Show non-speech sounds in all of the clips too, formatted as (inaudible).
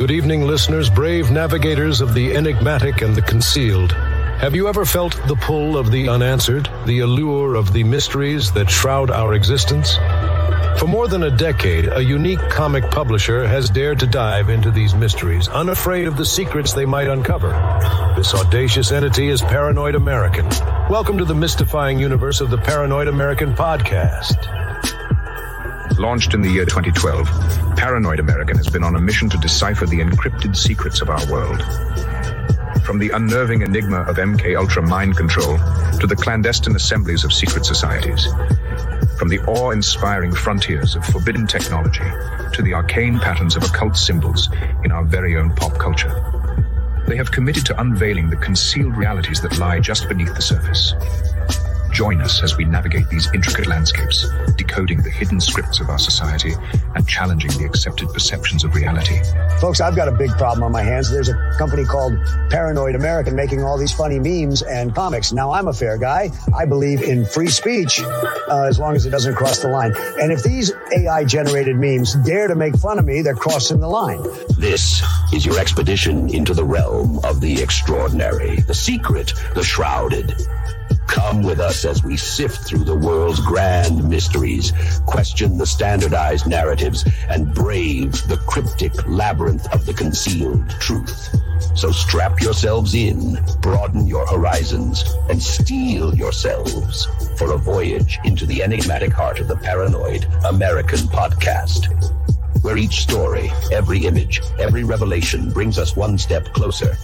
Good evening, listeners, brave navigators of the enigmatic and the concealed. Have you ever felt the pull of the unanswered, the allure of the mysteries that shroud our existence? For more than a decade, a unique comic publisher has dared to dive into these mysteries, unafraid of the secrets they might uncover. This audacious entity is Paranoid American. Welcome to the mystifying universe of the Paranoid American podcast. Launched in the year 2012, Paranoid American has been on a mission to decipher the encrypted secrets of our world. From the unnerving enigma of MK Ultra mind control to the clandestine assemblies of secret societies. From the awe-inspiring frontiers of forbidden technology to the arcane patterns of occult symbols in our very own pop culture. They have committed to unveiling the concealed realities that lie just beneath the surface. Join us as we navigate these intricate landscapes, decoding the hidden scripts of our society and challenging the accepted perceptions of reality. Folks, I've got a big problem on my hands. There's a company called Paranoid American making all these funny memes and comics. Now, I'm a fair guy. I believe in free speech uh, as long as it doesn't cross the line. And if these AI generated memes dare to make fun of me, they're crossing the line. This is your expedition into the realm of the extraordinary, the secret, the shrouded. Come with us as we sift through the world's grand mysteries, question the standardized narratives, and brave the cryptic labyrinth of the concealed truth. So strap yourselves in, broaden your horizons, and steel yourselves for a voyage into the enigmatic heart of the paranoid American podcast. Where each story, every image, every revelation brings us one step closer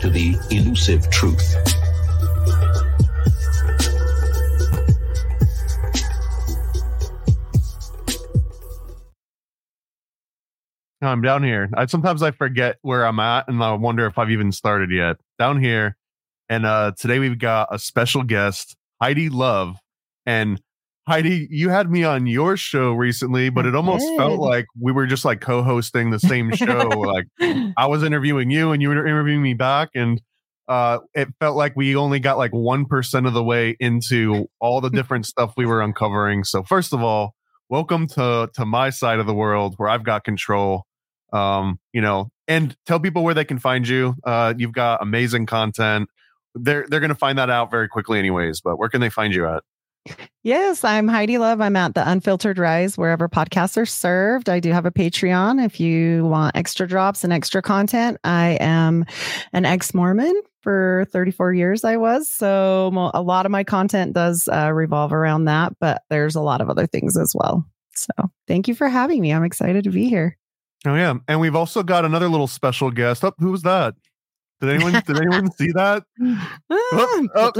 to the elusive truth. I'm down here. I sometimes I forget where I'm at and I wonder if I've even started yet. Down here. And uh today we've got a special guest, Heidi Luv. And Heidi, you had me on your show recently, but it almost felt like we were just like co-hosting the same show. like (laughs) I was interviewing you and you were interviewing me back and uh it felt like we only got like 1% of the way into all the (laughs) different stuff we were uncovering. So first of all, welcome to to my side of the world where I've got control um, you know, and tell people where they can find you. Uh, you've got amazing content. They're they're going to find that out very quickly, anyways. But where can they find you at? Yes, I'm Heidi Luv. I'm at the Unfiltered Rise wherever podcasts are served. I do have a Patreon if you want extra drops and extra content. I am an ex Mormon for 34 years, I was. So a lot of my content does uh, revolve around that, but there's a lot of other things as well. So thank you for having me. I'm excited to be here. Oh yeah, and we've also got another little special guest. Up, oh, who was that? Did anyone (laughs) did anyone see that? oh, oh,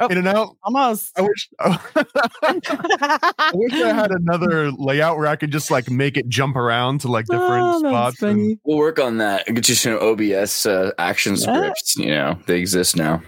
oh, in and out. Almost. I wish. (laughs) I wish I had another layout where I could just like make it jump around to like different Oh, spots. And, We'll work on that. Get you some OBS uh, action Yeah. scripts. You know, they exist now.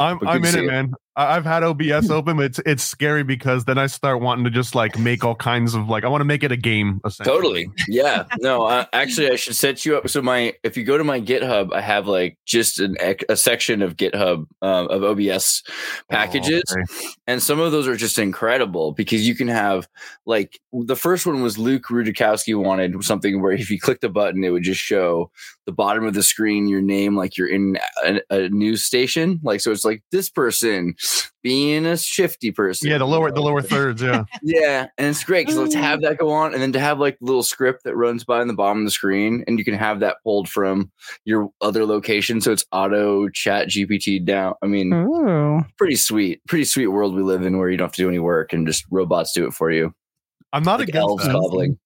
I'm I'm in it, it. man. I- I've had OBS (laughs) open, but it's it's scary because then I start wanting to just like make all kinds of like I want to make it a game. Essentially. Totally. Yeah. No, uh, actually, I should set you up. So my, if you go to my GitHub, I have like just an ec- a section of GitHub um, of OBS packages, Oh, okay. and some of those are just incredible because you can have like the first one was Luke Rudkowski wanted something where if you click the button, it would just show the bottom of the screen your name, like you're in a, a news station. Like so, it's like this person being a shifty person. Yeah, the lower the lower thirds. Yeah. (laughs) Yeah, and it's great because let's have that go on, and then to have like the little script that runs by in the bottom of the screen, and you can have that pulled from your other location, so it's auto chat GPT down. I mean, Ooh. pretty sweet, pretty sweet world we live in where you don't have to do any work and just robots do it for you. I'm not Like against elves that. cobbling.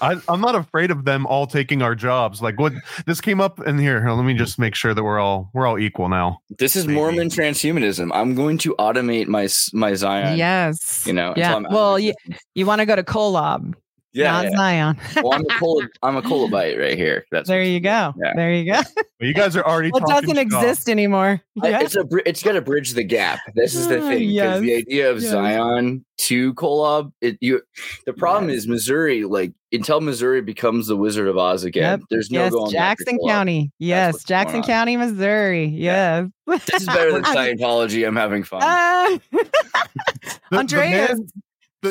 I, I'm not afraid of them all taking our jobs. Like what this came up in here. Here, Let me just make sure that we're all we're all equal now. This is Maybe. Mormon transhumanism. I'm going to automate my s- my Zion. yes. You know, Yeah. until I'm out of Well, you, you want to go to Kolob, yeah. not yeah. Zion. Well, I'm a (laughs) col- I'm a Kolobite right here. That's there you go. Yeah. There you go. But you guys are already. Well, it doesn't shop. exist anymore. I- It's a br- it's got to bridge the gap. This is the Ah, thing because the idea of yes. Zion to Kolob, it you. The problem is Missouri. Like until Missouri becomes the Wizard of Oz again, Yep. there's no yes, going. Jackson County. Yes, Jackson. County, Missouri. Yes. This is better (laughs) than Scientology. I'm having fun. Ah. (laughs) The- the man-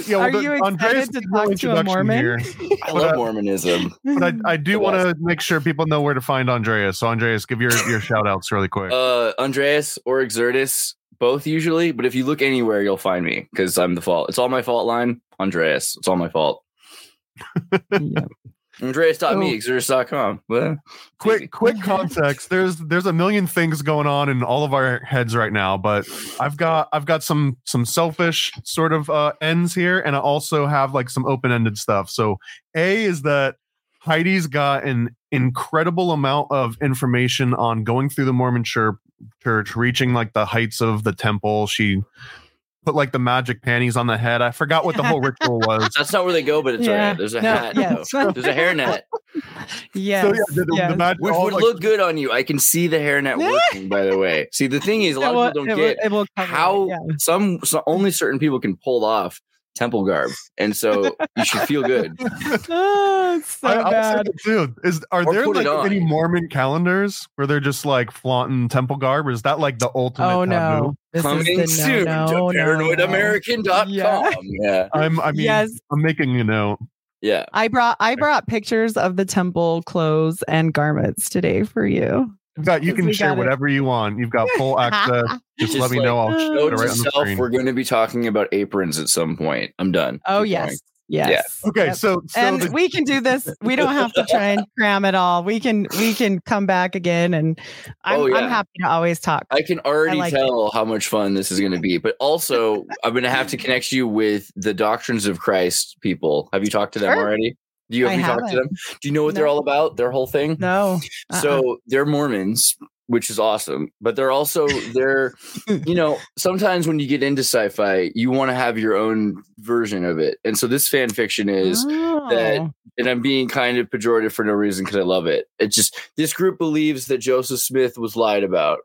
the- yeah, well, are the- you Andreas excited to talk to a Mormon? here, (laughs) I love uh, Mormonism. but I, I do want to make sure people know where to find Andreas. So Andreas, give your your (laughs) shout outs really quick. Uh, Andreas or Xirtus, both usually. But if you look anywhere, you'll find me because I'm the fault. It's all my fault line. Andreas, it's all my fault. (laughs) Yeah. Andreas.me, Oh. Xirtus.com. Well, quick (laughs) quick context there's there's a million things going on in all of our heads right now but i've got i've got some some selfish sort of uh ends here and i also have like some open-ended stuff so a is that heidi's got an incredible amount of information on going through the mormon church church reaching like the heights of the temple she put like the magic panties on the head i forgot what the whole (laughs) ritual was that's not where they go, but it's Yeah. right. There's a No, hat. yes. though. There's a hairnet. Yes. so yeah the, the, yes. the magic Which would like, look good on you. I can see the hairnet (laughs) working, by the way. See, the thing is, a lot It will- of people it don't will- get it will cover it, how yeah. some, so only certain people can pull off temple garb. And so you should feel good. Oh, (laughs) it's so I, I bad. thinking too. Is are Or there like any Mormon calendars where they're just like flaunting temple garb? Or is that like the ultimate Oh taboo? no. This Coming is the soon no, to no, no, no. paranoidamerican.com. Yeah. Yeah. I'm. I mean, Yes. I'm making a note. Yeah. I brought I brought pictures of the temple clothes and garments today for you. You've got. You can share got it. whatever you want. You've got full (laughs) access. Just, Just let me like, know. I'll (gasps) show Note it to right on the self, screen. we're going to be talking about aprons at some point. I'm done. Oh Keep yes. going. Yes. Okay, Yep. so so and the, we can do this. We don't have to try and (laughs) cram it all. We can we can come back again and I'm Oh, yeah. I'm happy to always talk. I can already like tell how much fun this is going to be, but also I'm going to have to (laughs) connect you with the Doctrines of Christ people. Have you talked to them Sure. already? Do you you talked to them? Do you know what they're all about? Their whole thing? No. uh-uh. So they're Mormons, which is awesome, but they're also they're you (laughs) know sometimes when you get into sci-fi, you want to have your own version of it, and so this fan fiction is that- Oh. and I'm being kind of pejorative for no reason because I love it. It's just this group believes that Joseph Smith was lied about,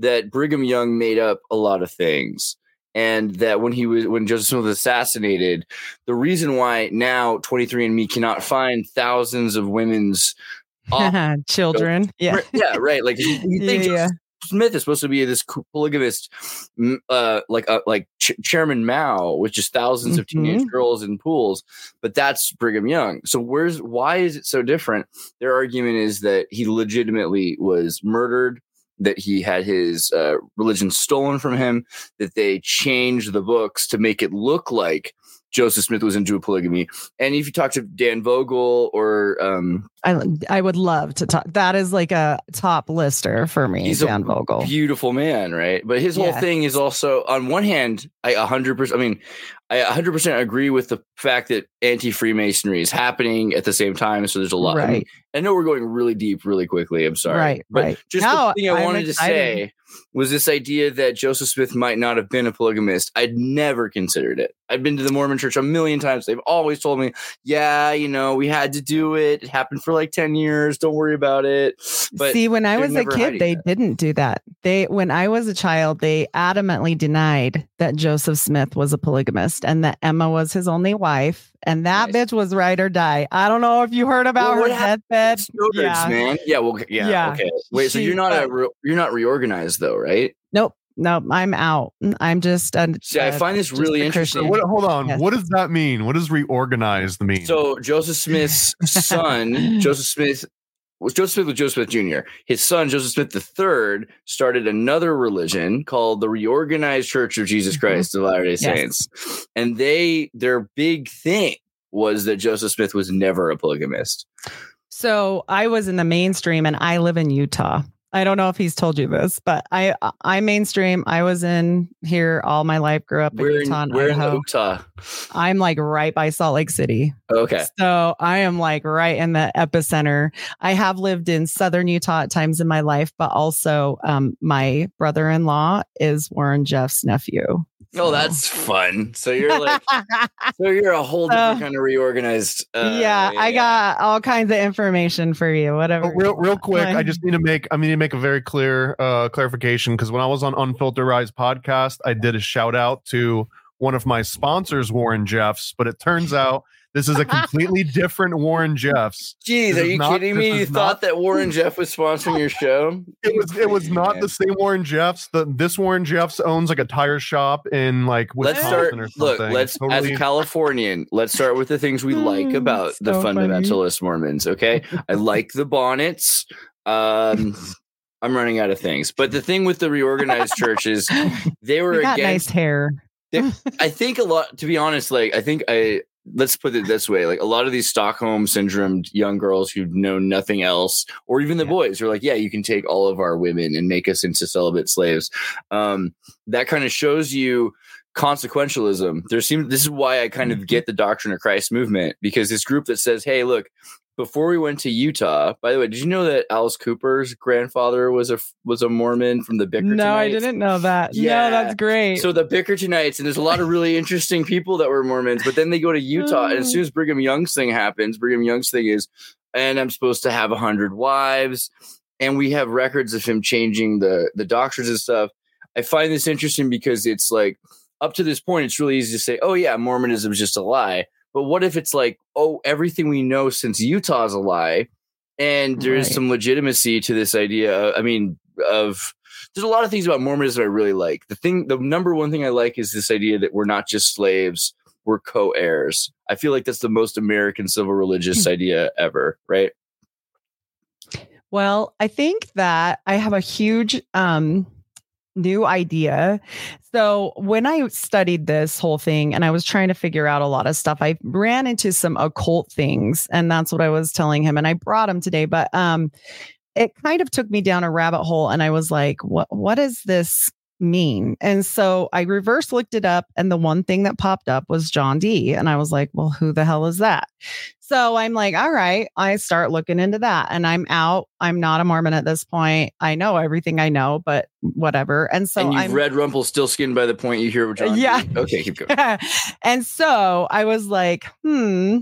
that Brigham Young made up a lot of things, and that when he was when Joseph Smith was assassinated, the reason why now 23andMe cannot find thousands of women's (laughs) children. (laughs) Yeah. Right, yeah, right. Like you, you think Yeah, yeah. Smith is supposed to be this polygamist, uh, like uh, like Ch- Chairman Mao, with just 1000s of teenage girls in pools. But that's Brigham Young. So where's why is it so different? Their argument is that he legitimately was murdered. That he had his uh, religion stolen from him. That they changed the books to make it look like Joseph Smith was into a polygamy. And if you talk to Dan Vogel or um, I I would love to talk. That is like a top lister for me, He's a Dan Vogel. beautiful man, right? But his whole thing is also on one hand, I 100%, I mean, I 100% agree with the fact that anti Freemasonry is happening at the same time. So there's a lot. I, mean, I know we're going really deep really quickly. I'm sorry. Right, But right. just No, the thing I I'm wanted excited. to say was this idea that Joseph Smith might not have been a polygamist. I'd never considered it. I've been to the Mormon church a million times. They've always told me, yeah, you know, we had to do it. It happened for like 10 years. Don't worry about it. But See, when I was a kid, they that. didn't do that. they when I was a child, they adamantly denied that Joseph Smith was a polygamist and that Emma was his only wife, and that Nice. bitch was ride or die. I don't know if you heard about Well, her what happened deathbed. Yeah. man. Yeah, well, yeah, Yeah. okay. Wait, so you're not a uh, re- you're not reorganized though, right? Nope, nope. I'm out. I'm just. A, See, I a- find this just really interesting. What, hold on. Yes. What does that mean? What does reorganized mean? So Joseph (laughs) Smith's son, (laughs) Joseph Smith was Joseph Smith was Joseph Smith Jr. His son, Joseph Smith III, started another religion called the Reorganized Church of Jesus Mhm. Christ of Latter-day Yes. Saints. And they their big thing was that Joseph Smith was never a polygamist. So I was in the mainstream, and I live in Utah. I don't know if he's told you this, but I I mainstream. I was in here all my life. Grew up in We're Utah, and we're in Utah. I'm like right by Salt Lake City. Okay. So I am like right in the epicenter. I have lived in southern Utah at times in my life, but also um, my brother in law is Warren Jeff's nephew. Oh, that's fun. So you're like (laughs) so you're a whole different So- kind of reorganized uh, yeah, I got all kinds of information for you. Whatever. Oh, real, real quick, I just (laughs) need to make I need to make a very clear uh, clarification because when I was on Unfiltered Rise podcast, I did a shout out to one of my sponsors, Warren Jeffs, but it turns (laughs) out this is a completely (laughs) different Warren Jeffs. Jeez, This are you not- kidding me? You is thought not- that Warren Jeff was sponsoring your show? (laughs) It was it was not Man. the same Warren Jeffs. The this Warren Jeffs owns like a tire shop in like Let's Wisconsin start. or Look, something. let's Totally- as a Californian, let's start with the things we like Mm, about the so funny. fundamentalist Mormons. Okay, I (laughs) like the bonnets. Um, I'm running out of things, but the thing with the reorganized churches, they were you got nice against. hair. I think a lot. To be honest, like I think I let's put it this way: like a lot of these Stockholm syndromed young girls who know nothing else, or even the Yeah. boys, are like, yeah, you can take all of our women and make us into celibate slaves. Um, that kind of shows you consequentialism. There seems this is why I kind Mm-hmm. of get the Doctrine of Christ movement because this group that says, hey, look. Before we went to Utah, by the way, did you know that Alice Cooper's grandfather was a was a Mormon from the Bickertonites? No, I didn't know that. Yeah. No, that's great. So the Bickertonites, and there's a lot of really interesting people that were Mormons, but then they go to Utah, and as oh. soon as Brigham Young's thing happens, Brigham Young's thing is, and I'm supposed to have a hundred wives, and we have records of him changing the the doctrines and stuff. I find this interesting because it's like up to this point, it's really easy to say, oh yeah, Mormonism is just a lie. But what if it's like, oh, everything we know since Utah is a lie, and there is Right. some legitimacy to this idea. I mean, of there's a lot of things about Mormonism that I really like. The thing, the number one thing I like is this idea that we're not just slaves, we're co-heirs. I feel like that's the most American civil religious idea ever, right? Well, I think that I have a huge um new idea. So, when I studied this whole thing and I was trying to figure out a lot of stuff, I ran into some occult things and that's what I was telling him and I brought him today, but um it kind of took me down a rabbit hole and I was like, what what does this mean? And so I reverse looked it up and the one thing that popped up was John Dee and I was like, well, who the hell is that? So I'm like, all right, I start looking into that and I'm out. I'm not a Mormon at this point. I know everything I know, but whatever. And so and you've I'm read Rumpelstiltskin by the point you hear what John. Yeah. Okay, keep going. (laughs) and so I was like, hmm,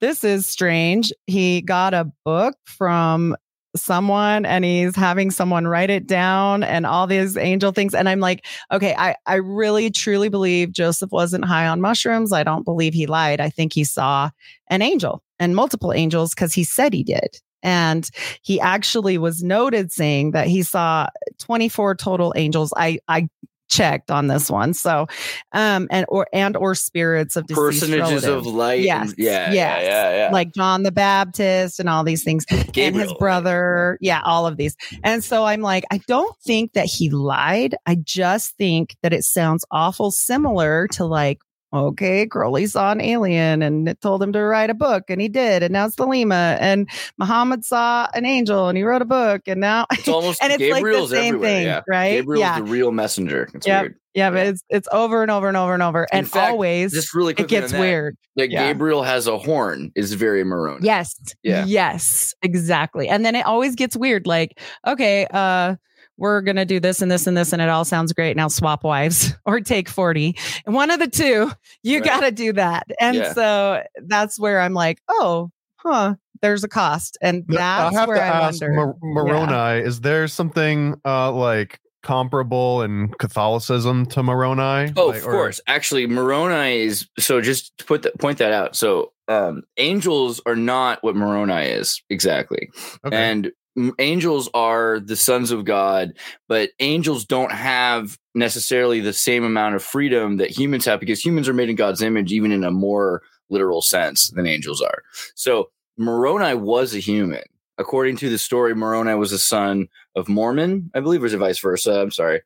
this is strange. He got a book from someone and he's having someone write it down and all these angel things. And I'm like, okay, I, I really truly believe Joseph wasn't high on mushrooms. I don't believe he lied. I think he saw an angel and multiple angels because he said he did. And he actually was noted saying that he saw 24 total angels. I, I checked on this one. So, um, and or and or spirits of deceased Personages of light. Yes, and- yeah, yes. yeah, yeah, yeah. like John the Baptist and all these things, and his brother. Yeah, all of these. And so I'm like, I don't think that he lied. I just think that it sounds awful similar to like. Okay, Crowley saw an alien and it told him to write a book, and he did. And now it's Thelema. And Muhammad saw an angel and he wrote a book, and now (laughs) It's almost and it's like the Gabriel's same everywhere. thing, yeah. right? Gabriel's Yeah. the real messenger. It's Yep. weird. yeah, but it's it's over and over and over and over, In and fact, always Just really it gets that, weird. That Yeah. Gabriel has a horn is very Moroni. Yes. Yeah. Yes, exactly. And then it always gets weird. Like, okay, uh, we're gonna do this and this and this, and it all sounds great. Now swap wives (laughs) or take 40. And one of the two, you Right. gotta do that. And Yeah. so that's where I'm like, oh, huh, there's a cost. And that's I have where to I ask wonder. Mor- Moroni, is there something uh like comparable in Catholicism to Moroni? Oh, Like, of or- course. Actually, Moroni is so. Just to put that point that out. So, um, angels are not what Moroni is exactly, Okay. and angels are the sons of God, but angels don't have necessarily the same amount of freedom that humans have because humans are made in God's image, even in a more literal sense than angels are. So, Moroni was a human. According to the story, Moroni was a son of Mormon, I believe, or is it vice versa? I'm sorry.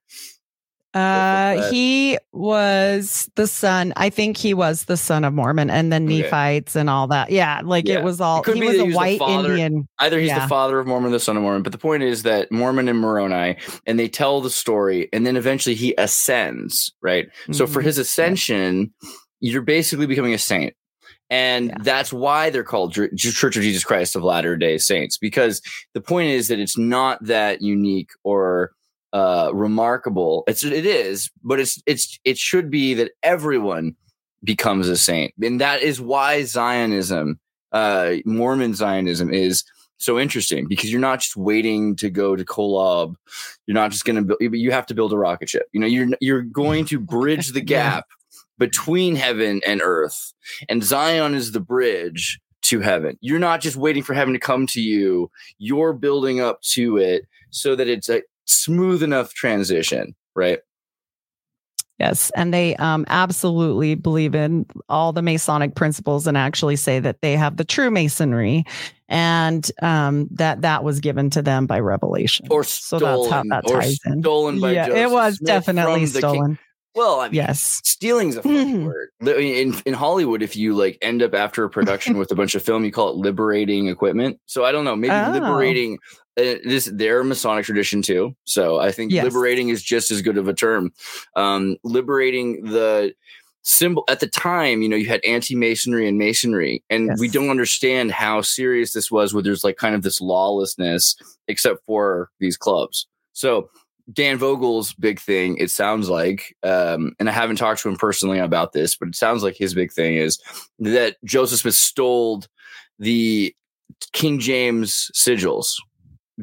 Uh, he was the son. I think he was the son of Mormon, and then Okay. Nephites and all that. Yeah, like Yeah. it was all. It could he be was a he was the white father- Indian. Either he's Yeah. the father of Mormon, or the son of Mormon. But the point is that Mormon and Moroni, and they tell the story, and then eventually he ascends, right? So for Mhm. his ascension, you're basically becoming a saint. And Yeah. that's why they're called Church of Jesus Christ of Latter day Saints, because the point is that it's not that unique or uh, remarkable. It's it is, but it's it's it should be that everyone becomes a saint, and that is why Zionism, uh, Mormon Zionism, is so interesting because you're not just waiting to go to Kolob. You're not just going to build. You have to build a rocket ship. You know, you're you're going to (laughs) bridge the gap between heaven and earth, and Zion is the bridge to heaven. You're not just waiting for heaven to come to you. You're building up to it so that it's a smooth enough transition, right? Yes, and they um, absolutely believe in all the Masonic principles and actually say that they have the true Masonry, and um, that that was given to them by revelation. Or so that's how that or ties in. stolen by yeah, it was Smith definitely stolen. Well, I mean, Yes. stealing's a funny Mhm. word. In in Hollywood, if you like end up after a production (laughs) with a bunch of film, you call it liberating equipment. So I don't know, maybe Oh. liberating. Uh, this their Masonic tradition too. So I think Yes. liberating is just as good of a term. Um, liberating the symbol at the time, you know, you had anti masonry and masonry, and we don't understand how serious this was. Where there's like kind of this lawlessness, except for these clubs. So Dan Vogel's big thing, it sounds like, um, and I haven't talked to him personally about this, but it sounds like his big thing is that Joseph Smith stole the King James sigils.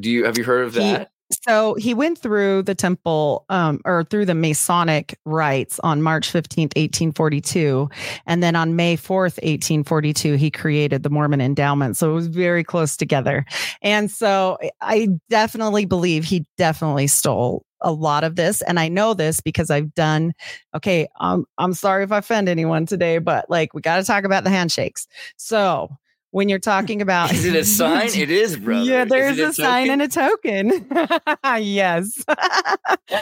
Do you have you heard of He- that? So he went through the temple um, or through the Masonic rites on March 15th, 1842. And then on May 4th, 1842, he created the Mormon endowment. So it was very close together. And so I definitely believe he definitely stole a lot of this. And I know this because I've done, okay, um, I'm sorry if I offend anyone today, but like we got to talk about the handshakes. So when you're talking about Is it a sign? It is, (laughs) brother. Yeah, there's it a, sign and a token. (laughs) yes.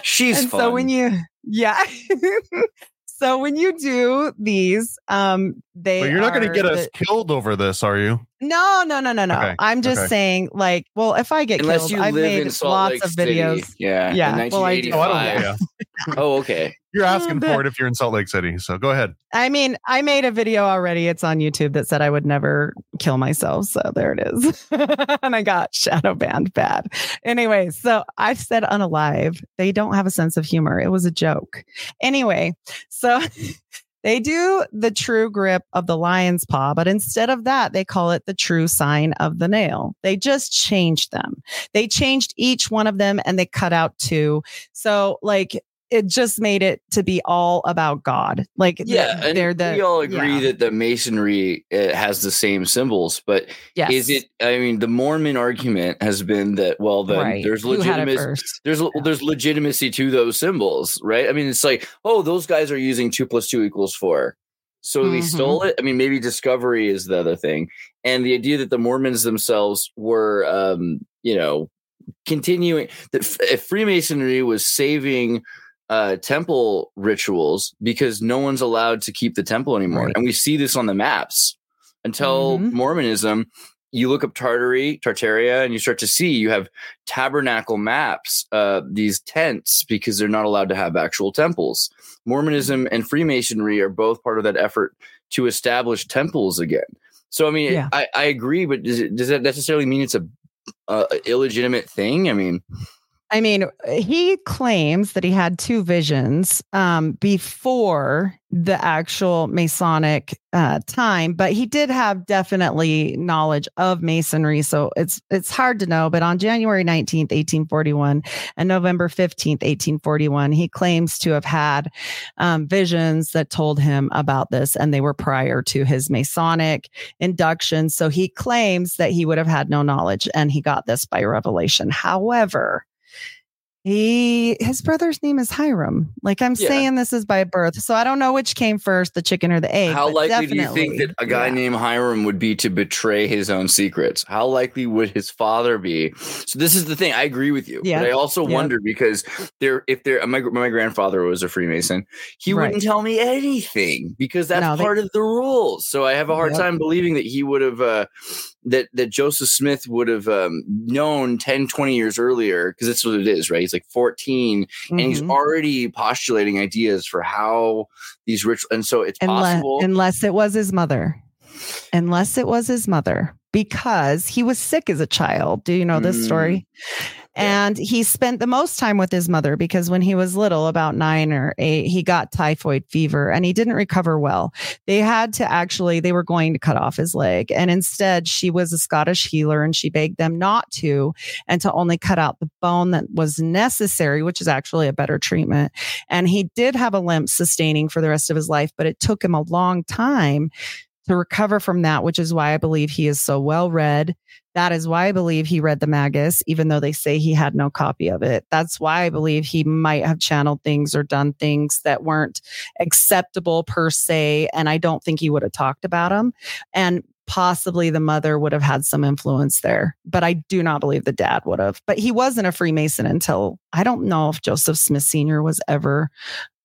She's and fun. so when you yeah. (laughs) so when you do these, um they But you're not going to are get us killed over this, are you? No, no, no, no, no. Okay, I'm just okay. saying like, well, if I get Unless killed, I've made lots Lake of City. videos. Yeah. Yeah, In well, I do. Oh, I don't 1985. yeah. (laughs) oh, okay. You're mm, asking for it if you're in Salt Lake City. So go ahead. I mean, I made a video already. It's on YouTube that said I would never kill myself. So there it is. (laughs) and I got shadow banned bad. Anyway, so I've said unalive. They don't have a sense of humor. It was a joke. Anyway, so (laughs) they do the true grip of the lion's paw, but instead of that, they call it the true sign of the nail. They just changed them. They changed each one of them and they cut out two. So like it just made it to be all about God. Like Yeah, th- and they're the we all agree yeah. that the masonry has the same symbols, but yes. is it? I mean, the Mormon argument has been that well, then right? there's Who had it legitimacy. There's there's legitimacy to those symbols, right? I mean, it's like, oh, those guys are using two plus two equals four, so they Mhm. stole it. I mean, maybe discovery is the other thing, and the idea that the Mormons themselves were, um, you know, continuing that if Freemasonry was saving uh temple rituals because no one's allowed to keep the temple anymore Right. and we see this on the maps until Mhm. mormonism you look up tartary tartaria and you start to see you have tabernacle maps uh these tents because they're not allowed to have actual temples mormonism and freemasonry are both part of that effort to establish temples again so i mean Yeah. I, I agree but does, it, does that necessarily mean it's a, a illegitimate thing i mean I mean, he claims that he had two visions um, before the actual Masonic uh, time, but he did have definitely knowledge of Masonry. So it's it's hard to know. But on January 19th, 1841, and November 15th, 1841, he claims to have had um, visions that told him about this, and they were prior to his Masonic induction. So he claims that he would have had no knowledge, and he got this by revelation. However, he his brother's name is Hiram. Like I'm Yeah. saying this is by birth. So I don't know which came first, the chicken or the egg. How but likely do you think that a guy yeah. named Hiram would be to betray his own secrets? How likely would his father be? So this is the thing. I agree with you, Yeah. but I also Yeah. wonder because there, if there, my my grandfather was a Freemason, he Right. wouldn't tell me anything because that's No, they- part of the rules. So I have a hard Yep. time believing that he would have. Uh, that that Joseph Smith would have um, known 10, 20 years earlier, because that's what it is, right? He's like 14 and he's Mhm. already postulating ideas for how these rituals, and so it's unless, possible. unless it was his mother. Unless it was his mother, because he was sick as a child. Do you know this Mm. story? And he spent the most time with his mother because when he was little, about nine or eight, he got typhoid fever and he didn't recover well. They had to actually, they were going to cut off his leg. And instead, she was a Scottish healer and she begged them not to and to only cut out the bone that was necessary, which is actually a better treatment. And he did have a limp sustaining for the rest of his life, but it took him a long time to recover from that, which is why I believe he is so well read. That is why I believe he read the Magus, even though they say he had no copy of it. That's why I believe he might have channeled things or done things that weren't acceptable per se. And I don't think he would have talked about them. And possibly the mother would have had some influence there, but I do not believe the dad would have. But he wasn't a Freemason until I don't know if Joseph Smith Sr. was ever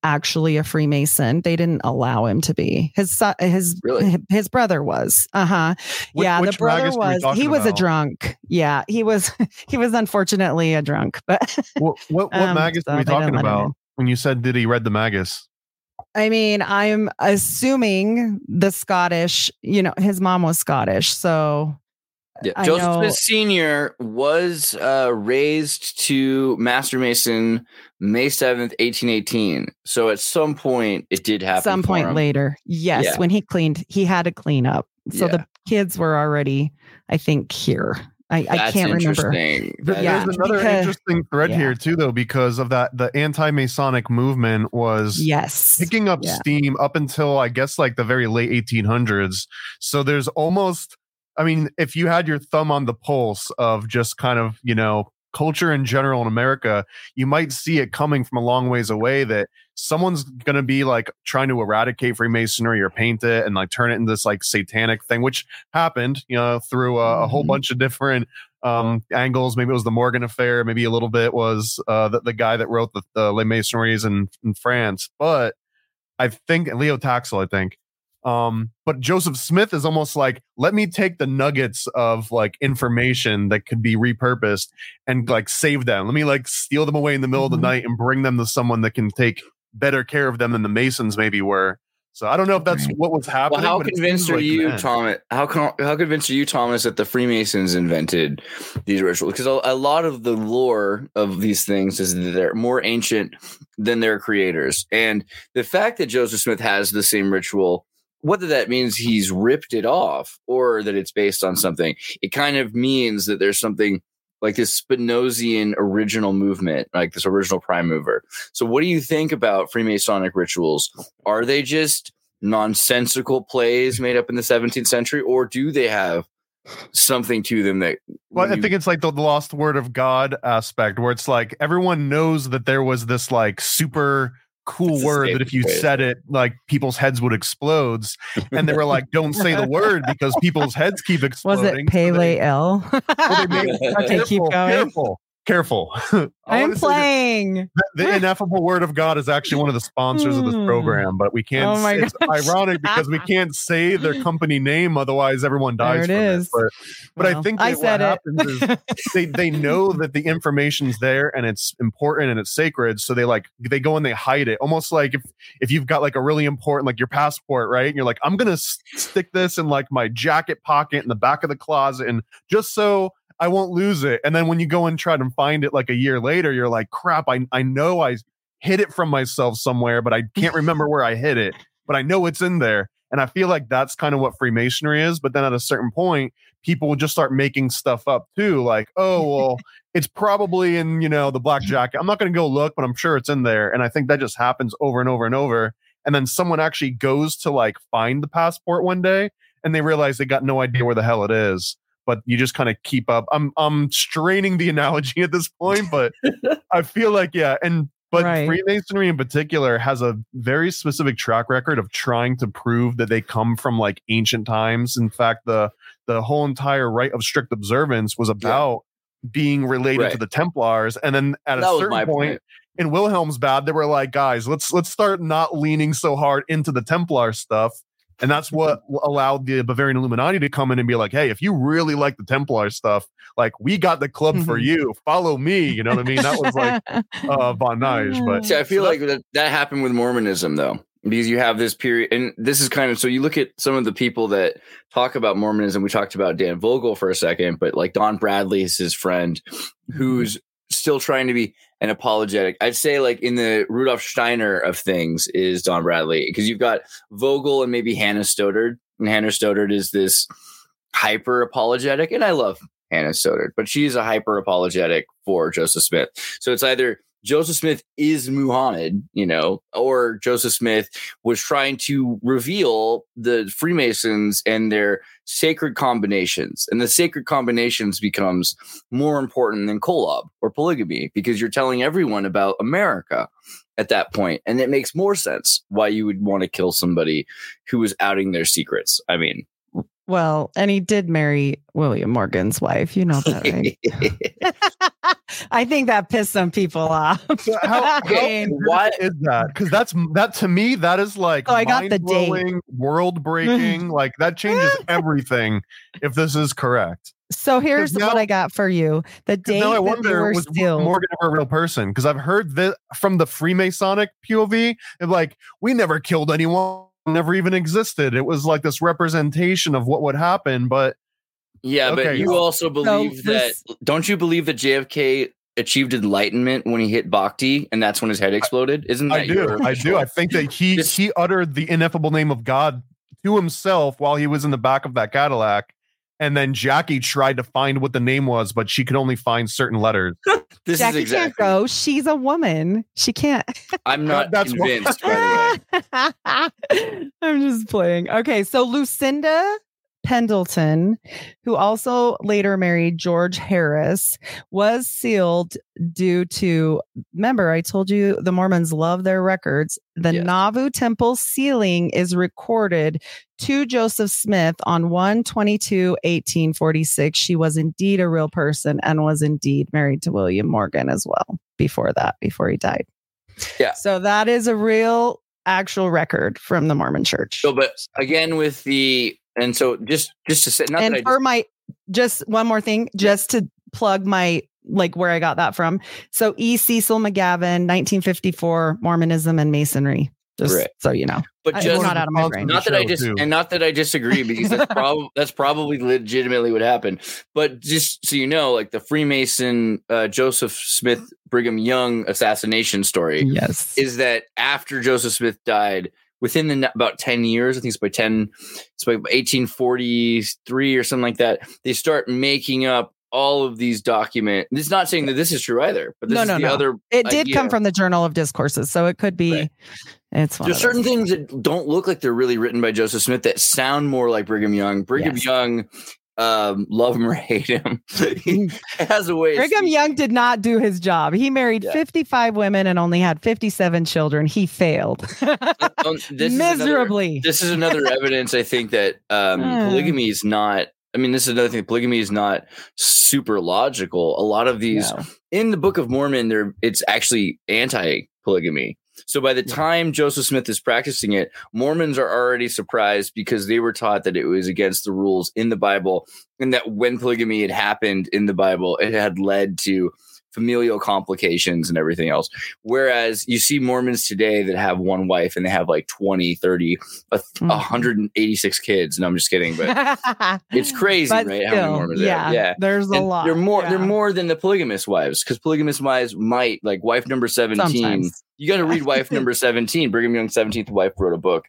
actually a Freemason. They didn't allow him to be. His son, his Really? his brother was. Uh huh. Which- yeah, the brother Magus were we was. He was a drunk. Yeah, he was. (laughs) He was unfortunately a drunk. But What what, what (laughs) Um, magus so are we talking about? When you said did he read the magus? I mean, I'm assuming the Scottish. You know, his mom was Scottish, so Yeah. I Joseph know- Smith Sr. was uh, raised to Master Mason May 7th, 1818. So at some point it did happen. some for point him. later, yes, Yeah. when he cleaned, he had to clean up. So Yeah. the kids were already, I think, here. I, I can't remember. interesting. That Yeah, There's another because- interesting thread yeah. here too, though, because of that the anti-Masonic movement was Yes. picking up Yeah. steam up until I guess like the very late 1800s. So there's almost, I mean, if you had your thumb on the pulse of just kind of, you know, culture in general in America, you might see it coming from a long ways away that someone's going to be like trying to eradicate Freemasonry or paint it and like turn it into this like satanic thing, which happened, you know, through a, a whole Mhm. bunch of different um angles maybe it was the morgan affair maybe a little bit was uh the, the guy that wrote the, the les masonries in, in france but i think leo taxil i think um but joseph smith is almost like let me take the nuggets of like information that could be repurposed and like save them let me like steal them away in the middle of Mhm. the night and bring them to someone that can take better care of them than the masons maybe were so i don't know if that's Right. what was well, happening how but convinced are like you, then. Thomas? How con- how convinced are you, Thomas, that the Freemasons invented these rituals? Because a, a lot of the lore of these things is that they're more ancient than their creators, and the fact that Joseph Smith has the same ritual, whether that means he's ripped it off or that it's based on something, it kind of means that there's something like this Spinozian original movement, like this original prime mover. So, what do you think about Freemasonic rituals? Are they just nonsensical plays made up in the 17th century, or do they have something to them that? Well, I think it's like the lost word of God aspect, where it's like everyone knows that there was this like super cool It's word that if you way. said it, like people's heads would explode. And they were like, "Don't say the (laughs) word because people's heads keep exploding. Was exploding." it So Pele L? well, they (laughs) made- okay, keep going. Careful, careful. (laughs) I'm wanna say that playing. The (laughs) ineffable word of God is actually one of the sponsors of this Hmm. program, but we can't. Oh my it's (laughs) gosh. ironic because we can't say their company name, otherwise everyone dies. There it is. But, but I think I what it. happens is they they know that the information's there and it's important and it's sacred so they like they go and they hide it almost like if if you've got like a really important like your passport right and you're like i'm gonna stick this in like my jacket pocket in the back of the closet and just so I won't lose it. And then when you go and try to find it like a year later, you're like, crap, I, I know I hid it from myself somewhere, but I can't (laughs) remember where I hid it, but I know it's in there. And I feel like that's kind of what Freemasonry is. But then at a certain point, people will just start making stuff up too. Like, oh, well, (laughs) it's probably in, you know, the black (laughs) jacket. I'm not going to go look, but I'm sure it's in there. And I think that just happens over and over and over. And then someone actually goes to like find the passport one day and they realize they got no idea where the hell it is. But you just kind of keep up. I'm I'm straining the analogy at this point, but I feel like yeah, and but Right. Freemasonry in particular has a very specific track record of trying to prove that they come from like ancient times. In fact, the the whole entire rite of strict observance was about being related Right. to the Templars. And then at That a certain point, point. in Wilhelmsbad, they were like, guys, let's let's start not leaning so hard into the Templar stuff. And that's what allowed the Bavarian Illuminati to come in and be like, hey, if you really like the Templar stuff, like we got the club for Mhm. you. Follow me. You know what I mean? That was like uh (laughs) Von Knigge. But See, I feel so like that, that happened with Mormonism though, because you have this period, and this is kind of so you look at some of the people that talk about Mormonism. We talked about Dan Vogel for a second, but like Don Bradley is his friend, who's still trying to be an apologetic. I'd say like in the Rudolf Steiner of things is Don Bradley because you've got Vogel and maybe Hannah Stoddard, and Hannah Stoddard is this hyper apologetic, and I love Hannah Stoddard, but she's a hyper apologetic for Joseph Smith. So it's either Joseph Smith is Muhammad, you know, or Joseph Smith was trying to reveal the Freemasons and their sacred combinations. And the sacred combinations becomes more important than kolob or polygamy because you're telling everyone about America at that point. And it makes more sense why you would want to kill somebody who was outing their secrets. I mean, Well, and he did marry William Morgan's wife. You know that, right? (laughs) (laughs) I think that pissed some people off. So how, (laughs) how I mean, why- is that? Because that's that to me. That is like Oh, I got the date. mind-blowing, world breaking. like that changes everything. If this is correct, so here's now- what I got for you: The date now I wonder were was sealed. Morgan ever a real person? Because I've heard that from the Freemasonic POV. And like we never killed anyone. Never even existed. It was like this representation of what would happen, but Yeah, but you also believe this- that don't you believe that JFK achieved enlightenment when he hit Bhakti and that's when his head exploded? Isn't that I do. your- I do. I think that he This- he uttered the ineffable name of God to himself while he was in the back of that Cadillac. And then Jackie tried to find what the name was, but she could only find certain letters. (laughs) This Jackie is exactly. can't go. She's a woman. She can't. I'm not That's what- convinced, by the way. (laughs) I'm just playing. Okay, so Lucinda Pendleton, who also later married George Harris, was sealed due to. Remember, I told you the Mormons love their records. The Yes. Nauvoo Temple sealing is recorded to Joseph Smith on 1 1846. She was indeed a real person and was indeed married to William Morgan as well before that, before he died. Yeah. So that is a real actual record from the Mormon church. So, but again, with the and so just just to say, not and that I for my just one more thing, just to plug my like where I got that from. So E. Cecil McGavin, 1954, Mormonism and Masonry. Just Right. so you know. but I- just not out of my brain. not that I Show, just too. and not that I disagree because that's (laughs) probably that's probably legitimately what happened. But just so you know, like the Freemason uh, Joseph Smith Brigham Young assassination story Yes. is that after Joseph Smith died, within the about ten years, I think it's by ten, it's by eighteen forty three or something like that. They start making up all of these documents. It's not saying that this is true either, but this No, is no, the no. other. it did idea. come from the Journal of Discourses, so it could be. Right. It's There's certain things that don't look like they're really written by Joseph Smith that sound more like Brigham Young. Brigham Yes. Young, um, love him or hate him, (laughs) he has a way. Brigham Young did not do his job. He married Yeah. 55 women and only had 57 children. He failed (laughs) Um, this is another- miserably. this is another evidence i think that um, Uh. polygamy is not i mean this is another thing polygamy is not super logical a lot of these No. in the book of mormon there it's actually anti-polygamy so by the time joseph smith is practicing it mormons are already surprised because they were taught that it was against the rules in the bible and that when polygamy had happened in the bible it had led to familial complications and everything else. Whereas you see Mormons today that have one wife and they have like 20, 30, a, Mhm. 186 kids. No, I'm just kidding, but (laughs) it's crazy, But right? How many Mormons yeah, are. Yeah. there's a lot. They're more they're more than the polygamous wives because polygamous wives might like wife number 17. Sometimes. You got to read wife number (laughs) 17. Brigham Young's 17th wife wrote a book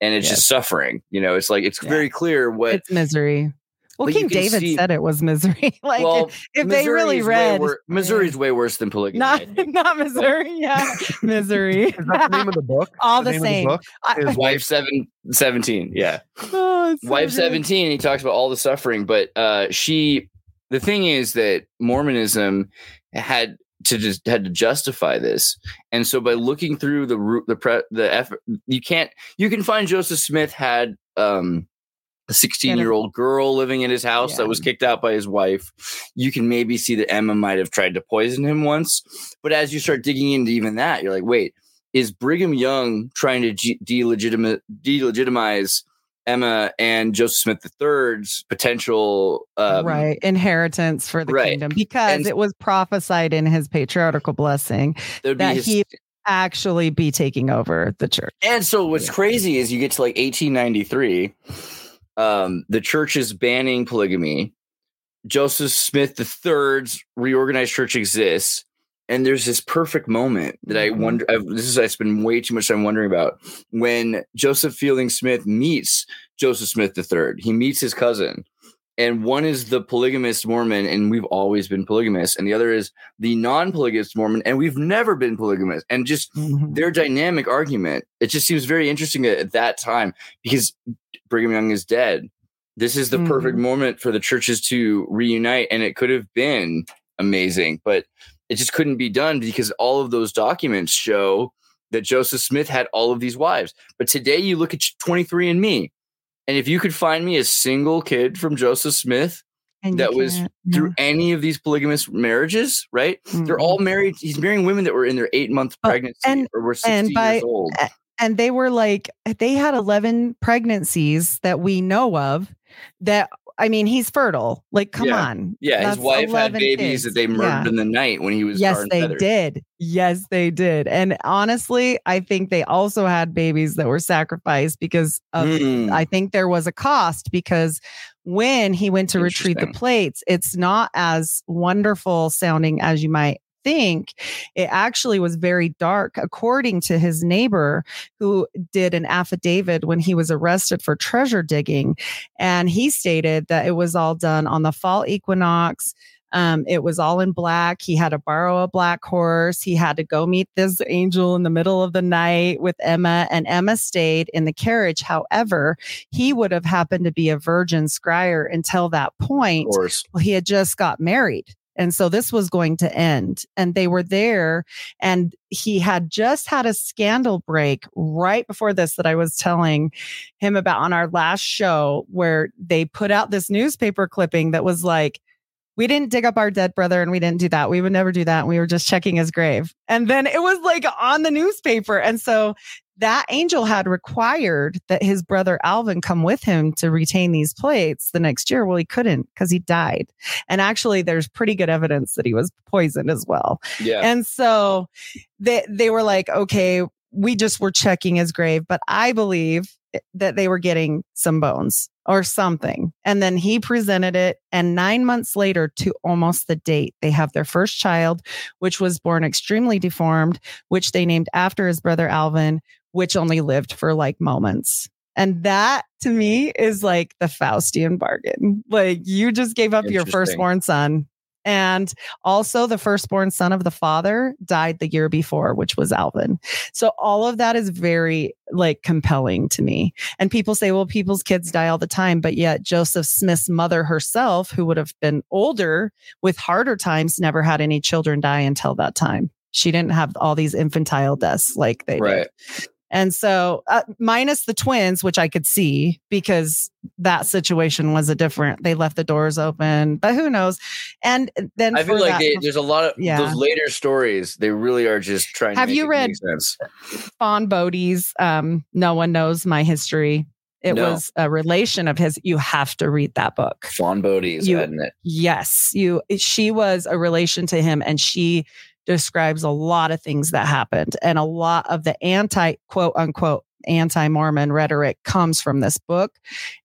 and it's Yes. just suffering. You know, it's like it's Yeah. very clear what It's misery. Well, But King David see- said it was misery. (laughs) like well, if they really Missouri's way read wor- Missouri's way worse than polygamy. Not (laughs) not Missouri, yeah, (laughs) misery. Is that the name of the book? All the name of same. book I- wife seven, 17 yeah Oh, so wife good. 17 he talks about all the suffering but uh she the thing is that mormonism had to just had to justify this and so by looking through the root the pre the effort you can't you can find joseph smith had um a 16 year old girl living in his house that was kicked out by his wife. You can maybe see that Emma might have tried to poison him once. But as you start digging into even that, you're like, wait, is Brigham Young trying to ge- delegitima- delegitimize Emma and Joseph Smith III's potential um, right inheritance for the right. kingdom because And- it was prophesied in his patriarchal blessing that his- he actually be taking over the church. And so what's crazy is you get to like 1893, um, the church is banning polygamy. Joseph Smith III's reorganized church exists. And there's this perfect moment that I wonder. I've, this is I spend way too much time wondering about when Joseph Fielding Smith meets Joseph Smith III. He meets his cousin, and one is the polygamist Mormon, and we've always been polygamous, and the other is the non-polygamist Mormon, and we've never been polygamous. And just Mhm. their dynamic argument it just seems very interesting at, at that time because brigham young is dead. This is the perfect moment for the churches to reunite and it could have been amazing but it just couldn't be done because all of those documents show that joseph smith had all of these wives. But today you look at 23 and me and if you could find me a single kid from joseph smith And that was through any of these polygamous marriages right? They're Mhm. all married he's marrying women that were in their eight month Oh, pregnancy and- or were 60 and by- years old and they were like they had 11 pregnancies that we know of that i mean he's fertile like come Yeah. on Yeah, his wife had 11 babies kids. that they murdered Yeah. in the night when he was. yes they feathered. did yes they did and honestly i think they also had babies that were sacrificed because of Mm. I think there was a cost because when he went to retrieve the plates, it's not as wonderful sounding as you might think. It actually was very dark, according to his neighbor who did an affidavit when he was arrested for treasure digging. And he stated that it was all done on the fall equinox. Um, it was all in black. He had to borrow a black horse. He had to go meet this angel in the middle of the night with Emma, and Emma stayed in the carriage. However, he would have happened to be a virgin scryer until that Of point. course. Well, he had just got married. And so this was going to end. And they were there. And he had just had a scandal break right before this that I was telling him about on our last show, where they put out this newspaper clipping that was like, we didn't dig up our dead brother and we didn't do that. We would never do that. We were just checking his grave. And then it was like on the newspaper. And so that angel had required that his brother Alvin come with him to retain these plates the next year. Well, he couldn't because he died. And actually, there's pretty good evidence that he was poisoned as well. Yeah. And so they they were like, okay, we just were checking his grave, but I believe that they were getting some bones or something. And then he presented it. And nine months later, to almost the date, they have their first child, which was born extremely deformed, which they named after his brother Alvin, which only lived for like moments. And that to me is like the Faustian bargain. Like you just gave up your firstborn son. And also the firstborn son of the father died the year before, which was Alvin. So all of that is very like compelling to me. And people say, well, people's kids die all the time. But yet Joseph Smith's mother herself, who would have been older with harder times, never had any children die until that time. She didn't have all these infantile deaths like they Right. did. And so, uh, minus the twins, which I could see because that situation was a different, they left the doors open, but who knows? And then I feel like that- they, there's a lot of Yeah. those later stories. They really are just trying. Have to make you read-? Fawn Brodie's um, No One Knows My History. It No. was a relation of his. You have to read that book. Fawn Brodie is You- adding it. Yes, you. She was a relation to him, and she describes a lot of things that happened, and a lot of the anti quote unquote anti Mormon rhetoric comes from this book.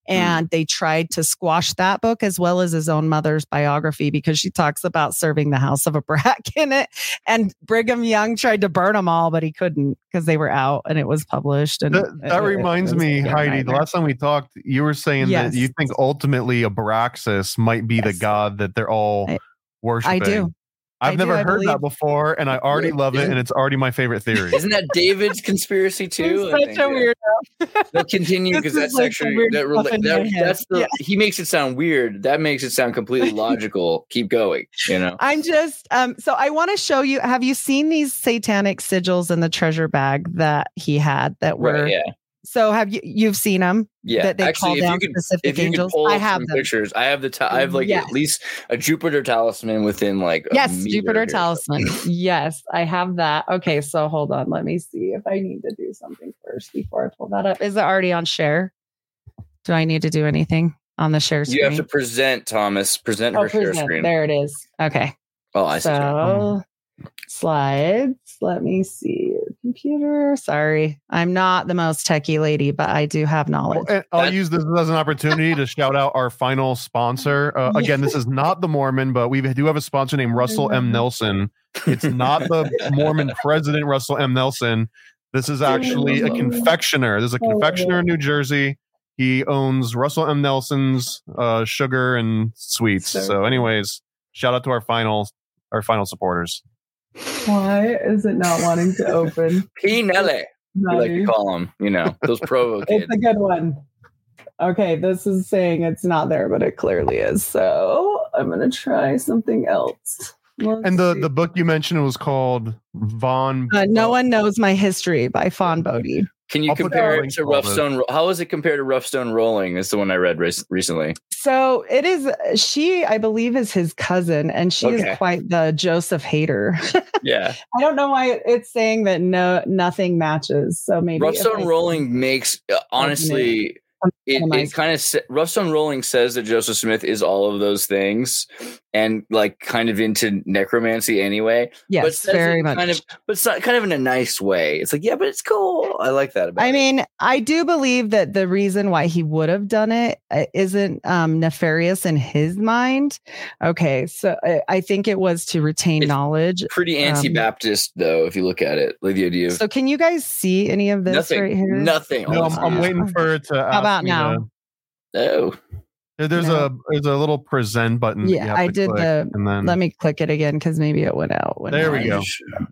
Mm. And they tried to squash that book as well as his own mother's biography because she talks about serving the house of a (laughs) brack in it. And Brigham Young tried to burn them all, but he couldn't because they were out and it was published. And That, that it- it reminds was me, Heidi. The last time we talked, you were saying Yes. that you think ultimately Abraxas might be the god that they're all I- worshiping. I do. I've I never I heard that before, and I already Yeah, love it, isn't- and it's already my favorite theory. Isn't that David's conspiracy (laughs) too? He's such a weirdo. (laughs) They'll continue because that's like actually that, that, that, that's the, yeah. he makes it sound weird. That makes it sound completely (laughs) logical. Keep going, you know. I'm just um so I want to show you have you seen these satanic sigils in the treasure bag that he had that were Right. So have you you've seen them Yeah. that they Actually, call if down you could, specific if you could angels pull I have pictures, I have the. ta- I have like Yes. at least a Jupiter talisman within like. yes Jupiter talisman (laughs) yes I have that okay so hold on let me see if I need to do something first before I pull that up is it already on share do I need to do anything on the share screen You have to present Thomas. Present oh, her oh, share screen. there it is okay Oh, I see. Mm. So slides. Let me see. Computer. Sorry. I'm not the most techie lady, but I do have knowledge. Well, I'll use this as an opportunity to shout out our final sponsor. Uh, (laughs) again, this is not the Mormon, but we do have a sponsor named Russell M. Nelson. It's not the Mormon president, Russell M. Nelson. This is actually a confectioner. There's a confectioner in New Jersey. He owns Russell M. Nelson's uh, sugar and sweets. So, anyways, shout out to our final our final supporters. Why is it not wanting to open? (laughs) P. Nelly. We like to call them. You know those Provo kids. It's a good one. Okay, this is saying it's not there, but it clearly is. So I'm gonna try something else. Let's And the see. the book you mentioned was called Fawn. uh, no one knows my history by Fawn Brodie. Can you I'll compare it to to Rough. Stone? Ro- How is it compared to Rough Stone Rolling? Is the one I read rec- recently. So it is. She, I believe, is his cousin, and she Okay. is quite the Joseph hater. (laughs) Yeah, I don't know why it's saying that no nothing matches. So maybe Rough Stone Rolling makes uh, honestly. It, it kind of Rough Stone Rolling says that Joseph Smith is all of those things, and like kind of into necromancy anyway. but Yes, says very much. Kind of, but it's not kind of in a nice way. It's like, yeah, but it's cool. I like that about. I it. mean, I do believe that the reason why he would have done it uh, isn't um, nefarious in his mind. Okay, so I, I think it was to retain It's knowledge. pretty Anti-Baptist though, if you look at it. Like the idea of So, can you guys see any of this nothing, right here? nothing. No, I'm. I'm waiting for it to. How ask about now? to- Oh, There's No. a there's a little present button. Yeah, I did click, the- and then Let me click it again because maybe it went out. when There we go.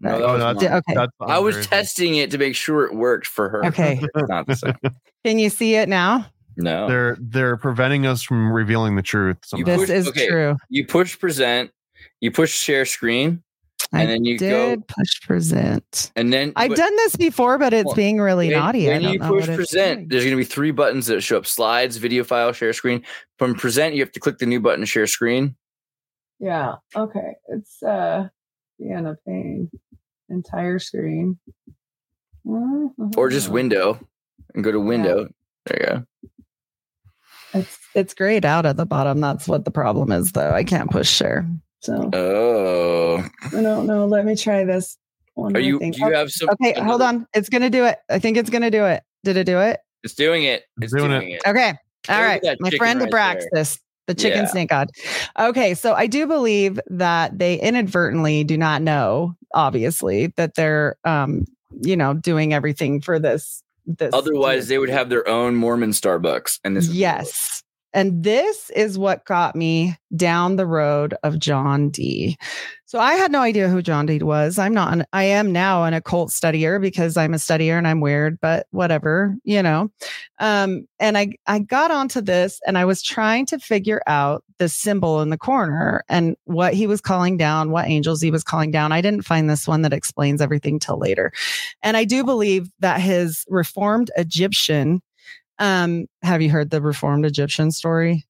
No, that Oh, was that's- Okay. that's I was testing it to make sure it worked for her. Okay. Not the same. (laughs) Can you see it now? No. They're they're preventing us from revealing the truth. Somehow. This push- is okay. true. You push present, you push share screen, I and then you did go push present. and then I've but done this before, but it's Well, being really when, naughty. I when you know push present, there's going to be three buttons that show up: slides, video file, share screen. From present, you have to click the new button, share screen. Yeah. Okay. It's uh being a pain. Entire screen. Or just window and go to window. There you go. It's it's grayed out at the bottom. That's what the problem is, though. I can't push share. So Oh, I don't know. Let me try this. One are you? thing. Do you have some? okay, hold on. It's gonna do it. I think it's gonna do it. Did it do it? It's doing it. It's Doing doing, it. it. Okay. All Look right. My friend right Abraxas, the chicken Yeah. snake god. Okay. So I do believe that they inadvertently do not know, obviously, that they're um, you know, doing everything for this this Otherwise, they would have their own Mormon Starbucks, and this. would be Yes. And this is what got me down the road of John Dee. So I had no idea who John Dee was. I'm not, an, I am now an occult studier because I'm a studier and I'm weird, but whatever, you know. Um, and I, I got onto this and I was trying to figure out the symbol in the corner and what he was calling down, what angels he was calling down. I didn't find this one that explains everything till later. And I do believe that his reformed Egyptian um, have you heard the reformed Egyptian story?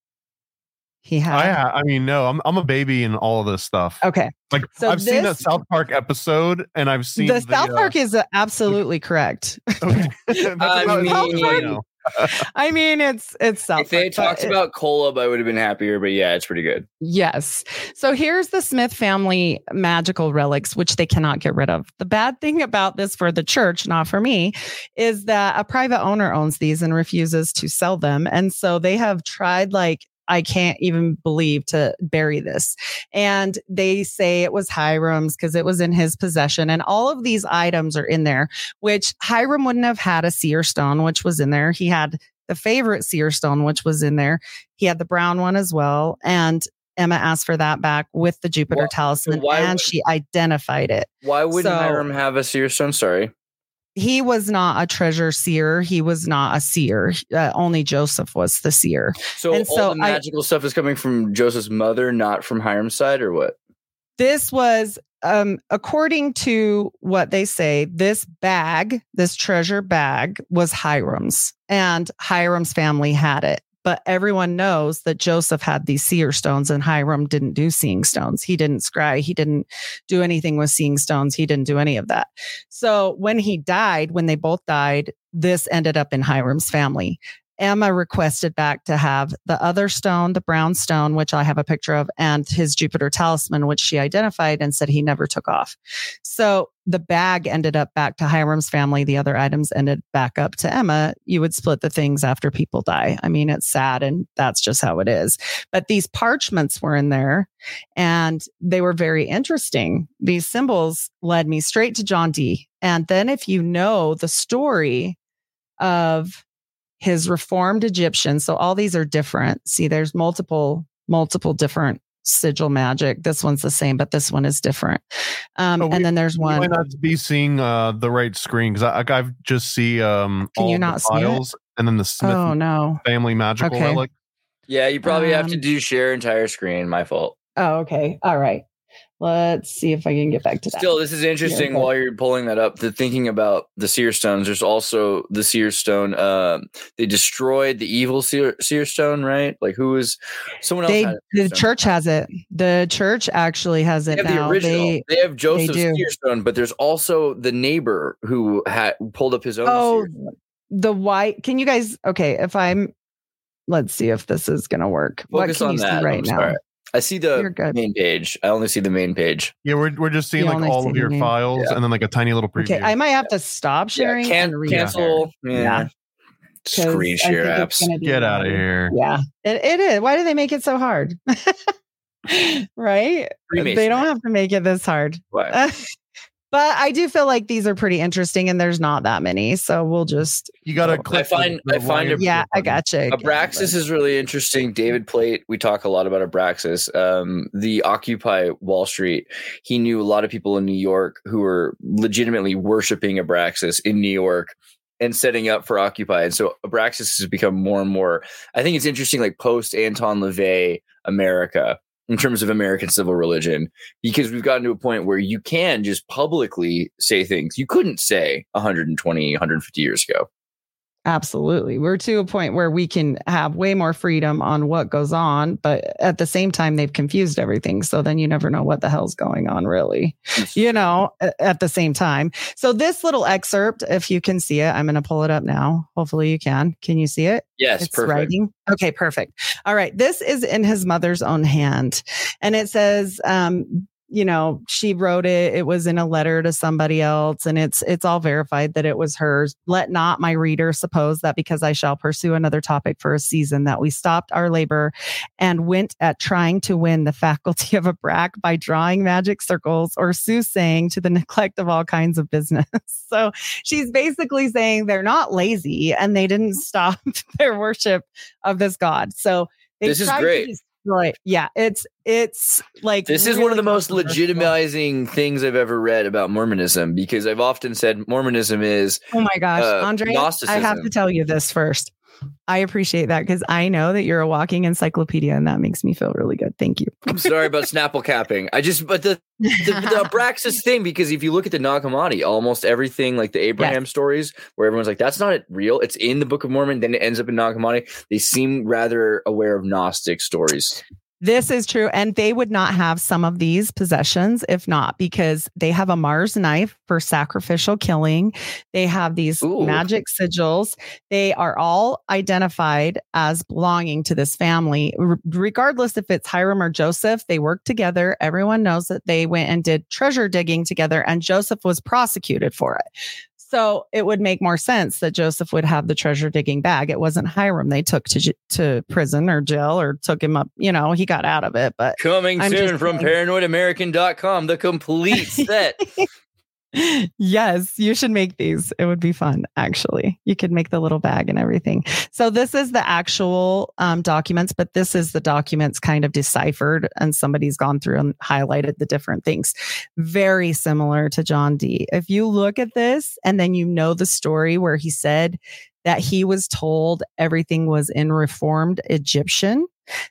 He had. I I mean, no, I'm I'm a baby in all of this stuff. Okay. Like So I've seen that this- South Park episode, and I've seen The South uh, Park is uh, absolutely correct. (laughs) Okay. (laughs) That's I about as much as I know. (laughs) I mean, it's it's South If they talked but it- about Kolob, I would have been happier. But yeah, it's pretty good. Yes. So here's the Smith family magical relics, which they cannot get rid of. The bad thing about this for the church, not for me, is that a private owner owns these and refuses to sell them. And so they have tried, like, I can't even believe to bury this. And they say it was Hyrum's because it was in his possession. And all of these items are in there, which Hyrum wouldn't have had a seer stone, which was in there. He had the favorite seer stone, which was in there. He had the brown one as well. And Emma asked for that back with the Jupiter Wha- talisman and would- she identified it. Why wouldn't So- Hyrum have a seer stone? Sorry. He was not a treasure seer. He was not a seer. Uh, only Joseph was the seer. So And all so the I- magical stuff is coming from Joseph's mother, not from Hyrum's side, or what? This was, um, according to what they say, this bag, this treasure bag was Hyrum's, and Hyrum's family had it. But everyone knows that Joseph had these seer stones and Hyrum didn't do seeing stones. He didn't scry. He didn't do anything with seeing stones. He didn't do any of that. So when he died, when they both died, this ended up in Hyrum's family. Emma requested back to have the other stone, the brown stone, which I have a picture of, and his Jupiter talisman, which she identified and said he never took off. So the bag ended up back to Hyrum's family. The other items ended back up to Emma. You would split the things after people die. I mean, it's sad and that's just how it is. But these parchments were in there and they were very interesting. These symbols led me straight to John Dee. And then if you know the story of his reformed Egyptian. So all these are different. See, there's multiple, multiple different sigil magic. This one's the same, but this one is different. Um, Oh, we- and then there's You one. might not be seeing uh, the right screen because I, I just see um, Can all you the not see it? files and then the Smith Oh no. family magical Okay. relic. Yeah, you probably have to Um, do share entire screen. My fault. Oh, okay. All right. Let's see if I can get back to that. Still, this is interesting. While you're pulling that up, the thinking about the seer stones. There's also the seer stone. Um, they destroyed the evil seer, seer stone, right? Like who was someone else? they the stone. church has it. The church actually has They it have the now. original. They They, have Joseph's do. seer stone, but there's also the neighbor who had pulled up his own. Oh, the white. Can you guys? Okay, if I'm, let's see if this is gonna work. what can you that. see right now? sorry. I see the main page. I only see the main page. Yeah, we're, we're just seeing You like all see of your name. files Yeah. and then like a tiny little preview. Okay, I might have to stop sharing. yeah, can, and cancel. Yeah. Yeah. 'cause Screen share apps. Get out of here. Yeah, it, it is. Why do they make it so hard? (laughs) right? Freemasonry. They don't have to make it this hard. Why? (laughs) but I do feel like these are pretty interesting, and there's not that many, so we'll just. You got to I click. find- I find it- Yeah, I gotcha. Abraxas is really interesting. David Plate, we talk a lot about Abraxas. Um, the Occupy Wall Street, he knew a lot of people in New York who were legitimately worshiping Abraxas in New York and setting up for Occupy. And so Abraxas has become more and more. I think it's interesting, like post Anton LaVey America in terms of American civil religion, because we've gotten to a point where you can just publicly say things you couldn't say 120, 150 years ago. Absolutely. We're to a point where we can have way more freedom on what goes on, but at the same time, they've confused everything. So then you never know what the hell's going on, really, you know, at the same time. So this little excerpt, if you can see it, I'm going to pull it up now. Hopefully you can. Can you see it? Yes, it's perfect. writing. Okay, perfect. All right. This is in his mother's own hand. And it says, um, you know, she wrote it. It was in a letter to somebody else, and it's it's all verified that it was hers. Let not my reader suppose that because I shall pursue another topic for a season that we stopped our labor and went at trying to win the faculty (laughs) of Abrac by drawing magic circles or soothsaying to the neglect of all kinds of business. (laughs) so she's basically saying they're not lazy and they didn't mm-hmm. stop (laughs) their worship of this god. So they This is great. Destroy- Yeah, it's it's like This is one of the most legitimizing things I've ever read about Mormonism because I've often said Mormonism is Oh my gosh, uh, Andre, I have to tell you this first. I appreciate that because I know that you're a walking encyclopedia and that makes me feel really good. Thank you. I'm sorry about Snapple capping. I just but the the, the (laughs) Abraxas thing because if you look at the Nag Hammadi, almost everything like the Abraham stories where everyone's like that's not real. It's in the Book of Mormon, then it ends up in Nag Hammadi. They seem rather aware of Gnostic stories. This is true. And they would not have some of these possessions if not because they have a Mars knife for sacrificial killing. They have these Ooh. magic sigils. They are all identified as belonging to this family, R- regardless if it's Hyrum or Joseph. They work together. Everyone knows that they went and did treasure digging together, and Joseph was prosecuted for it. So it would make more sense that Joseph would have the treasure digging bag. It wasn't Hyrum they took to to prison or jail or took him up. You know, he got out of it, but Coming I'm soon from saying. paranoidamerican.com, the complete set. (laughs) yes, you should make these. It would be fun, actually. You could make the little bag and everything. So, this is the actual um, documents, but this is the documents kind of deciphered, and somebody's gone through and highlighted the different things. Very similar to John Dee. If you look at this and then you know the story where he said that he was told everything was in reformed Egyptian,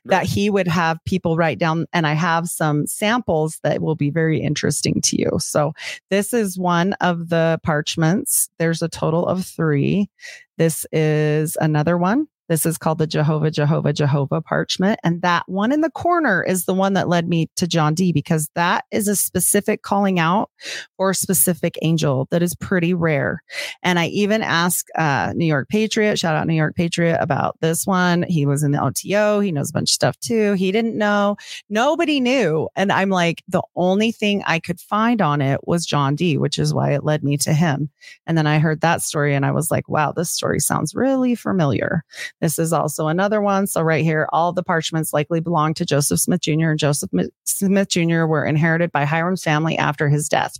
that he would have people write down, and I have some samples that will be very interesting to you. So, this is one of the parchments. There's a total of three. This is another one. This is called the Jehovah, Jehovah, Jehovah parchment. And that one in the corner is the one that led me to John Dee because that is a specific calling out for a specific angel that is pretty rare. And I even asked uh, New York Patriot, shout out New York Patriot about this one. He was in the OTO. He knows a bunch of stuff too. He didn't know. Nobody knew. And I'm like, the only thing I could find on it was John Dee, which is why it led me to him. And then I heard that story and I was like, wow, this story sounds really familiar. This is also another one. So right here, all the parchments likely belong to Joseph Smith Jr. and Joseph Smith Jr. were inherited by Hyrum's family after his death.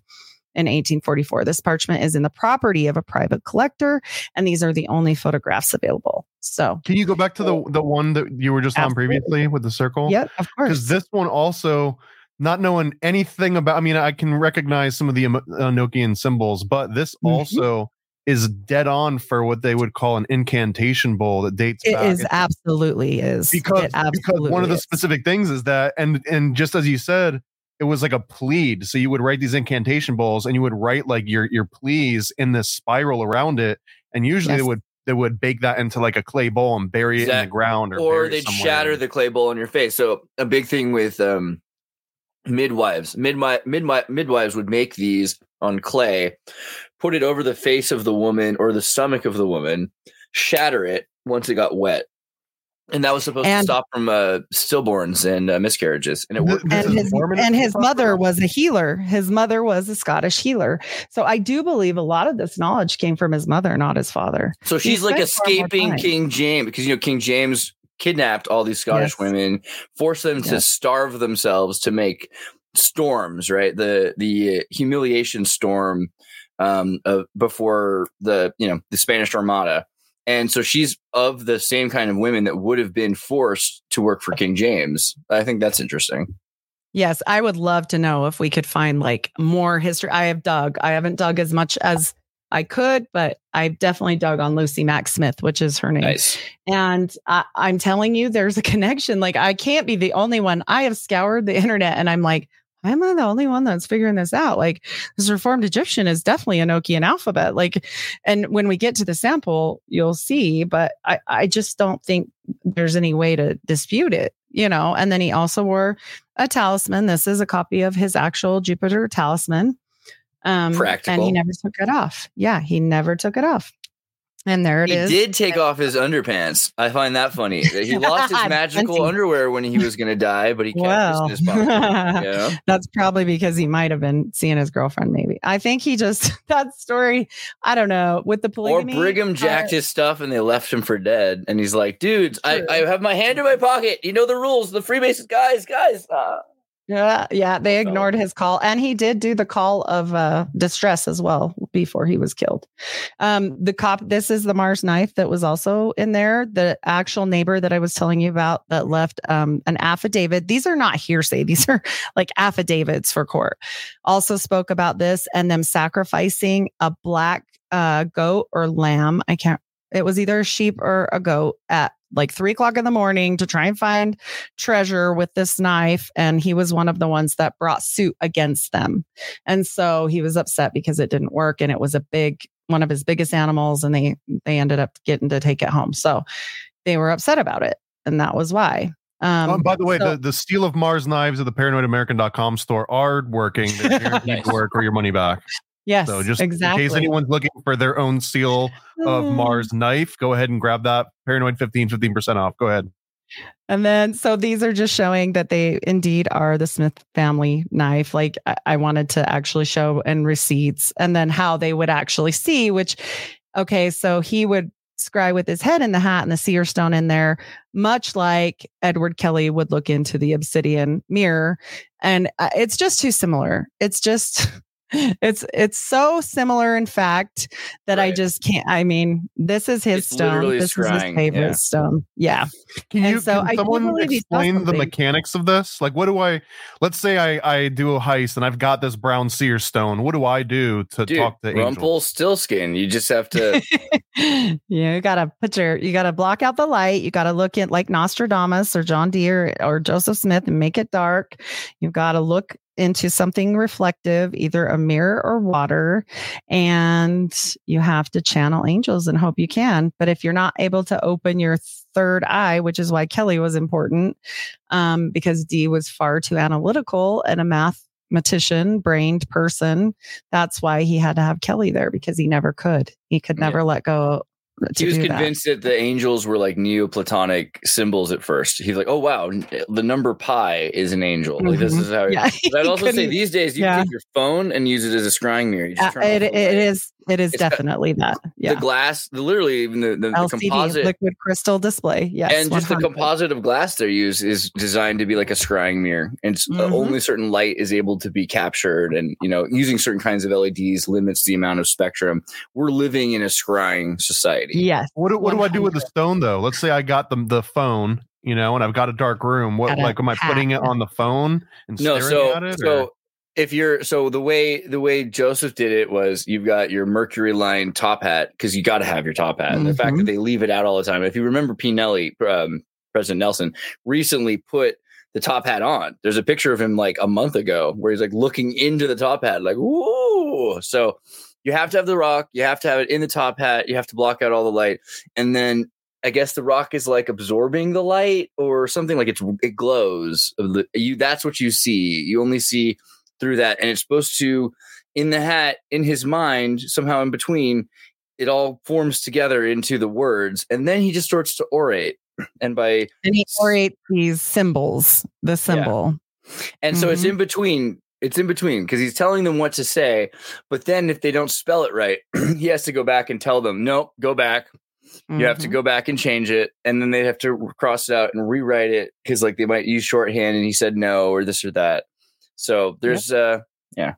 In 1844. This parchment is in the property of a private collector, and these are the only photographs available. So, Can you go back to the the one that you were just on previously with the circle? yep, of course. Because this one also, not knowing anything about, I mean, I can recognize some of the Emo- uh, symbols, but this Mhm. also is dead on for what they would call an incantation bowl that dates It back. is It's- absolutely is. because It because one of the is. specific things is that and and just as you said it was like a plead so you would write these incantation bowls and you would write like your your pleas in this spiral around it and usually Yes. they would they would bake that into like a clay bowl and bury it in the ground or, or they'd shatter the clay bowl in your face. So a big thing with um, midwives, midwife, midwife, midwives would make these on clay, put it over the face of the woman or the stomach of the woman, shatter it once it got wet, and that was supposed And- to stop from uh, stillborns and uh, miscarriages, and it worked. and his and his mother was a healer. His mother was a Scottish healer. So I do believe a lot of this knowledge came from his mother, not his father. So He she's like spent far more escaping. King James because you know King James kidnapped all these Scottish Yes. women, forced them to starve themselves to make storms, right? The the humiliation storm um before the you know the Spanish Armada. And so she's of the same kind of women that would have been forced to work for King James. I think that's interesting. Yes, I would love to know if we could find like more history. I have dug. I haven't dug as much as I could, but I've definitely dug on Lucy Mack Smith, which is her name. Nice. And I, I'm telling you, there's a connection. Like I can't be the only one. I have scoured the internet and I'm like, am I the only one that's figuring this out? Like this reformed Egyptian is definitely an Enochian alphabet. Like, and when we get to the sample, you'll see, but I, I just don't think there's any way to dispute it, you know? And then he also wore a talisman. This is a copy of his actual Jupiter talisman. Um, And he never took it off. Yeah, he never took it off. And there it he is. did take off his underpants. I find that funny. He lost his (laughs) magical underwear when he was going to die, but he kept Well. his pocket. You (laughs) know? That's probably because he might have been seeing his girlfriend. Maybe I think he just (laughs) that story. I don't know with the police. Or. Brigham uh, jacked his stuff and they left him for dead. And he's like, dudes, I, I have my hand in my pocket. You know the rules. The Freemasons, guys, guys. Uh, Yeah, yeah, they ignored his call, and he did do the call of uh, distress as well before he was killed. Um, the cop. This is the Mars knife that was also in there. The actual neighbor that I was telling you about that left um, an affidavit. These are not hearsay; (laughs) these are like affidavits for court. Also spoke about this and them sacrificing a black uh, goat or lamb. I can't. It was either a sheep or a goat at like three o'clock in the morning to try and find treasure with this knife and he was one of the ones that brought suit against them and so he was upset because it didn't work and it was a big one of his biggest animals and they they ended up getting to take it home so they were upset about it and that was why Um, Oh, by the way, so- the, the Seal of Mars knives at the paranoidamerican.com store are working. They're (laughs) guaranteed to work or your money back. Yes, So just exactly. in case anyone's looking for their own Seal of Mm. Mars knife, go ahead and grab that. Paranoid 15, 15% off. Go ahead. And then, so these are just showing that they indeed are the Smith family knife. Like I, I wanted to actually show and receipts, and then how they would actually see. Which, okay, so he would scry with his head in the hat and the seer stone in there, much like Edward Kelly would look into the obsidian mirror, and uh, it's just too similar. It's just. (laughs) It's it's so similar, in fact, that I just can't. I mean, this is his It's stone. literally This is his favorite yeah. stone. Yeah. Can And you so can do someone believe explain the mechanics of this? Like what do I let's say I, I do a heist and I've got this brown seer stone. What do I do to Dude, talk to Angel? Rumpelstiltskin. You just have to. (laughs) yeah, you gotta put your you gotta block out the light. You gotta look at like Nostradamus or John Dee or Joseph Smith and make it dark. You've got to look into something reflective, either a mirror or water, and you have to channel angels and hope you can. But if you're not able to open your third eye, which is why Kelly was important, um, because Dee was far too analytical and a mathematician brained person that's why he had to have Kelly there because he never could. He could Yeah. never let go. He was do that. convinced that. the angels were like Neoplatonic symbols at first. He's like, "Oh wow, the number pi is an angel." Like this Mhm. is how. Yeah, But (laughs) I'd also say these days you yeah. take your phone and use it as a scrying mirror. You just Uh, turn it, it is it is It's got definitely that. Yeah. the glass, the literally even the, the, the LCD composite. liquid crystal display. Yes. and just the composite of glass they use is designed to be like a scrying mirror and it's, uh, Mhm. only certain light is able to be captured and you know using certain kinds of leds limits the amount of spectrum we're living in a scrying society Yes. What do, what do I do with the stone though? Let's say I got the the phone, you know, and I've got a dark room. What like am I putting it on the phone and no staring so at it? so or- if you're so the way the way joseph did it was you've got your mercury line top hat because you got to have your top hat. And the fact that they leave it out all the time if you remember p. Nelly um, president nelson recently put the top hat on. There's a picture of him like a month ago where he's like looking into the top hat like whoa so you have to have the rock you have to have it in the top hat you have to block out all the light. And then I guess the rock is like absorbing the light or something like it's it glows. You that's what you see. You only see through that, and it's supposed to in the hat in his mind somehow in between. It all forms together into the words, and then he just starts to orate. And by And he orates these symbols, the symbol. and so it's Mhm. in between. It's in between because he's telling them what to say, but then if they don't spell it right, (clears throat) he has to go back and tell them, "Nope, go back." You have to Mhm. go back and change it, and then they have to cross it out and rewrite it because like they might use shorthand, and he said no or this or that. So there's uh yeah.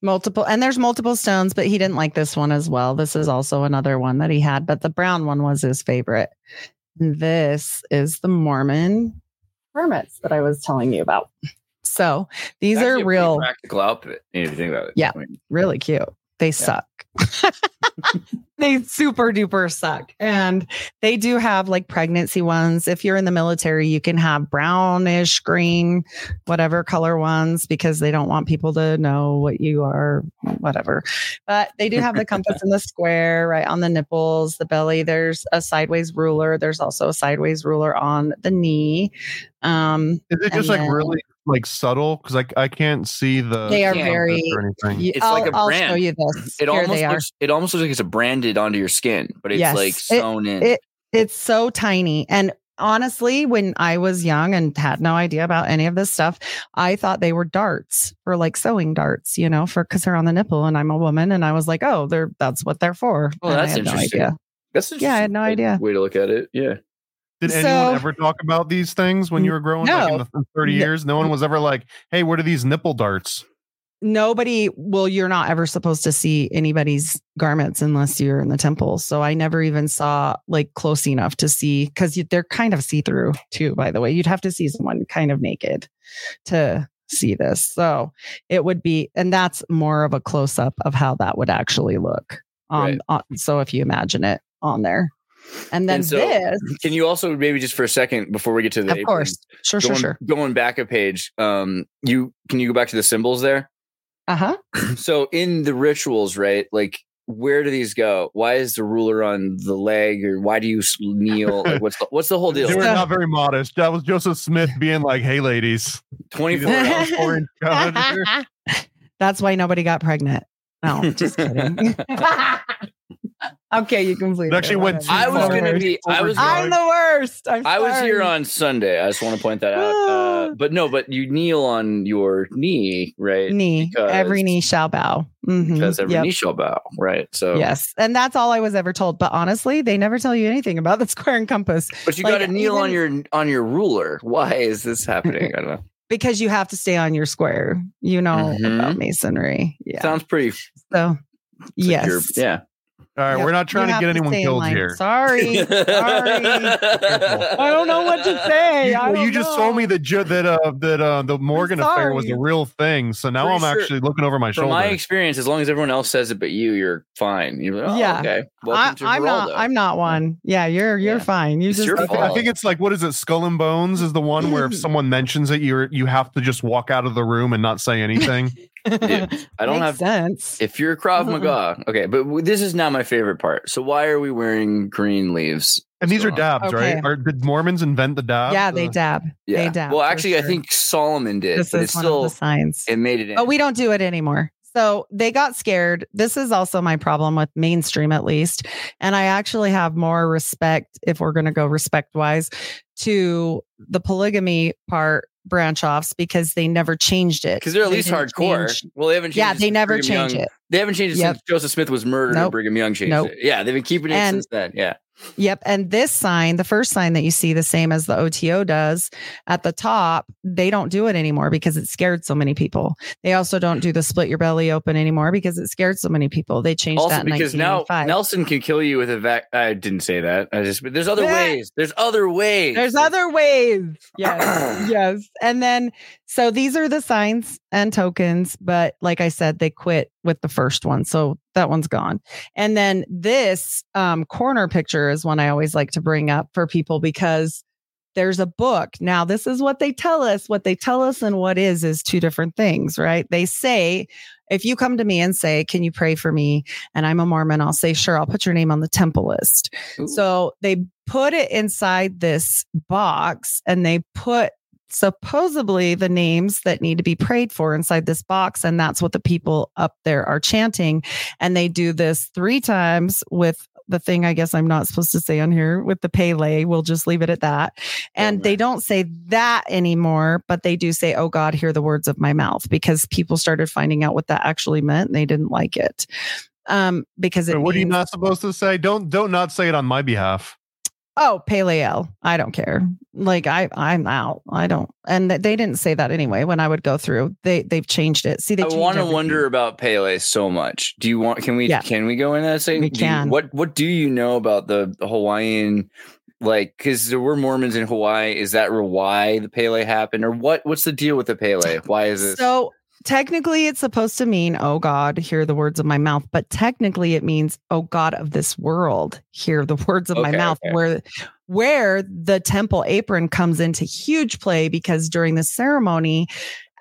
multiple and there's multiple stones but he didn't like this one as well this is also another one that he had but the brown one was his favorite this is the mormon garments that i was telling you about so these actually are real practical outfit. If you think about it, Yeah. I mean, really cute they suck (laughs) they super duper suck. And they do have like pregnancy ones. If you're in the military you can have brownish green whatever color ones because they don't want people to know what you are whatever. But they do have the compass in the (laughs) square right on the nipples the belly. There's a sideways ruler. There's also a sideways ruler on the knee. Um is it and just like then- really like subtle? Because I I can't see the they are very or anything. y- It's I'll, like a I'll brand. show you this it Here almost they are. looks it almost looks like it's branded onto your skin, but it's Yes. like It- sewn in. it- it's so tiny and honestly when i was young and had no idea about any of this stuff i thought they were darts or like sewing darts you know for because they're on the nipple and i'm a woman and i was like oh they're that's what they're for Oh, And I that's had no interesting. idea. That's Yeah, I had no idea. Way to look at it. Yeah. Did So- anyone ever talk about these things when you were growing like in No. the 30 years? No one was ever like, hey, what are these nipple darts? nobody well you're not ever supposed to see anybody's garments unless you're in the temple so i never even saw like close enough to see because they're kind of see-through too by the way you'd have to see someone kind of naked to see this so it would be and that's more of a close-up of how that would actually look um Right. on, so if you imagine it on there and then And so, this Can you also maybe just for a second before we get to the of aprons, course sure sure going, sure going back a page, um, you can you go back to the symbols there? uh-huh (clears throat) so in the rituals, right? Like where do these go? Why is the ruler on the leg, or why do you kneel? (laughs) Like, what's the, what's the whole deal? They were not very modest. That was Joseph Smith being like, "Hey, ladies, Twenty four ounce. That's why nobody got pregnant. No, just kidding. (laughs) (laughs) okay, you completely. It actually went I was gonna be. I was. I'm the worst. I'm I was here on Sunday. I just want to point that out. Uh, (sighs) but no, but you kneel on your knee, right? knee. because- every knee shall bow. Mhm. Because every Yep. knee shall bow, right? So Yes, and that's all I was ever told. But honestly, they never tell you anything about the (laughs) square and compass But you Like, got to kneel on your on your ruler. Why is this happening? I don't know. (laughs) because you have to stay on your square. You know about Mhm. masonry. Yeah. Sounds pretty. so it's like yes. yeah. All right, Yep. we're not trying You to get anyone stay killed line. here. Sorry. (laughs) Sorry. I don't know what to say. You, well, you just told me that ju- that uh, that uh, the Morgan affair was the real thing. So now Pretty I'm sure- actually looking over my From shoulder. my experience, as long as everyone else says it but you, you're fine. You're like, oh, Yeah. okay. I, Welcome to I'm not. I'm not one. Yeah, you're. You're Yeah. fine. You It's just. your I, thi- I think it's like what is it? Skull and Bones is the one where if (laughs) someone mentions it, you're you have to just walk out of the room and not say anything. (laughs) (laughs) I don't Makes have sense. If you're Krav Uh-uh. Maga, okay, but w- this is not my favorite part. So why are we wearing green leaves? and these are What's going on? dabs, Okay. right? Or did Mormons invent the dab? yeah, they dab. Yeah. They dab. well, for actually, I think Solomon did, this but is it's one still of the signs. it made it in. But we don't do it anymore. So they got scared. This is also my problem with mainstream, at least. And I actually have more respect, if we're going to go respect wise, to the polygamy part branch offs because they never changed it. because they're at They least hardcore. change- Well, they haven't changed. Yeah, they never Brigham change Young- it. They haven't changed it Yep. since Joseph Smith was murdered and Nope. Brigham Young changed Nope. it. Yeah, they've been keeping it And- since then. Yeah. Yep. And this sign, the first sign that you see, the same as the OTO does at the top, they don't do it anymore because it scared so many people. They also don't do the split your belly open anymore because it scared so many people. They changed Also, that in because now Nelson can kill you with a vac. I didn't say that. I just. But there's other Yeah. ways. There's other ways. There's other ways. Yes. (clears throat) yes. And then, so these are the signs and tokens, but like I said, they quit with the first one. So that one's gone. And then this um, corner picture is one I always like to bring up for people because there's a book. Now, this is what they tell us. What they tell us and what is is two different things, right? They say, if you come to me and say, Can you pray for me? And I'm a Mormon, I'll say, Sure, I'll put your name on the temple list. Ooh. So they put it inside this box and they put supposedly the names that need to be prayed for inside this box. And that's what the people up there are chanting. And they do this three times with the thing I guess I'm not supposed to say on here with the Pele. We'll just leave it at that. And they don't say that anymore, but they do say, Oh God, hear the words of my mouth because people started finding out what that actually meant and they didn't like it. Um, because it what are you not supposed to say? Don't don't not say it on my behalf. Oh, Paleo. I don't care. Like I, I'm out. I don't. And they didn't say that anyway. When I would go through, they they've changed it. See, they. I want to wonder about Pele so much. Do you want? Can we? Yeah. Can we go in that? same We do you- can. what What do you know about the, the Hawaiian? Like, because there were Mormons in Hawaii. Is that why the Pele happened, or what? What's the deal with the Pele? Why is it So technically, it's supposed to mean, "Oh God, hear the words of my mouth," but technically, it means, "Oh God of this world, hear the words of my mouth." okay. Where where the temple apron comes into huge play because during the ceremony.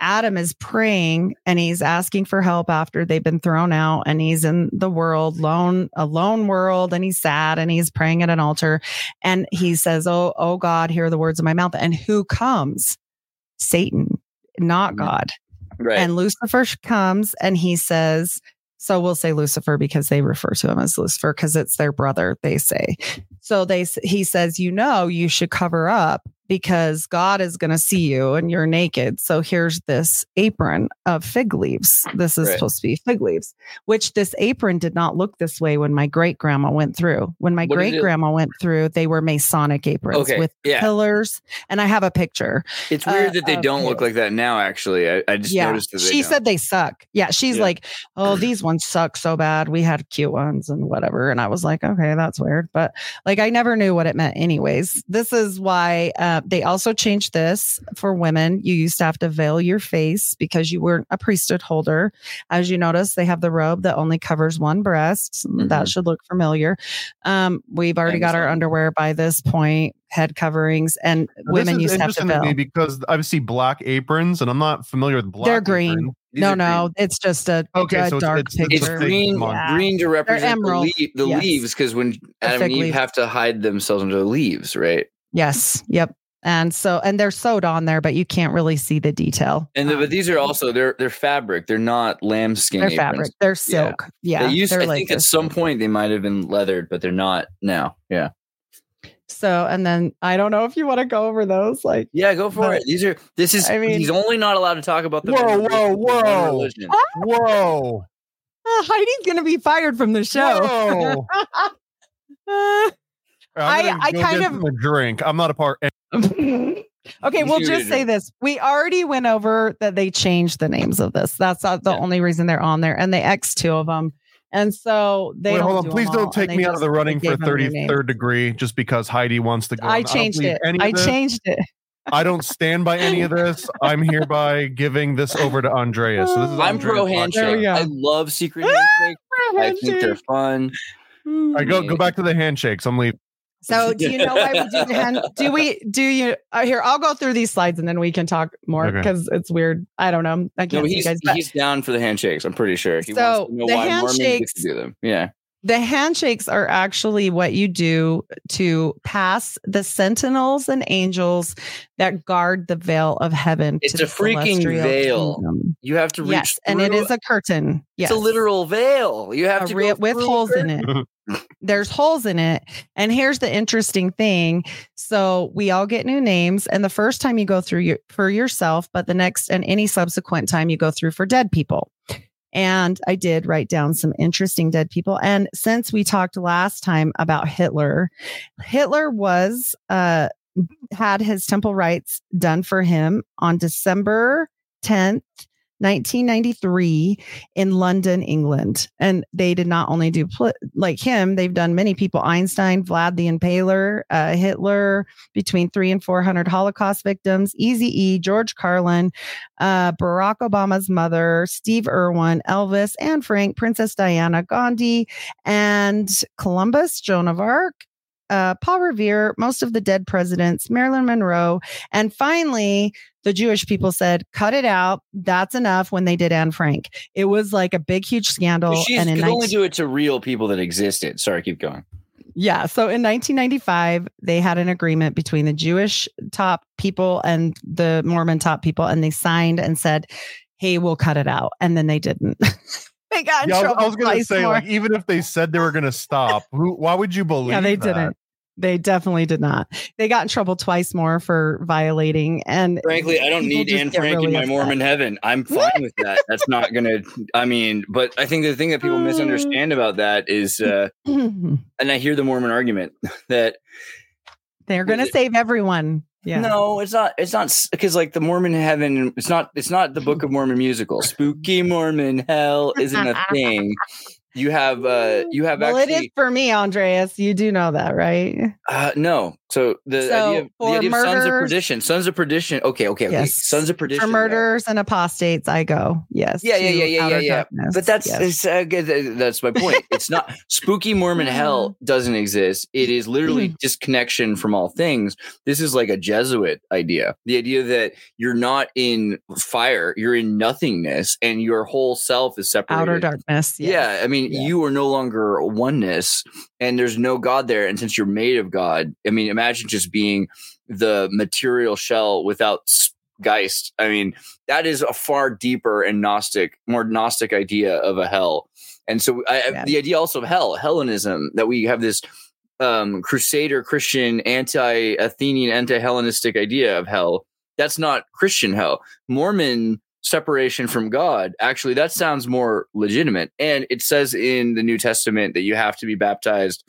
Adam is praying and he's asking for help after they've been thrown out and he's in the world lone a lone world and he's sad and he's praying at an altar and he says oh oh god hear the words of my mouth and who comes satan not Mhm. god right. and Lucifer comes and he says, so we'll say Lucifer because they refer to him as Lucifer because it's their brother, they say. So they he says, you know, you should cover up because God is going to see you and you're naked. So here's this apron of fig leaves. This is Right. supposed to be fig leaves, which this apron did not look this way when my great grandma went through. When my What did it- great grandma went through, they were Masonic aprons Okay, with yeah. pillars. And I have a picture. it's weird uh, that they don't look like that now. Actually, I, I just yeah, noticed that she don't. said they suck. Yeah, she's Yeah. like, oh, these ones suck so bad. We had cute ones and whatever. And I was like, okay, that's weird. But like, I never knew what it meant, anyways. This is why uh, they also changed this for women. You used to have to veil your face because you weren't a priesthood holder. As you notice, they have the robe that only covers one breast. That should look familiar. Um, we've already got our underwear by this point, head coverings, and Now, women used to have to interesting to me veil. because I see black aprons, and I'm not familiar with black. They're green. apron. These no, are no, it's just a, Okay, a so it's- dark it's- it's It's picture. fake green, Yeah. green to represent the, emerald. lea- the Yes. leaves because when Adam and Eve leaves. have to hide themselves under the leaves, right? Yes. Yep. And so, and they're sewed on there, but you can't really see the detail. And the, Um, but these are also they're they're fabric. They're not lambskin. they're aprons. fabric. They're silk. Yeah. they used. they're I like think at this. some point they might have been leathered, but they're not now. Yeah. So, and then I don't know if you want to go over those. Like, Yeah, go for But- it. These are. This is. I mean- he's only not allowed to talk about the. Whoa, veneration whoa, whoa. religion. Whoa! oh, Heidi's going to be fired from the show. (laughs) (laughs) Whoa! I'm I- gonna I go kind of- a drink. I'm not a part. (laughs) okay, we'll just say this. We already went over that they changed the names of this. That's not the Yeah. only reason they're on there. And they X two of them. And so they Wait, hold on. do Please don't take me out of the running for them their name. 33rd degree just because Heidi wants to go. I changed believe it. I changed it. I don't stand by any of this. I'm hereby giving this over to Andrea. So this is I'm pro Andrea's podcast. There we handshake. I love secret ah, handshake. I think they're fun. All right, go go back to the handshakes. I'm leaving. So do you know why we do (laughs) hand? Do we do you uh, here? I'll go through these slides and then we can talk more Okay. because it's weird. I don't know. I can't you he's guys. he's down for the handshakes. I'm pretty sure. He So, wants to know the why handshakes- to do them. Yeah. the handshakes are actually what you do to pass the sentinels and angels that guard the veil of heaven. It's a freaking veil. kingdom. You have to reach. Yes, and it is a curtain. Yes, It's a literal veil. You have a to re- with holes in it. (laughs) (laughs) There's holes in it. And here's the interesting thing. So we all get new names. And the first time you go through your, for yourself, but the next and any subsequent time you go through for dead people. And I did write down some interesting dead people. And since we talked last time about Hitler, Hitler was, uh, had his temple rites done for him on December 10th, 1993 in London, England. And they did not only do pl- like him, they've done many people Einstein, Vlad the Impaler, uh, Hitler, between three and 400 Holocaust victims, Easy E, George Carlin, uh, Barack Obama's mother, Steve Irwin, Elvis, and Frank, Princess Diana, Gandhi, and Columbus, Joan of Arc. Uh, Paul Revere, most of the dead presidents, Marilyn Monroe, and finally, the Jewish people said, cut it out. That's enough when they did Anne Frank. It was like a big, huge scandal. She and in could 19- only do it to real people that existed. Sorry, keep going. yeah. So in 1995, they had an agreement between the Jewish top people and the Mormon top people, and they signed and said, hey, we'll cut it out. And then they didn't. (laughs) they got in Yeah, I was, trouble. I was gonna say, more. like, even if they said they were gonna stop, who, why would you believe? yeah, they that? didn't. They definitely did not. They got in trouble twice more for violating. And Frankly, I don't need Anne Frank really in my upset. Mormon heaven. I'm (laughs) fine with that. That's not gonna. I mean, but I think the thing that people misunderstand about that is, uh, (clears throat) and I hear the Mormon argument (laughs) that They're going to save everyone. Yeah. no, it's not. It's not because like the Mormon heaven. It's not. It's not the Book of Mormon musical. Spooky Mormon hell isn't a thing. You have. uh You have well, actually. it is for me, Andreas. You do know that, right? Uh, no. So the So, idea, of, the idea of sons of perdition, sons of perdition. Okay, okay, okay. Yes. Sons of perdition. For murders and apostates, I go. Yes. Yeah, yeah, yeah, yeah, yeah, yeah. darkness. But that's Yes. uh, that's my point. It's not (laughs) spooky Mormon hell doesn't exist. It is literally Mm-hmm. disconnection from all things. This is like a Jesuit idea. The idea that you're not in fire, you're in nothingness, and your whole self is separated. outer darkness. yes. Yeah, I mean, Yeah. you are no longer oneness, and there's no God there. And since you're made of God, I mean, imagine just being the material shell without Geist. I mean, that is a far deeper and Gnostic, more Gnostic idea of a hell. And so, I, Yeah. the idea also of hell, Hellenism, that we have this um, Crusader Christian, anti Athenian, anti Hellenistic idea of hell. That's not Christian hell. Mormon separation from God, actually, that sounds more legitimate. And it says in the New Testament that you have to be baptized.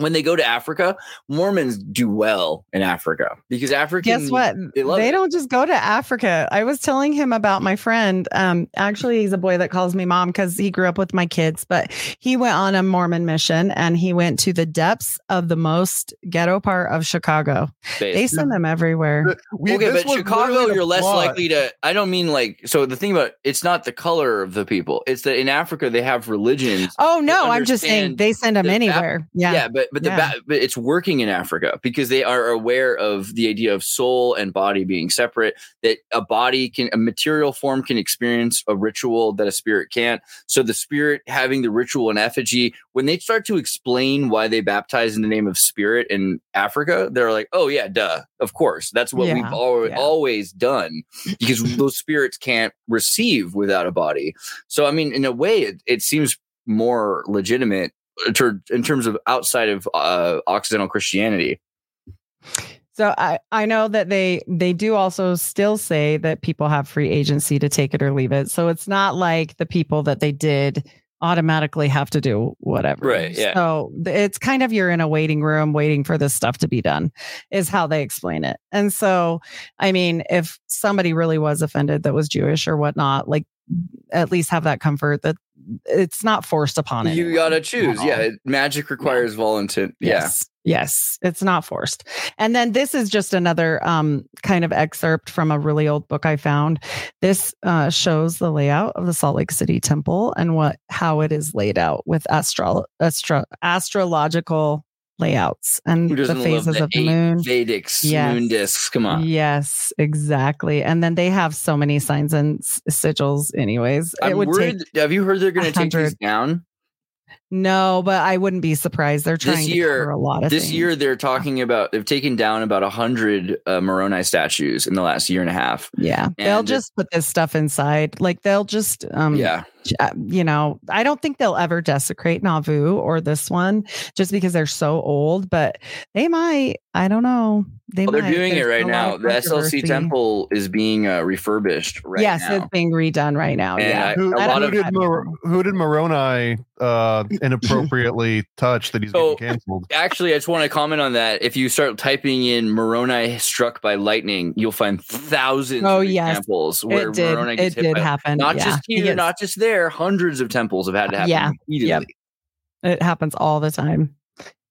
When they go to Africa, Mormons do well in Africa because Africans. Guess what? They love it. don't just go to Africa. I was telling him about my friend. Um, actually, he's a boy that calls me mom because he grew up with my kids, but he went on a Mormon mission and he went to the depths of the most ghetto part of Chicago. They send them everywhere. We- okay, but Chicago, you're less plot. likely to. I don't mean like. So the thing about it's not the color of the people. It's that in Africa they have religions. Oh no, I'm just saying they send them the Bap- anywhere. Yeah. Yeah. but but the Yeah. ba- but it's working in Africa because they are aware of the idea of soul and body being separate. That a body can a material form can experience a ritual that a spirit can't. So the spirit having the ritual in effigy, when they start to explain why they baptize in the name of spirit in Africa, they're like, "Oh yeah, duh, of course, that's what Yeah, we've al- yeah. always done." Because (laughs) those spirits can't receive without a body. So I mean, in a way, it, it seems more legitimate in ter- in terms of outside of uh, Occidental Christianity. So I, I know that they they do also still say that people have free agency to take it or leave it. So it's not like the people that they did automatically have to do whatever. Right, yeah. So it's kind of you're in a waiting room waiting for this stuff to be done, is how they explain it. And so, I mean, if somebody really was offended that was Jewish or whatnot, like at least have that comfort that it's not forced upon it. You gotta choose. Yeah, magic requires volunteer. Yeah. Yes. Yes, it's not forced. And then this is just another um, kind of excerpt from a really old book I found. This uh, shows the layout of the Salt Lake City Temple and what how it is laid out with astro, astro astrological layouts and the phases the of the moon. Vedic Yes. moon discs? Come on. Yes, exactly. And then they have so many signs and s- sigils. Anyways, I'm it would worried. have you heard they're going to take these down? No, but I wouldn't be surprised. They're trying This to year- cover a lot of This things. year, they're talking about they've taken down about a hundred uh, Moroni statues in the last year and a half. Yeah, they'll just put this stuff inside. Like they'll just, um, yeah, uh, you know, I don't think they'll ever desecrate Nauvoo or this one just because they're so old, but they might. I don't know. They well, they're might. doing it right now. The SLC temple is being uh, refurbished right yes, now. it's being redone right now. And yeah, I- Who, a I lot who of did Mor- who did Moroni uh, inappropriately touched that he's So- getting canceled? Actually, I just want to comment on that. If you start typing in Moroni struck by lightning, you'll find thousands Oh, of yes. examples where it did. Moroni It gets hit did by happen. Not yeah. just here, gets- not just there. Hundreds of temples have had to uh, happen Yeah. repeatedly. It happens all the time.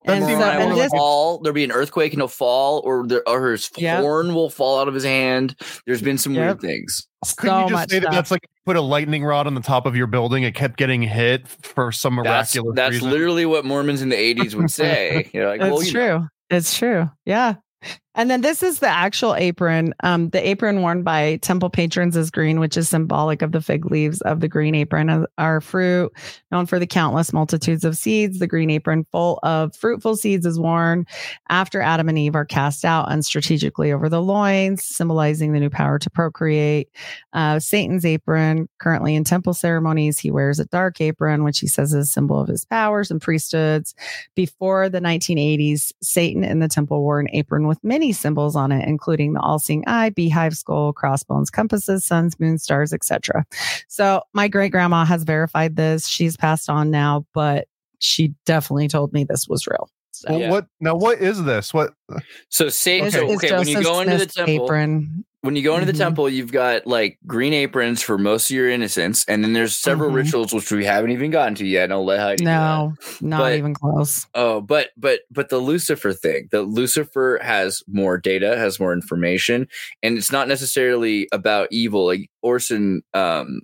That And so, seems and will this, fall. There'll be an earthquake and he'll fall, or there, or his Yep. horn will fall out of his hand. There's been some Yep. weird things. Couldn't you just much say that that's like put a lightning rod on the top of your building? It kept getting hit for some miraculous that's reason. literally what Mormons in the 80s would (laughs) say. You're like, it's well, you know. true. It's true. Yeah. And then this is the actual apron. Um, the apron worn by temple patrons is green, which is symbolic of the fig leaves of the green apron our fruit, known for the countless multitudes of seeds. The green apron full of fruitful seeds is worn after Adam and Eve are cast out unstrategically over the loins, symbolizing the new power to procreate. Uh, Satan's apron, currently in temple ceremonies, he wears a dark apron, which he says is a symbol of his powers and priesthoods. Before the 1980s, Satan in the temple wore an apron with many symbols on it, including the all-seeing eye, beehive skull, crossbones, compasses, suns, moon, stars, etc. So my great grandma has verified this. She's passed on now, but she definitely told me this was real. So Well, Yeah. What now? What is this? What? Uh, so Satan. it's, So okay, when you Joseph go into the Smith's temple, apron. When you go into the temple, you've got like green aprons for most of your innocence, and then there's several Mhm. rituals which we haven't even gotten to yet. And I'll let Heidi. No, not But- even close. Oh, but but but the Lucifer thing, the Lucifer has more data, has more information, and it's not necessarily about evil. Like Orson um,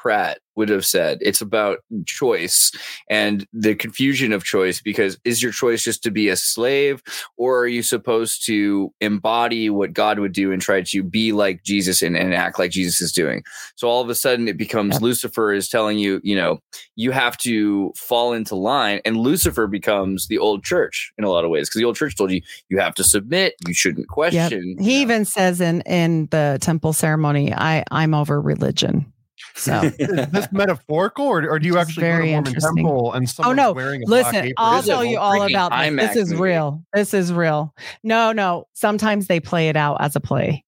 Pratt would have said, it's about choice and the confusion of choice. Because is your choice just to be a slave, or are you supposed to embody what God would do and try to be like Jesus and, and act like Jesus is doing? So all of a sudden, it becomes Yep. Lucifer is telling you, you know, you have to fall into line and lucifer becomes the old church in a lot of ways because the old church told you you have to submit you shouldn't Yep. question He you know. even says in in the temple ceremony, "I I'm over religion." So Is this metaphorical, or, or do you Which actually go to very Mormon temple and oh, someone's no. wearing a black Listen, apron? I'll This is a tell you all about this. IMAX This is movie. real. This is real. No, no. Sometimes they play it out as a play.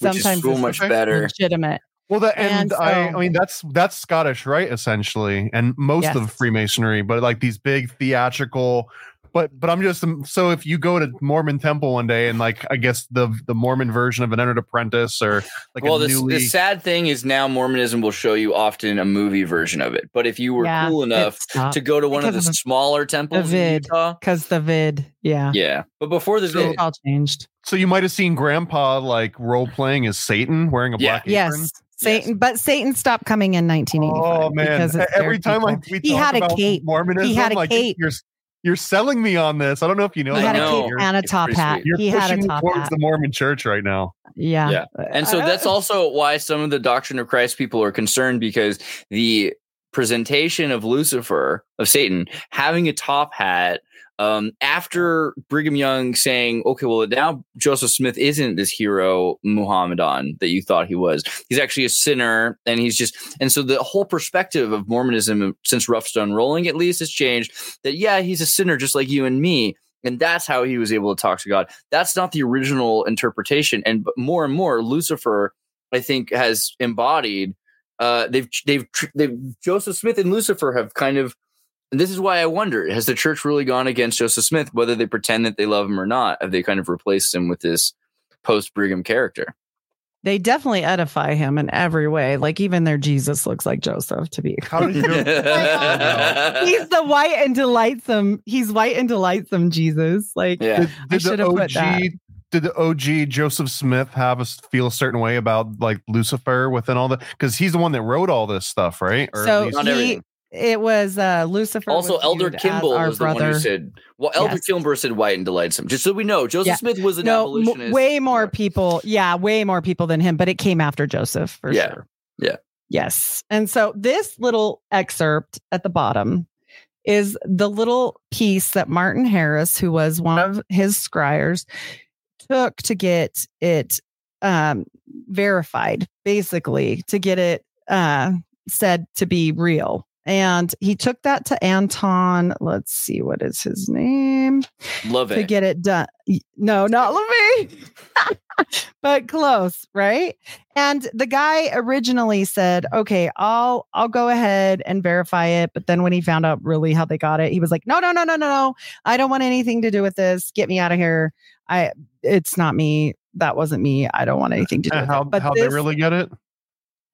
which is Sometimes so much okay. better legitimate. Well, that and, And I, I mean that's that's Scottish, right? Essentially, and most Yes. of Freemasonry, but like these big theatrical. But but I'm just so if you go to Mormon temple one day and like I guess the the Mormon version of an entered apprentice or like well a the, newly the sad thing is now mormonism will show you often a movie version of it but if you were Yeah, cool enough to go to one of the Because of the- smaller temples in vid. utah because the vid, yeah, yeah but before the So- vid all changed. so you might have seen Grandpa like role playing as Satan wearing a Yeah. black apron. Yes, Satan, but Satan stopped coming in 1985. Oh man! because Every scared time I we He talk had a about cape. Mormonism, He had a like cape. You're, You're selling me on this. I don't know if you know. he I had a know. cape You're, and a top hat. you're He had pushing a me top towards hat. the Mormon Church right now. Yeah. Yeah. And so that's also why some of the Doctrine of Christ people are concerned because the presentation of Lucifer, of Satan, having a top hat, um, after Brigham Young saying, okay, well, now Joseph Smith isn't this hero Muhammadan that you thought he was. He's actually a sinner. And he's just, and so the whole perspective of Mormonism since Rough Stone Rolling, at least, has changed that, yeah, he's a sinner just like you and me. And that's how he was able to talk to God. That's not the original interpretation. And more and more, Lucifer, I think, has embodied. Uh, they've they've they've Joseph Smith and Lucifer have kind of. And this is why I wonder: has the church really gone against Joseph Smith, whether they pretend that they love him or not? Have they kind of replaced him with this post Brigham character? They definitely edify him in every way. Like even their Jesus looks like Joseph to be. (laughs) How did you? He's the white and delightsome. He's white and delightsome Jesus. Like yeah, Did, I should have put that. did the OG Joseph Smith have us feel a certain way about like Lucifer within all the because he's the one that wrote all this stuff, right? Or at so least- he, everything. It was uh Lucifer. also, Elder Kimball was the one brother. who said, "Well, Elder Yes. Kimball said white and delightsome." Just so we know, Joseph Yeah. Smith was an no, m- way more people. Yeah, way more people than him, but it came after Joseph for Yeah. sure. Yeah. Yes. And so this little excerpt at the bottom is the little piece that Martin Harris, who was one of his scryers, took to get it um, verified, basically, to get it uh, said to be real. And he took that to Anthon. Let's see, what is his name? Love it. to get it done. No, not Levine, (laughs) but close, right? And the guy originally said, "Okay, I'll I'll go ahead and verify it." But then when he found out really how they got it, he was like, "No, no, no, no, no, no! I don't want anything to do with this. Get me out of here. I it's not me. That wasn't me. I don't want anything to do and with how it." But how they really get it?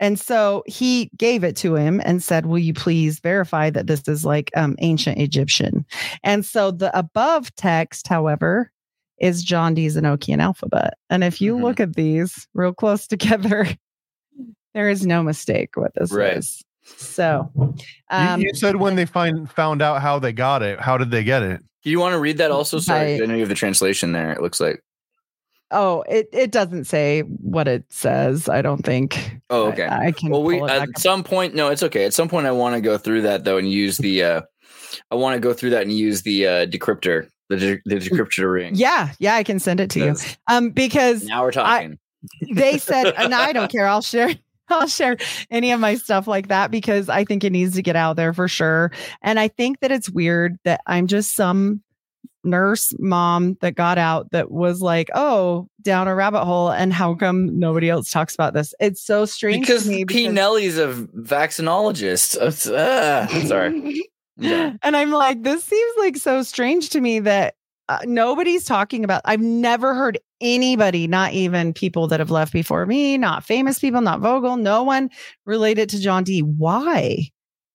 And so he gave it to him and said, Will you please verify that this is like um, ancient Egyptian? And so the above text, however, is John Dee's Enochian alphabet. And if you Mhm. look at these real close (laughs) together, there is no mistake what this Right. is. So, You- um, you, said when they find found out how they got it. How did they get it? Do you want to read that also? Sorry, By- I know you have the translation there. It looks like. Oh, it, it doesn't say what it says. I don't think. Oh, okay. I, can. Well, we pull it back at up. some point. No, it's okay. At some point, I want to go through that though and use the. uh I want to go through that and use the uh decryptor, the de- the decryptor ring. yeah, yeah, I can send it to you. Um, because Now we're talking. they said, (laughs) and I don't care. I'll share. (laughs) I'll share any of my stuff like that because I think it needs to get out there for sure. And I think that it's weird that I'm just some nurse mom that got out that was like, oh, down a rabbit hole. And how come nobody else talks about this? It's so strange because me. P. Nelly's a vaccinologist. Ah, sorry. (laughs) Yeah. And I'm like, this seems like so strange to me that uh, nobody's talking about. I've never heard anybody, not even people that have left before me, not famous people, not Vogel, no one related to John Dee Why?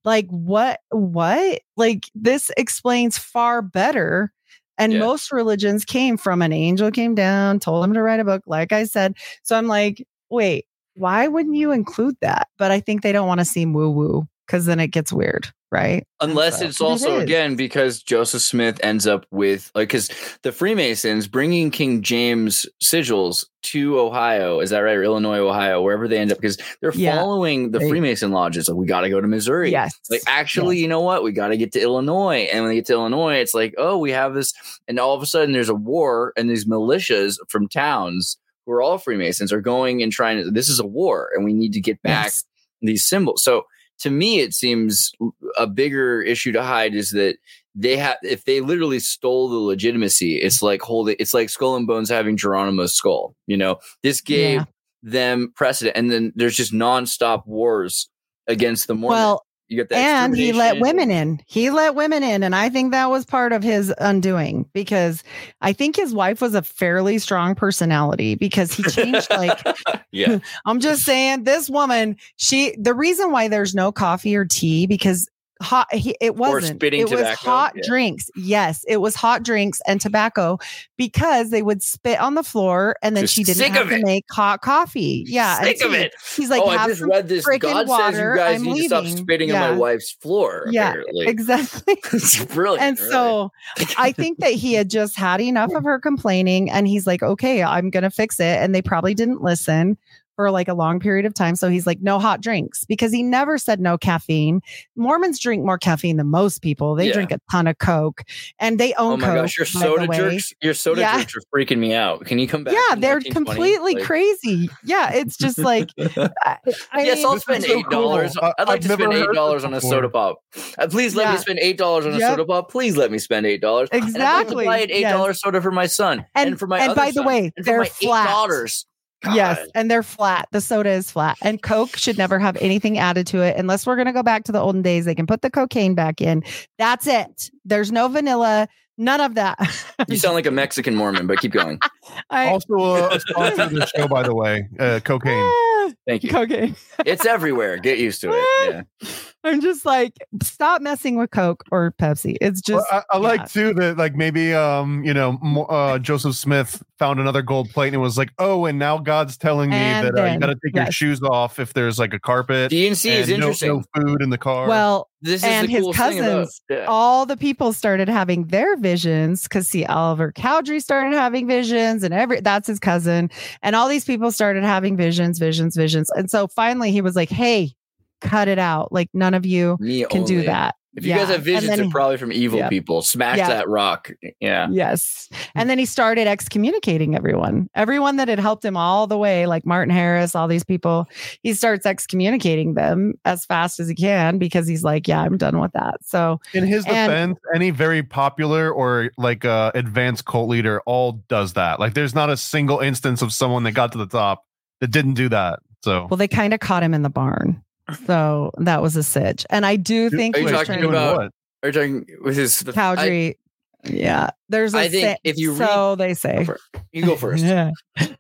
Like, what? What? Like, this explains far better. And Yeah. most religions came from an angel came down, told him to write a book, like I said. So I'm like, wait, why wouldn't you include that? But I think they don't want to seem woo woo because then it gets weird, right? Unless So- it's also It is. again because Joseph Smith ends up with like because the Freemasons bringing King James sigils to Ohio, is that right? Or Illinois, Ohio, wherever they end up, because they're Yeah. following the They- Freemason lodges. Like we got to go to Missouri. Yes. Like actually, Yes. you know what? We got to get to Illinois, and when they get to Illinois, it's like, oh, we have this, and all of a sudden there's a war, and these militias from towns who are all Freemasons are going and trying to. This is a war, and we need to get back Yes. these symbols. So to me, it seems a bigger issue to hide is that they have if they literally stole the legitimacy, it's like holding it's like Skull and Bones having Geronimo's skull. You know, this gave Yeah. them precedent, and then there's just nonstop wars against the Mormons. Well, you get that, and he let women in. He let women in. And I think that was part of his undoing because I think his wife was a fairly strong personality because he changed like (laughs) Yeah, (laughs) I'm just saying this woman, she the reason why there's no coffee or tea because hot he, it wasn't spitting it was hot Yeah. drinks yes it was hot drinks and tobacco because they would spit on the floor and then Just she didn't have to make hot coffee yeah Sick of it. he's like oh, I have just read this. God says you guys I'm need to stop leaving." spitting on my wife's floor. Yeah, apparently. (laughs) exactly it's brilliant. and really. so I think that he had just had enough of her complaining and he's like, okay, I'm going to fix it. And they probably didn't listen for like a long period of time. So he's like, no hot drinks because he never said no caffeine. Mormons drink more caffeine than most people. They Yeah. drink a ton of Coke and they own oh my Coke. gosh, your soda jerks, your soda Yeah. jerks are freaking me out. Can you come back? Yeah, they're completely Like- crazy. Yeah, it's just like, (laughs) I, I yes, mean, I'll spend so eight dollars. cool. I- I'd like I've to spend eight dollars on a soda pop. Uh, please let me spend eight dollars on a Yep. soda pop. Please let me spend eight dollars. And I'd like Exactly, to buy an eight yes. dollars soda for my son and, And- for my and other by the son, way, and for they're my flat. eight daughters. Yes, and they're flat. The soda is flat, and Coke should never have anything added to it unless we're going to go back to the olden days. They can put the cocaine back in. That's it. There's no vanilla. None of that. You sound like a Mexican Mormon, but keep going. (laughs) I, Also, a, a sponsor of the show, by the way, uh, cocaine. Ah, Thank you. cocaine. It's everywhere. Get used to it. Yeah. I'm just like, stop messing with Coke or Pepsi. It's just. Well, I, I yeah. like too that like maybe um you know uh Joseph Smith found another gold plate and it was like oh and now God's telling me And that uh, you got to take your shoes off if there's like a carpet DNC is and no, interesting. no food in the car. Well, this is and the his coolest thing about- cousins, yeah. all the people started having their visions because see Oliver Cowdery started having visions and every that's his cousin and all these people started having visions visions visions and so finally he was like hey cut it out. Like none of you Me can do that If you guys have visions, And then they're probably from evil Yeah. people. Smash Yeah. that rock. Yeah. yes and then he started excommunicating everyone everyone that had helped him all the way like Martin Harris all these people he starts excommunicating them as fast as he can because he's like yeah I'm done with that so in his and- defense, any very popular or like uh advanced cult leader all does that. Like there's not a single instance of someone that got to the top that didn't do that. So Well, they kind of caught him in the barn. So that was a sitch. And I do think Are you he's talking trying to about- what? Are you talking with his the, I- Cowdery. yeah. There's a I think say- if you read- so they say. for. You go (laughs) first. Yeah.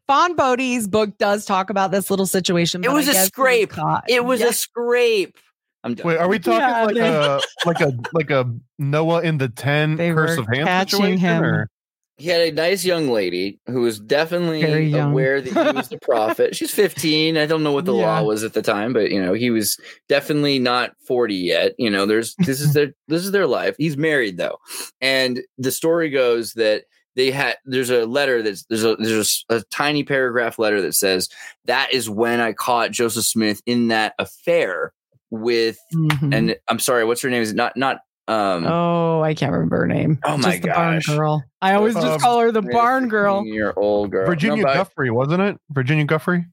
Fawn Brodie's book does talk about this little situation. It was I a scrape. caught. It was Yeah. a scrape. I'm done. Wait, are we (laughs) talking Yeah, like they- a like a like a Noah in the ten They curse of Ham situation? him. Or? He had a nice young lady who was definitely aware that he was the (laughs) prophet. She's 15. I don't know what the Yeah. law was at the time, but you know, he was definitely not 40 yet. You know, there's this is (laughs) their this is their life. He's married though. And the story goes that they had there's a letter that's there's a there's a, a tiny paragraph letter that says that is when I caught Joseph Smith in that affair with Mhm. and I'm sorry, what's her name? Is it not not um oh, I can't remember her name. Oh my just the barn girl. I always Um, just call her the barn girl. Your old girl. Virginia No, Guffrey, wasn't it? Virginia Guffrey.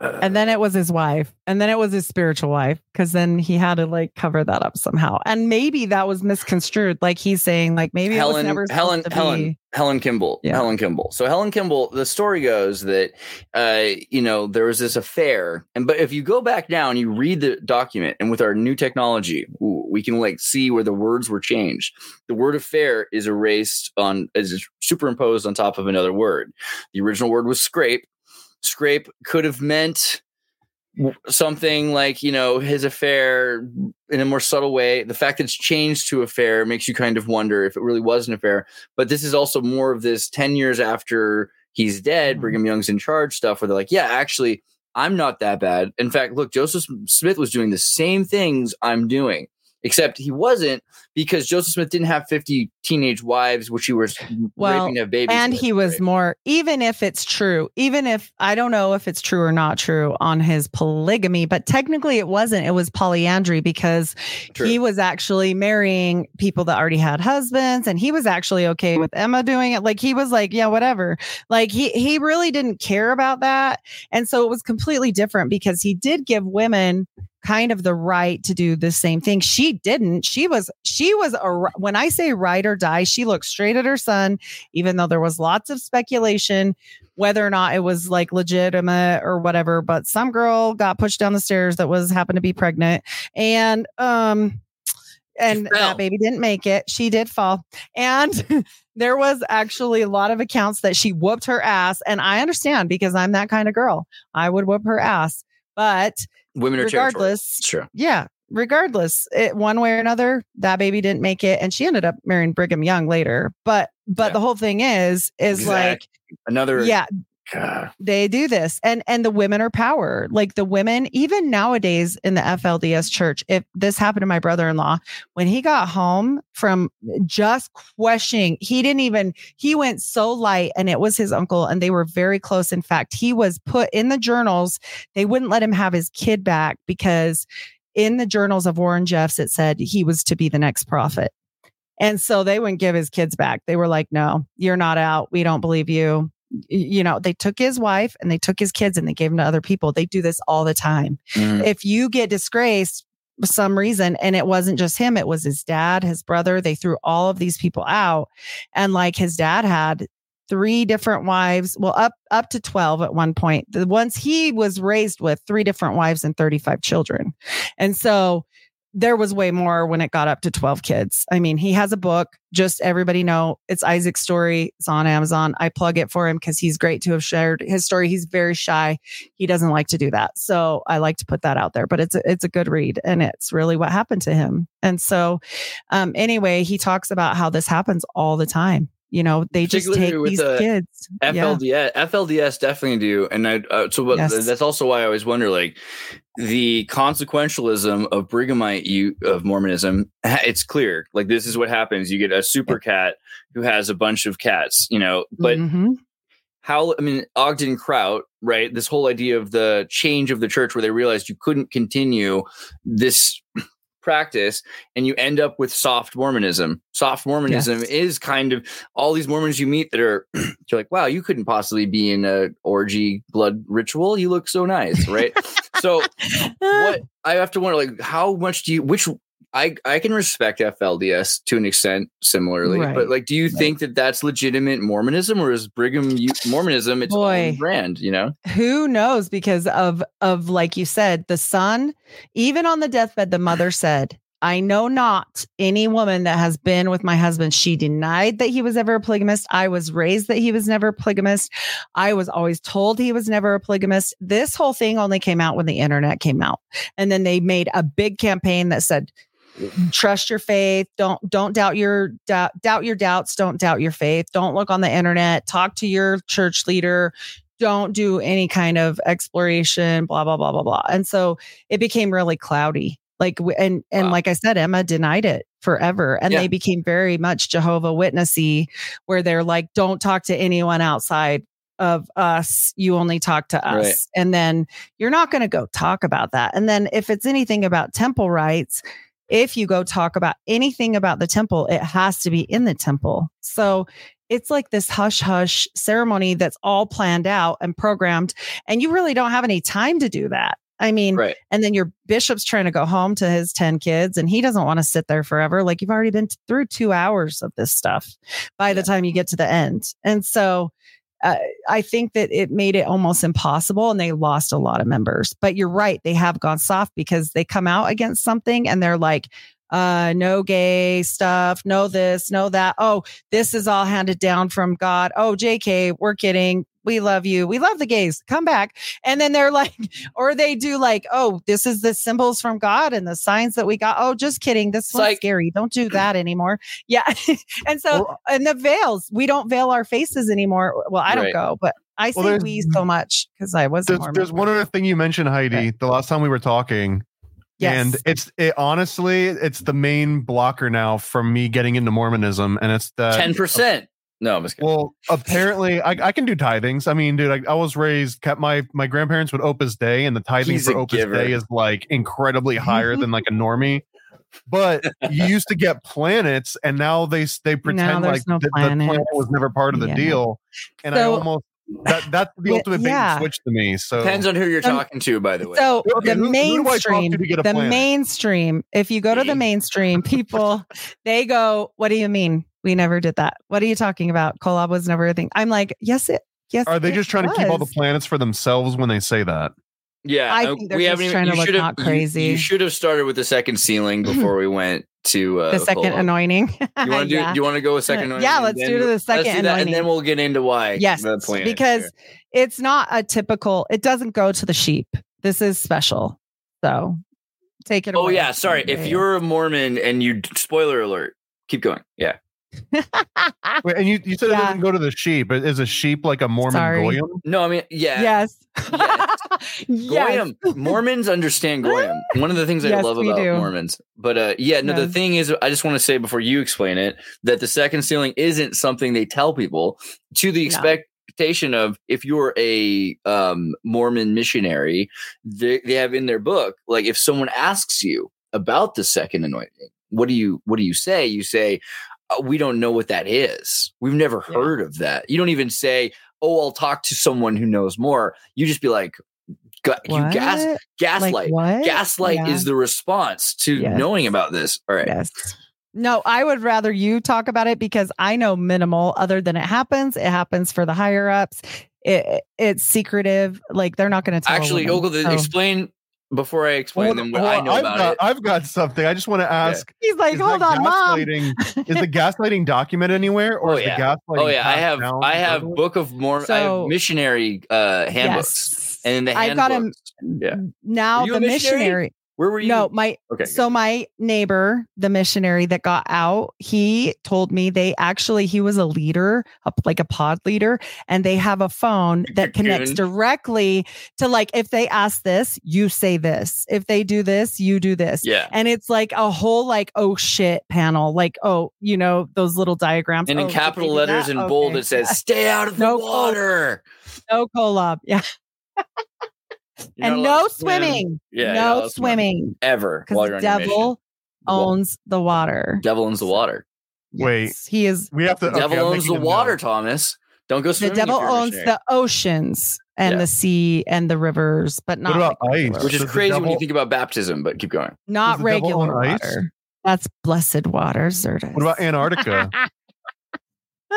And then it was his wife. And then it was his spiritual wife. Cause then he had to like cover that up somehow. And maybe that was misconstrued. Like he's saying, like maybe it was Helen, never Helen, Helen, be- Helen Kimball, Yeah. Helen Kimball. So Helen Kimball, the story goes that, uh, you know, there was this affair, and but if you go back now and you read the document, and with our new technology, ooh, we can like see where the words were changed. The word affair is erased on is superimposed on top of another word. The original word was scrape. Scrape could have meant something like you know his affair in a more subtle way. The fact that it's changed to affair makes you kind of wonder if it really was an affair. But this is also more of this 10 years after he's dead Mhm. brigham young's in charge stuff where they're like yeah actually i'm not that bad. In fact look joseph smith was doing the same things i'm doing except he wasn't because joseph smith didn't have 50 teenage wives which he was Well, raping have babies and he was more even if it's true even if i don't know if it's true or not true on his polygamy but technically it wasn't it was polyandry because True. he was actually marrying people that already had husbands and he was actually okay with emma doing it. Like he was like yeah whatever. Like he he really didn't care about that. And so it was completely different because he did give women kind of the right to do the same thing. She didn't. She was she was a when I say ride or die, she looked straight at her son even though there was lots of speculation whether or not it was like legitimate or whatever, but some girl got pushed down the stairs that was happened to be pregnant and um and that baby didn't make it. She did fall. And (laughs) there was actually a lot of accounts that she whooped her ass and I understand because I'm that kind of girl. I would whoop her ass. But women are regardless, yeah regardless, it, one way or another, that baby didn't make it, and she ended up marrying Brigham Young later. But but Yeah. the whole thing is is like Another yeah, God. they do this and and the women are power. Like the women even nowadays in the flds church if this happened to my brother-in-law when he got home from just questioning he didn't even he went so light and it was his uncle and they were very close. In fact he was put in the journals. They wouldn't let him have his kid back because in the journals of warren jeffs it said he was to be the next prophet. And so they wouldn't give his kids back. They were like no you're not out. We don't believe you you know, they took his wife and they took his kids and they gave them to other people. They do this all the time. Mhm. If you get disgraced for some reason, and it wasn't just him, it was his dad, his brother, they threw all of these people out. And like his dad had three different wives, well, up up to 12 at one point. The ones he was raised with, three different wives and 35 children. And so there was way more when it got up to 12 kids. I mean, he has a book, just everybody know it's Isaac's story. It's on Amazon. I plug it for him because he's great to have shared his story. He's very shy. He doesn't like to do that. So I like to put that out there, but it's a, it's a good read and it's really what happened to him. And so, um, anyway, he talks about how this happens all the time. You know, they just take with these the kids. Yeah. FLDS, FLDS definitely do, and I uh, so what, Yes. that's also why I always wonder, like the consequentialism of Brighamite you of Mormonism. It's clear, like this is what happens. You get a super cat who has a bunch of cats, you know, but Mhm. how I mean Ogden Kraut, right? This whole idea of the change of the church where they realized you couldn't continue this practice and you end up with soft Mormonism. Soft Mormonism Yes. is kind of all these Mormons you meet that are (clears throat) you're like, wow, you couldn't possibly be in a orgy blood ritual. You look so nice, right? so (laughs) what I have to wonder, like, how much do you which I, I can respect FLDS to an extent similarly, Right. but like, do you think that that's legitimate Mormonism or is Brigham Mormonism its Boy. own brand? You know, who knows? Because of of like you said the son even on the deathbed the mother said i know not any woman that has been with my husband. She denied that he was ever a polygamist. I was raised that he was never a polygamist. I was always told he was never a polygamist. This whole thing only came out when the internet came out. And then they made a big campaign that said trust your faith. Don't don't doubt your doubt, doubt your doubts. Don't doubt your faith. Don't look on the internet. Talk to your church leader. Don't do any kind of exploration blah blah blah blah blah. And so it became really cloudy. Like and and Wow. like i said emma denied it forever. And Yeah. they became very much jehovah witnessy where they're like don't talk to anyone outside of us. You only talk to us. Right. and then you're not going to go talk about that. And then if it's anything about temple rites if you go talk about anything about the temple, it has to be in the temple. So it's like this hush hush ceremony that's all planned out and programmed. And you really don't have any time to do that. I mean, right? and then your bishop's trying to go home to his 10 kids and he doesn't want to sit there forever. Like you've already been through two hours of this stuff by the time you get to the end. And so uh, I think that it made it almost impossible and they lost a lot of members. But you're right. They have gone soft because they come out against something and they're like, uh, no gay stuff, no this, no that. Oh, this is all handed down from God. Oh, JK, we're kidding. We love you. We love the gays. Come back. And then they're (laughs) like, or they do like, oh, this is the symbols from God and the signs that we got. Oh, just kidding. This one's like- scary. Don't do that anymore. (laughs) Yeah. and so, Well- and the veils, we don't veil our faces anymore. Well, I don't Right. go, but I Well, say there's- we so much because I was a There's, there's one other thing you mentioned, Heidi, Okay. the last time we were talking. Yes. And it's it honestly, it's the main blocker now from me getting into Mormonism. And it's the Ten percent. No, I'm just kidding. Well, apparently, I, I can do tithings. I mean, dude, I, I was raised, kept my my grandparents would Opus Dei, and the tithing He's for Opus giver. Dei is like incredibly higher (laughs) than like a normie. But you used to get planets, and now they they pretend like no the, the planet was never part of the Yeah. deal. And I almost that that's the (laughs) Yeah, ultimate bait yeah. and switch to me. So Depends on who you're Um, talking to, by the way. So Okay, the who- who do I talk mainstream, to to the planet? mainstream. If you go to the mainstream, people (laughs) they go, "What do you mean? We never did that. What are you talking about? Kolob was never a thing." I'm like, "Yes, it. Yes." are they it just trying to keep all the planets for themselves when they say that? yeah, I uh, think they're we just haven't even- trying to you look should have- not crazy. You, should have started with the second sealing (laughs) before we went to uh, the second Kolob. anointing? You want to (laughs) do? Yeah. Do you want to go with second? Yeah, anointing and let's do we'll- the let's second do that, and then we'll get into why. Yes, the because Sure. it's not a typical. It doesn't go to the sheep. This is special. So take it Oh away. yeah, sorry. If you're a Mormon and you spoiler alert, keep going. Yeah. (laughs) Wait, and you, you said it Yeah. doesn't go to the sheep. Is a sheep like a Mormon Sorry. goyim? No, I mean, yeah. yes. Yes. (laughs) yes. Goyim. Mormons understand Goyim. One of the things I Yes, love about do. Mormons. But uh yeah, no, the thing is I just want to say before you explain it that the second sealing isn't something they tell people to the No. expectation of if you're a um Mormon missionary, they, they have in their book, like if someone asks you about the second anointing, what do you what do you say? You say, "Uh, Uh, we don't know what that is. We've never Yeah. heard of that. You don't even say, "Oh, I'll talk to someone who knows more." You just be like, "Ga- "You gas gaslight." Like what? Gaslight Yeah. is the response to Yes. knowing about this. All right. Yes. No, I would rather you talk about it because I know minimal other than it happens. It happens for the higher ups. It, it's secretive. Like they're not going to tell. Actually. Ogle, So- explain before I explain Hold- them what hold I know I've about got, it. I've got something. I just want to ask. He's like, hold on, mom. is the gaslighting document anywhere, or Oh, is yeah. the gaslighting? Oh yeah, I have I have verbally? Book of Mormon. I have missionary uh, handbooks, Yes. and in the I got him handbooks. Yeah. now. The missionary? missionary. Where were you? No, my Okay. so my neighbor, the missionary that got out, he told me they actually he was a leader, a, like a pod leader, and they have a phone that connects directly to like if they ask this, you say this. If they do this, you do this. yeah. And it's like a whole like oh shit panel, like oh you know those little diagrams. And Oh, in capital letters in bold, it says, "Stay out of the (laughs) No water." no collab, yeah, (laughs) You're and no to swim swimming, Yeah, you're not allowed no to swim. swimming ever because the you're on your mission. devil owns the water. devil owns the water. Wait. He is We have to. The devil okay, owns the water, note. Thomas. Don't go swimming. the devil if you're a owns missionary. the oceans and Yeah. the sea and the rivers, but not What about like ice? which is Does the crazy when you think about baptism. But keep going. not Does the devil regular own ice? water. That's blessed water, Xirtus. What about Antarctica? (laughs) Uh,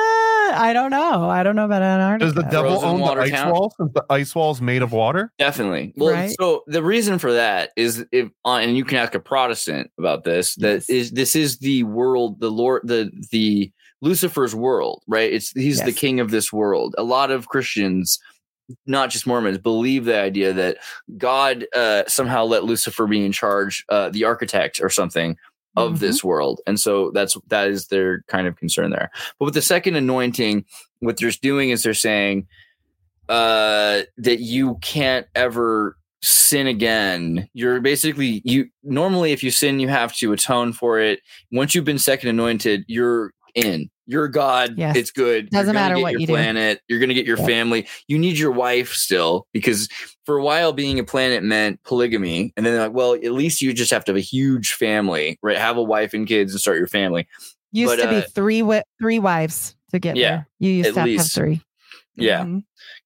I don't know. I don't know about Antarctica. Does the devil Frozen own the water ice count? wall since the ice wall's made of water? Definitely. Well, Right. so the reason for that is if uh, and you can ask a Protestant about this. That Yes. is this is the world, the Lord, the the Lucifer's world, right? It's he's the Yes. king of this world. A lot of Christians, not just Mormons, believe the idea that God uh, somehow let Lucifer be in charge, uh, the architect or something of Mhm. this world. And so that's that is their kind of concern there. But with the second anointing, what they're doing is they're saying uh that you can't ever sin again. You're basically you normally if you sin you have to atone for it. Once you've been second anointed, you're in. You're God. Yes. It's good. Doesn't matter get what your you do. planet. You're gonna get your Yeah. family. You need your wife still because for a while being a planet meant polygamy. And then they're like, well, at least you just have to have a huge family, right? Have a wife and kids and start your family. used but, to be uh, three wi- three wives to get Yeah, there. You used at to have, have least. three. Yeah.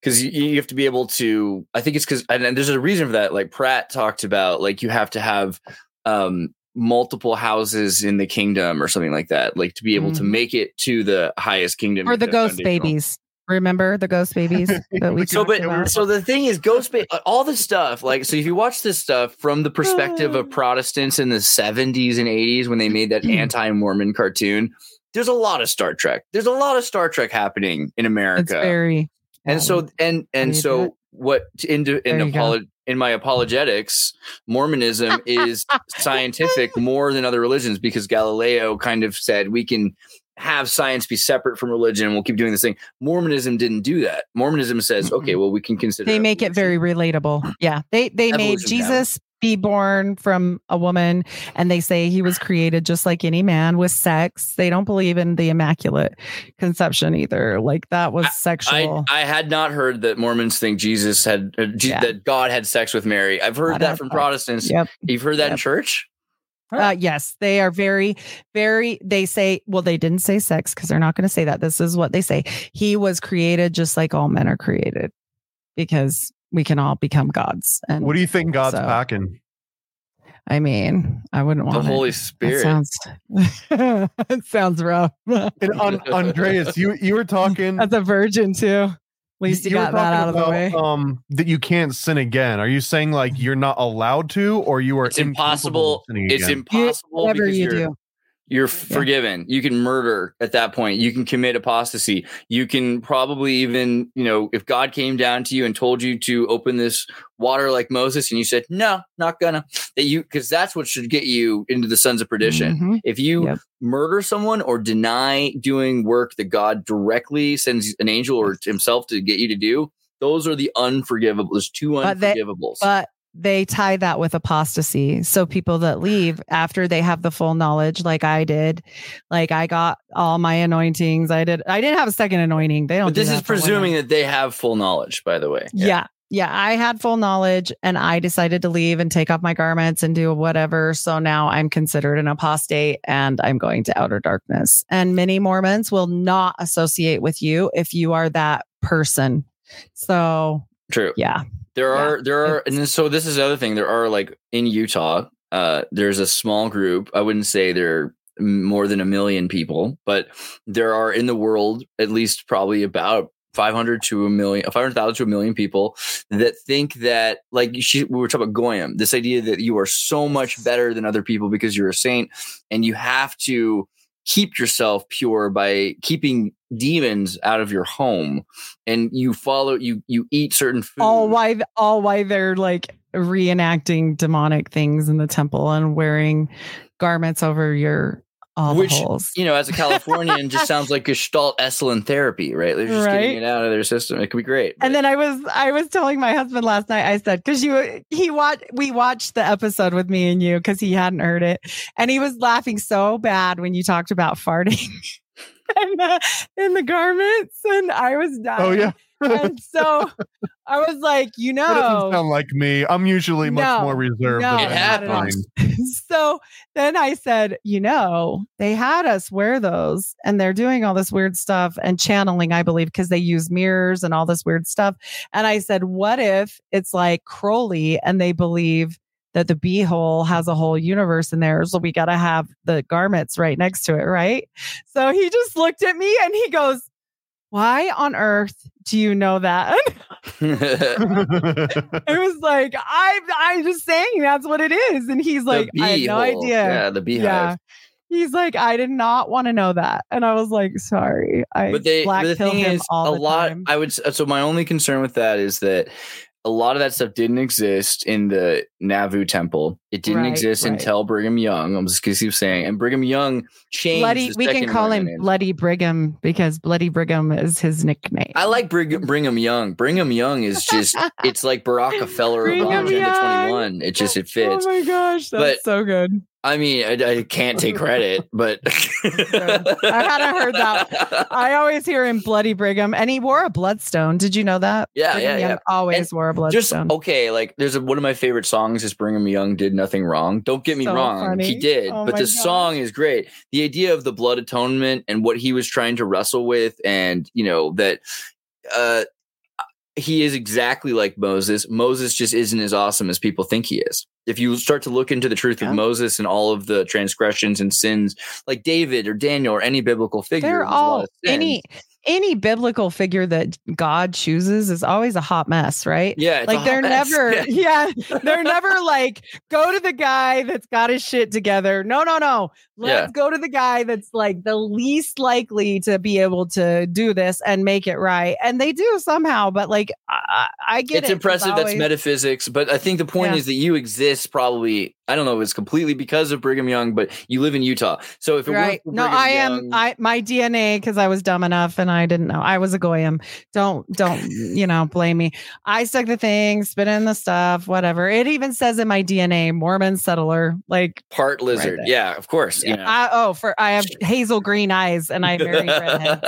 Because you, you have to be able to i think it's because and, and there's a reason for that like pratt talked about like you have to have um multiple houses in the kingdom or something like that like to be able to Mhm. make it to the highest kingdom Or the ghost babies. Remember the ghost babies (laughs) that we so but about? so the thing is ghost ba- all this stuff like so if you watch this stuff from the perspective of protestants in the 70s and 80s when they made that (clears throat) anti-mormon cartoon there's a lot of star trek there's a lot of star trek happening in america it's very and so and and so what in in There you go. apolo- in my apologetics mormonism (laughs) is scientific more than other religions because galileo kind of said we can have science be separate from religion and we'll keep doing this thing. Mormonism didn't do that. Mormonism says okay well we can consider they make it very relatable. Yeah. They they made Jesus be born from a woman and they say he was created just like any man with sex. They don't believe in the immaculate conception either. Like that was I, sexual. I had not heard that Mormons think Jesus had uh, Je- Yeah. that God had sex with Mary. I've heard God that from sex. Protestants. yep. You've heard that in Yep. church? Uh, yes, they are very, very. They say, well, they didn't say sex because they're not going to say that. This is what they say. He was created just like all men are created, because we can all become gods. And What do you think God's So- packing? I mean, I wouldn't The want it. Holy That Spirit. sounds. it (laughs) sounds rough. And on, Andreas, you you were talking. As a virgin too. At least you, were got that out of the way. Um, that you can't sin again. Are you saying like you're not allowed to, or you are it's impossible. It's again? impossible Whatever you do. You're forgiven. You can murder at that point. You can commit apostasy. You can probably even, you know, if God came down to you and told you to open this water like Moses and you said, no, not gonna, that you, because that's what should get you into the sons of perdition. Mhm. If you Yep. murder someone or deny doing work that God directly sends an angel or himself to get you to do, those are the unforgivable. There's two But they- unforgivables. But they tie that with apostasy. So people that leave after they have the full knowledge, like I did, like I got all my anointings. I did. I didn't have a second anointing. They don't. But this that is presuming that they have full knowledge, by the way. Yeah. yeah. I had full knowledge and I decided to leave and take off my garments and do whatever. So now I'm considered an apostate and I'm going to outer darkness. And many Mormons will not associate with you if you are that person. So True. yeah. There Yeah, are there are and so this is the other thing. There are like in Utah, uh there's a small group. I wouldn't say they're more than a million people, but there are in the world at least probably about 500 to a million, 500,000 to a million people that think that, like she, we were talking about Goyim, this idea that you are so much better than other people because you're a saint and you have to keep yourself pure by keeping demons out of your home and you follow you you eat certain food all why all why they're like reenacting demonic things in the temple and wearing garments over your all Which, holes. you know, as a Californian, just (laughs) sounds like Gestalt Esalen therapy, right? They're just Right. getting it out of their system. It could be great. And then I was I was telling my husband last night. I said because you he watched we watched the episode with me and you because he hadn't heard it, and he was laughing so bad when you talked about farting (laughs) (laughs) in the in the garments, and I was dying. Oh yeah. and so I (laughs) was like, you That doesn't know, sound like me. I'm usually much No, more reserved. no, than It happens. (laughs) So then I said, you know, they had us wear those and they're doing all this weird stuff and channeling, I believe, because they use mirrors and all this weird stuff. And I said, what if it's like Crowley and they believe that the beehole has a whole universe in there? So we got to have the garments right next to it, right? So he just looked at me and he goes, why on earth do you know that? (laughs) (laughs) it was like, I'm, I'm just saying that's what it is. And he's like, I had no idea. Yeah, the beehive. Yeah. He's like, I did not want to know that. And I was like, sorry. I But they, but the thing is, all a lot. time. I would. So my only concern with that is that a lot of that stuff didn't exist in the Nauvoo Temple. It didn't Right, exist right. until Brigham Young. I'm just gonna keep saying, and Brigham Young changed. Bloody, we can call him name. Bloody Brigham because Bloody Brigham is his nickname. I like Brig- Brigham Young. Brigham Young is just, (laughs) it's like Barack Feller of Agenda Young. 21. It just, it oh fits. Oh my gosh, that's But- so good. I mean, I, I can't take credit, (laughs) but I hadn't heard that. I always hear him Bloody Brigham, and he wore a bloodstone. Did you know that? Yeah, Brigham yeah, Young yeah. Always wore a Just bloodstone. okay, like there's a, one of my favorite songs is Brigham Young did nothing wrong. Don't get me So wrong, funny. he did, Oh but the song is great. The idea of the blood atonement and what he was trying to wrestle with, and you know that uh, he is exactly like Moses. Moses just isn't as awesome as people think he is. If you start to look into the truth Yeah. of Moses and all of the transgressions and sins, like David or Daniel or any biblical figure, They're there's a lot all any any biblical figure that God chooses is always a hot mess, right? yeah, like they're never Yeah. (laughs) yeah (laughs) they're never like go to the guy that's got his shit together no no no let's Yeah. go to the guy that's like the least likely to be able to do this and make it right. And they do somehow but like i, I get it's it impressive that's always- metaphysics but i think the point Yeah. is that you exist probably i don't know if it's completely because of brigham young but you live in utah. So if it right. weren't no i am Young- i my dna because i was dumb enough and i didn't know. I was a goyim. Don't don't you know blame me. I stuck the thing spit in the stuff whatever. It even says in my dna mormon settler like part lizard. there. yeah of course I, oh for i have hazel green eyes and i marry redheads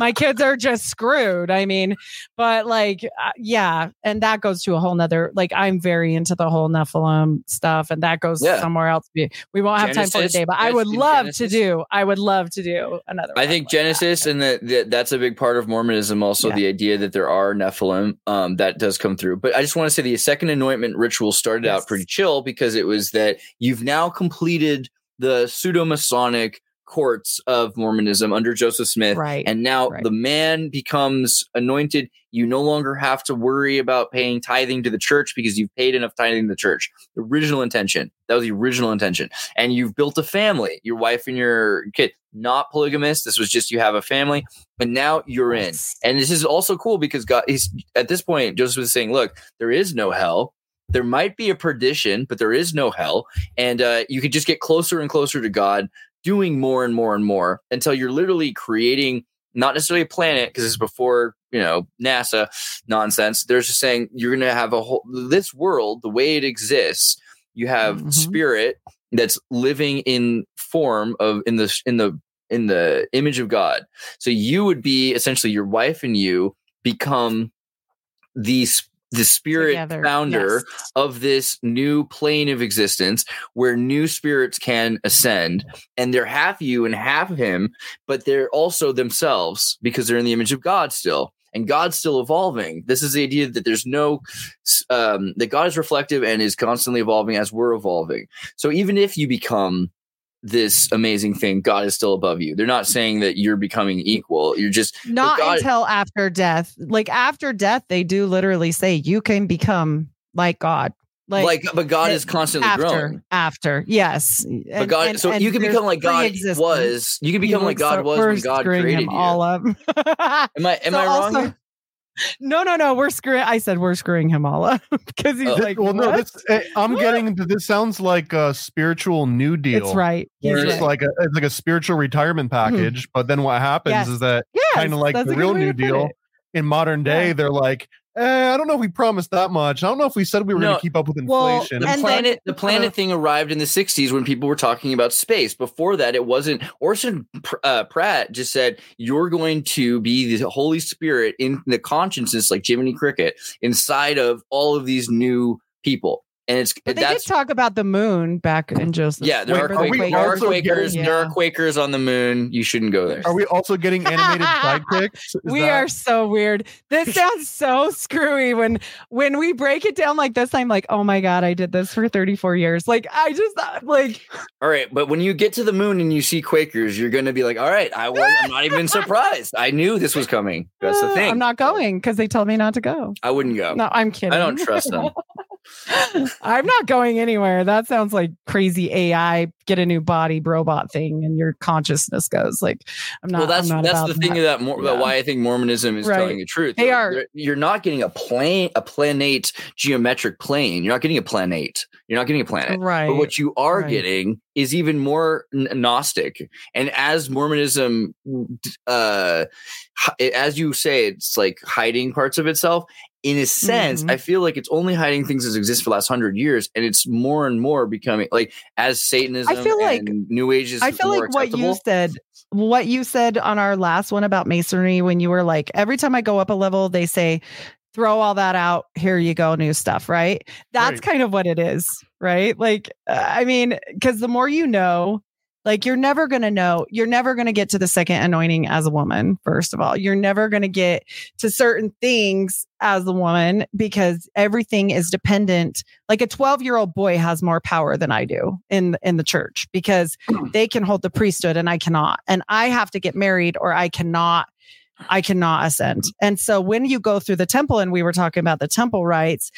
my (laughs) kids are just screwed i mean but like uh, yeah and that goes to a whole nother like i'm very into the whole nephilim stuff and that goes Yeah. somewhere else we we won't have time for today but i would love Genesis. to do i would love to do another I think like that. Genesis and that that that's a big part of Mormonism. Also, Yeah. the idea that there are Nephilim um, that does come through. But I just want to say the second anointment ritual started Yes. out pretty chill because it was that you've now completed the pseudo Masonic courts of Mormonism under Joseph Smith. Right. And now right. the man becomes anointed. You no longer have to worry about paying tithing to the church because you've paid enough tithing to the church. The original intention. That was the original intention. And you've built a family, your wife and your kid. Not polygamous. This was just you have a family, but now you're in. And this is also cool because God, he's at this point, Joseph was saying, look, there is no hell. There might be a perdition, but there is no hell. And uh, you could just get closer and closer to God, doing more and more and more until you're literally creating not necessarily a planet, because it's before, you know, NASA nonsense. They're just saying you're going to have a whole, this world, the way it exists, you have Mhm. spirit that's living in form of, in the, in the, in the image of God. So you would be essentially your wife and you become the the spirit Together. founder Yes. of this new plane of existence where new spirits can ascend and they're half you and half him but they're also themselves because they're in the image of God still and God's still evolving this is the idea that there's no um that God is reflective and is constantly evolving as we're evolving so even if you become this amazing thing God is still above you they're not saying that you're becoming equal you're just Not God- until after death. Like after death, they do literally say you can become like God. like, Like, but God uh, is constantly after, growing after, yes. But God, and, so and you can become like God was. You can become like God was when God created you. all up. (laughs) Am I am So I wrong? also-? No, no, no. We're screwing. I said we're screwing him all up (laughs) because he's Oh. like, well, no, this, eh, I'm getting this. Sounds like a spiritual New Deal. It's right. He's it's right. like a it's like a spiritual retirement package, but then what happens Yes. is that yes, kind of like that's the real New Deal in modern day. Yeah. They're like, eh, I don't know if we promised that much. I don't know if we said we were going to keep up with Well, inflation. The And then- planet, the planet uh, thing arrived in the '60s when people were talking about space. Before that, it wasn't. Orson Pr- uh, Pratt just said, "You're going to be the Holy Spirit in the consciousness, like Jiminy Cricket, inside of all of these new people." And it's But they that's did talk about the moon back in Joseph. yeah. There Wait, are, are we Quakers, there are Quakers. getting- There are Quakers on the moon. You shouldn't go there. Are we also getting animated (laughs) sidekicks? Is we that- are so weird. This (laughs) sounds so screwy when when we break it down like this. I'm like, oh my god, I did this for 34 years. Like I just uh, like (laughs) All right, but when you get to the moon and you see Quakers, you're going to be like, "All right, I was. I'm not even surprised. I knew this was coming." That's the uh, thing. I'm not going because they told me not to go. I wouldn't go. No, I'm kidding. I don't trust them. I'm not going anywhere. That sounds like crazy AI get a new body robot thing and your consciousness goes. Like I'm not. well, that's not that's the thing that. that more about Yeah. why I think Mormonism is Right. telling the truth. They They're- they're- You're not getting a plane, a planate geometric plane. You're not getting a planet. You're not getting a planet. Right. But what you are right. getting is even more Gnostic. And as Mormonism, uh, as you say, it's like hiding parts of itself. In a sense, Mhm. I feel like it's only hiding things that exist for the last hundred years, and it's more and more becoming like as Satanism I feel like- and New Age is I feel more like what you said, what you said on our last one about masonry, when you were like, every time I go up a level, they say, throw all that out. Here you go, new stuff, right? That's Right. kind of what it is, right? Like, uh, I mean, because the more you know, like you're never going to know, you're never going to get to the second anointing as a woman, first of all. You're never going to get to certain things as a woman because everything is dependent. Like a 12 year old boy has more power than I do in, in the church because hmm. they can hold the priesthood and I cannot. And I have to get married or I cannot I cannot ascend. And so when you go through the temple and we were talking about the temple rites,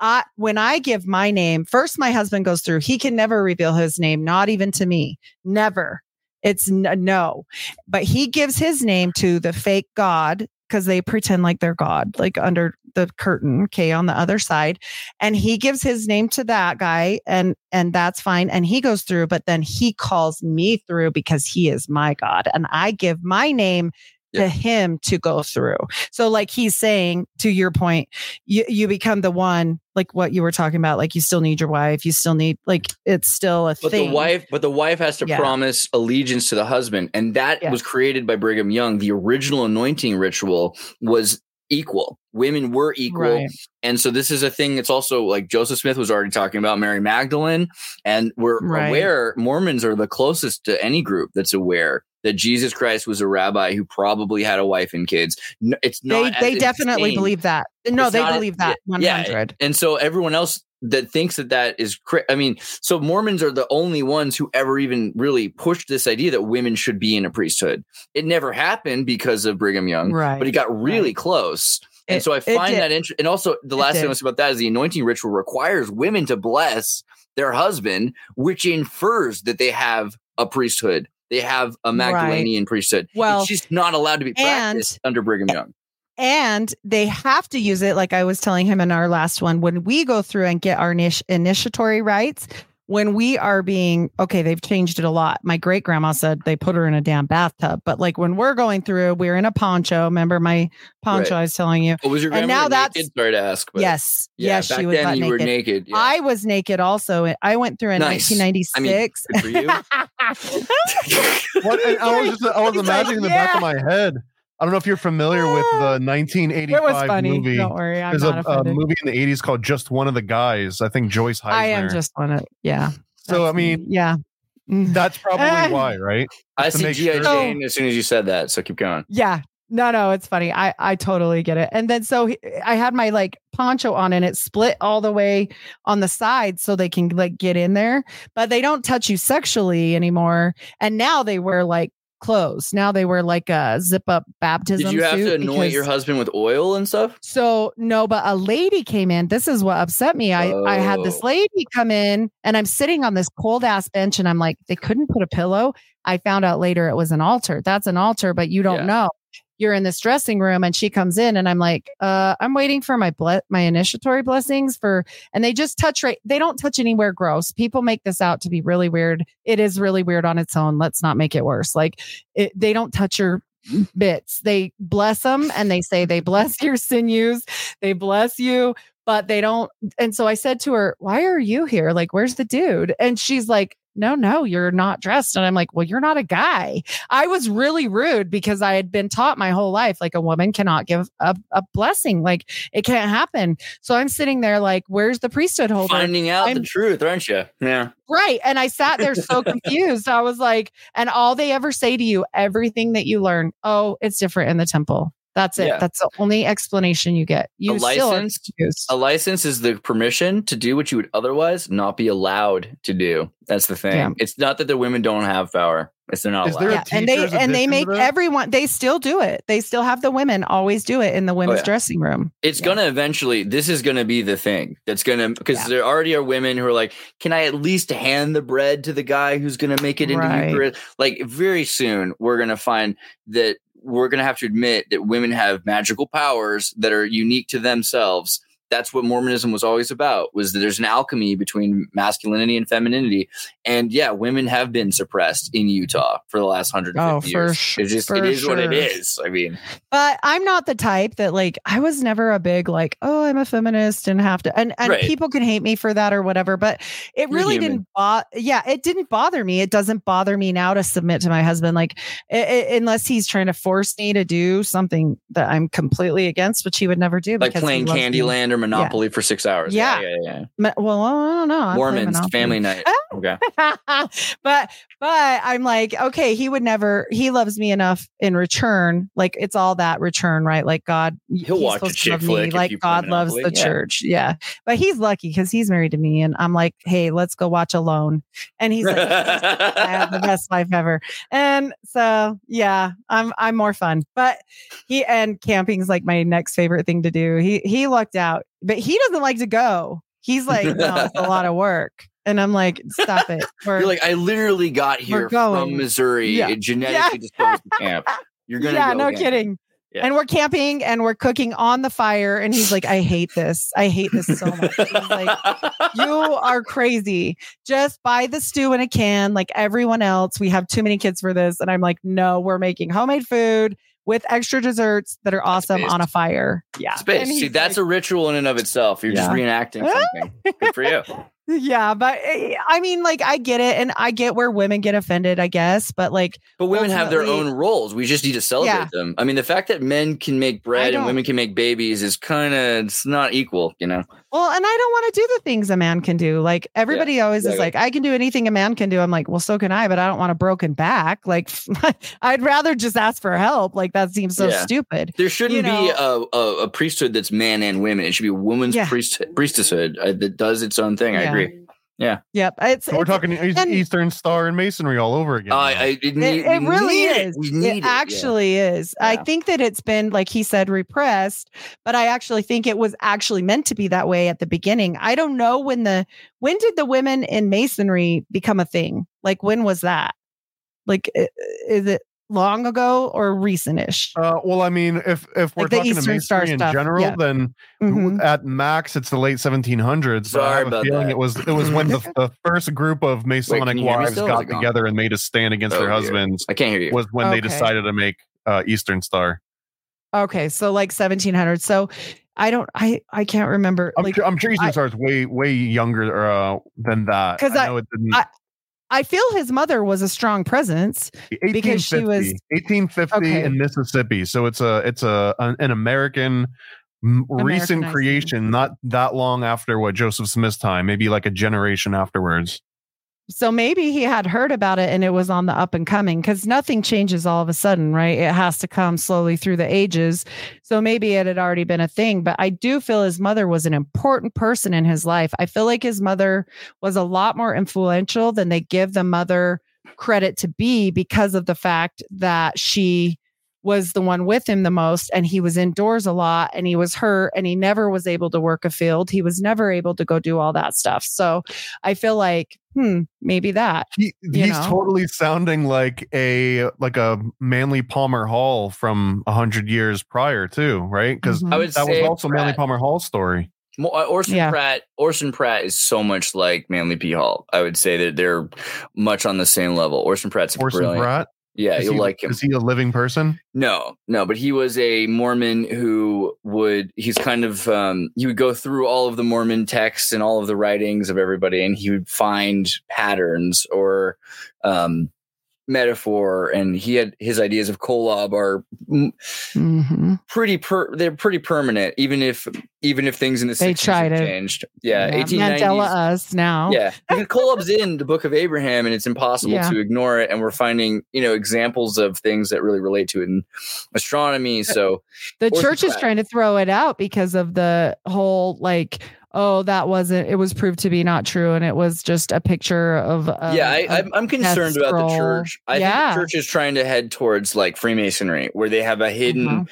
I, when I give my name, first my husband goes through, he can never reveal his name, not even to me. Never. It's n- no. But he gives his name to the fake God because they pretend like they're God, like under the curtain, okay, on the other side. And he gives his name to that guy and and that's fine. And he goes through, but then he calls me through because he is my God. And I give my name Yeah. to him to go through. So like he's saying to your point, you you become the one like what you were talking about like you still need your wife, you still need like it's still a But thing. the wife, but the wife has to Yeah. promise allegiance to the husband, and that Yeah. was created by Brigham Young. The original anointing ritual was equal. Women were equal, Right. and so this is a thing that's also like Joseph Smith was already talking about Mary Magdalene, and we're Right. aware Mormons are the closest to any group that's aware that Jesus Christ was a rabbi who probably had a wife and kids. No, It's they not. they as definitely insane. believe that. No, It's they believe that yeah, 100. And so everyone else that thinks that that is I mean, so Mormons are the only ones who ever even really pushed this idea that women should be in a priesthood. It never happened because of Brigham Young, Right, but he got really right. close. And It- so I find that interesting. And also, the last thing. I was about that is the anointing ritual requires women to bless their husband, which infers that they have a priesthood. They have a Magdalenian priesthood. Well, it's just not allowed to be and- practiced under Brigham Young. and they have to use it like i was telling him in our last one when we go through and get our initiatory rites when we are being okay they've changed it a lot my great grandma said they put her in a damn bathtub but like when we're going through we're in a poncho remember my poncho Right. i was telling you Oh, was your And grandmother now that's- naked? Sorry to ask. But yes yeah, yes back she was then butt you were naked. naked. Yeah. I was naked also. I went through in Nice. 1996. good for you. (laughs) What? I was just I was He's like, imagining the back of my head. I don't know if you're familiar with the 1985 it was funny. movie. Don't worry, I'm There's not a, a movie in the 80s called Just One of the Guys. I think Joyce Hyser. I am just on it. Yeah. so. I that's me. mean, yeah. (laughs) That's probably Eh. why, right? I Just to see G.I. sure. Jane as soon as you said that. So keep going. Yeah. No, no, it's funny. I I totally get it. And then so he- I had my like poncho on and it split all the way on the side so they can like get in there, but they don't touch you sexually anymore. And now they wear like clothes. Now they wear like a zip up baptism Did you have to anoint your husband with oil and stuff? So no, but a lady came in. This is what upset me. I I had this Oh. lady come in, and I'm sitting on this cold ass bench, and I'm like, they couldn't put a pillow. I found out later it was an altar. That's an altar, but you don't Yeah. know. You're in this dressing room, and she comes in, and I'm like, uh, I'm waiting for my ble- my initiatory blessings for, and they just touch right. They don't touch anywhere gross. People make this out to be really weird. It is really weird on its own. Let's not make it worse. Like it, they don't touch your bits. They bless them and they say they bless (laughs) your sinews, they bless you, but they don't. And so I said to her, Why are you here? Like, where's the dude? And she's like, no, no, you're not dressed. And I'm like, well, you're not a guy. I was really rude because I had been taught my whole life, like a woman cannot give a, a blessing. Like it can't happen. So I'm sitting there like, where's the priesthood holder? Finding out the I'm- truth, aren't you? Yeah. Right. And I sat there so (laughs) confused. I was like, and all they ever say to you, everything that you learn, oh, it's different in the temple. That's it. Yeah. That's the only explanation you get. You a still are license, a license is the permission to do what you would otherwise not be allowed to do. That's the thing. Yeah. It's not that the women don't have power. It's they're not Is allowed. a yeah, and they and they make everyone they still do it. They still have the women always do it in the women's Oh, yeah. dressing room. it's Yeah. gonna eventually this is gonna be the thing that's gonna because Yeah. there already are women who are like can i at least hand the bread to the guy who's gonna make it into Right. Eucharist? like very soon we're gonna find that we're gonna have to admit that women have magical powers that are unique to themselves that's what mormonism was always about was that there's an alchemy between masculinity and femininity and yeah women have been suppressed in utah for the last 150 Oh, for years sh- it's just it is what it sure. is i mean But I'm not the type that like I was never a big like, oh, I'm a feminist and have to and, and Right. people can hate me for that or whatever. But it You're really human. didn't bother yeah, it didn't bother me. It doesn't bother me now to submit to my husband, like i i unless he's trying to force me to do something that I'm completely against, which he would never do. like playing. Candyland or Monopoly for six hours. Yeah. yeah, yeah. yeah. Well, I don't know. I Mormons family night. (laughs) Okay. (laughs) but but I'm like, okay, he would never. He loves me enough in return. Like it's all that return, right? Like God, He'll watch a chick flick like God loves the yeah. church. Yeah, but he's lucky because he's married to me, and I'm like, hey, let's go watch Alone, and he's like, (laughs) I have the best life ever. And so yeah, I'm I'm more fun. But he and camping's like my next favorite thing to do. He he lucked out, but he doesn't like to go. He's like, no, it's a (laughs) lot of work. And I'm like, stop it. We're- You're like, I literally got here from Missouri. Yeah. Genetically disposed to camp. (laughs) You're gonna yeah, go no again. kidding. Yeah. And we're camping and we're cooking on the fire. And he's like, I hate this. I hate this so much. He's like, you (laughs) are crazy. Just buy the stew in a can like everyone else. We have too many kids for this. And I'm like, no, we're making homemade food with extra desserts that are awesome on a fire. Yeah. Space. See, that's like, a ritual in and of itself. You're just reenacting something. Good for you. (laughs) Yeah, but eh, I mean, like, I get it, and I get where women get offended, I guess, but like, But women have their own roles. We just need to celebrate Yeah. them. I mean, the fact that men can make bread and women can make babies is kind of it's not equal, you know. Well, and I don't want to do the things a man can do. Like, everybody always is like, I can do anything a man can do. I'm like, well, so can I, but I don't want a broken back. Like, (laughs) I'd rather just ask for help. Like, that seems so Yeah. stupid. There shouldn't You be a, a, a priesthood that's man and women. It should be a woman's Yeah. priest, priesthood uh, that does its own thing. I Yeah. Yep. It's, So we're it's- talking and- Eastern Star and Masonry all over again. Uh. I, it, It, need- it we really need is. It. It it. yeah. actually is. I think that it's been, like he said, repressed, but I actually think it was actually meant to be that way at the beginning. I don't know when the when did the women in masonry become a thing? Like when was that? Like is it long ago or recentish? Uh, well, I mean, if if we're Like the talking to Eastern Star masonry in stuff, general, yeah. then Mhm. at max it's the late 1700s. but I Sorry have a feeling that. it was it was when the, (laughs) the first group of Masonic you hear me wives still? Is it got gone? together and made a stand against Oh, their dear. husbands. I can't hear you. Was when they decided to make uh, Eastern Star. Okay, so like 1700. So I don't I I can't remember I'm, like sure, I'm sure Eastern I- Star is way way younger uh, than that. 'Cause I- know. I- I feel his mother was a strong presence. because she was- 1850 Okay. in Mississippi. So it's a it's a an, an American recent creation, not that long after what Joseph Smith's time, maybe like a generation afterwards. So maybe he had heard about it and it was on the up and coming because nothing changes all of a sudden, right? It has to come slowly through the ages. So maybe it had already been a thing, but I do feel his mother was an important person in his life. I feel like his mother was a lot more influential than they give the mother credit to be because of the fact that she was the one with him the most and he was indoors a lot and he was hurt and he never was able to work a field. He was never able to go do all that stuff. So I feel like, hmm, maybe that. He, he's know? totally sounding like a like a Manly Palmer Hall from a hundred years prior too, right? Because Mhm. I would that was say also Manly Palmer Hall's story. Uh, Orson Yeah. Pratt. Orson Pratt is so much like Manly P. Hall. I would say that they're much on the same level. Orson Pratt's Orson brilliant. Pratt. Yeah, is you'll he, like him. Is he a living person? No, no, but he was a Mormon who would he's kind of um he would go through all of the Mormon texts and all of the writings of everybody and he would find patterns or um metaphor and he had his ideas of kolob are mm, Mm-hmm. pretty per they're pretty permanent even if even if things in the They 60s tried it. changed yeah, Mandela 1890s us now. yeah, because Kolob's in the Book of Abraham, and it's impossible Yeah. to ignore it. And we're finding, you know, examples of things that really relate to it in astronomy. So, The church is trying to throw it out because of the whole like, oh, that wasn't. It was proved to be not true, and it was just a picture of. a- yeah, I, a I'm, I'm concerned about the church. I Yeah. think the church is trying to head towards like Freemasonry, where they have a hidden Uh-huh.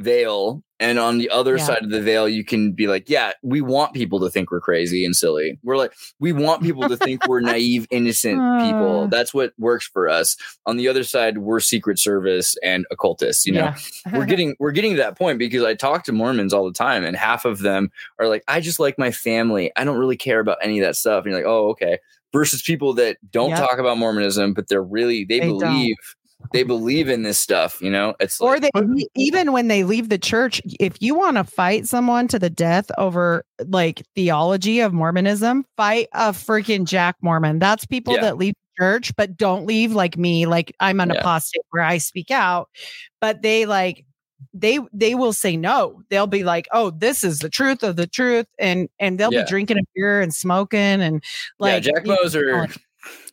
Veil, and on the other Yeah. side of the veil, you can be like, yeah, we want people to think we're crazy and silly. We're like, we want people to think we're (laughs) naive, innocent people. Uh. That's what works for us. On the other side, we're Secret Service and occultists. You know. Yeah. we're (laughs) getting we're getting to that point because I talk to Mormons all the time, and half of them are like, "I just like my family. I don't really care about any of that stuff." And you're like, "Oh, okay." Versus people that don't Yep. talk about Mormonism, but they're really they, They don't. Believe they believe in this stuff. You know, it's or like, they even when they leave the church if you want to fight someone to the death over like theology of mormonism fight a freaking jack mormon that's people Yeah. that leave the church but don't leave like me like i'm an Yeah. apostate where i speak out but they like they they will say no they'll be like oh this is the truth of the truth and and they'll Yeah. be drinking a beer and smoking and like yeah, Jack you know, a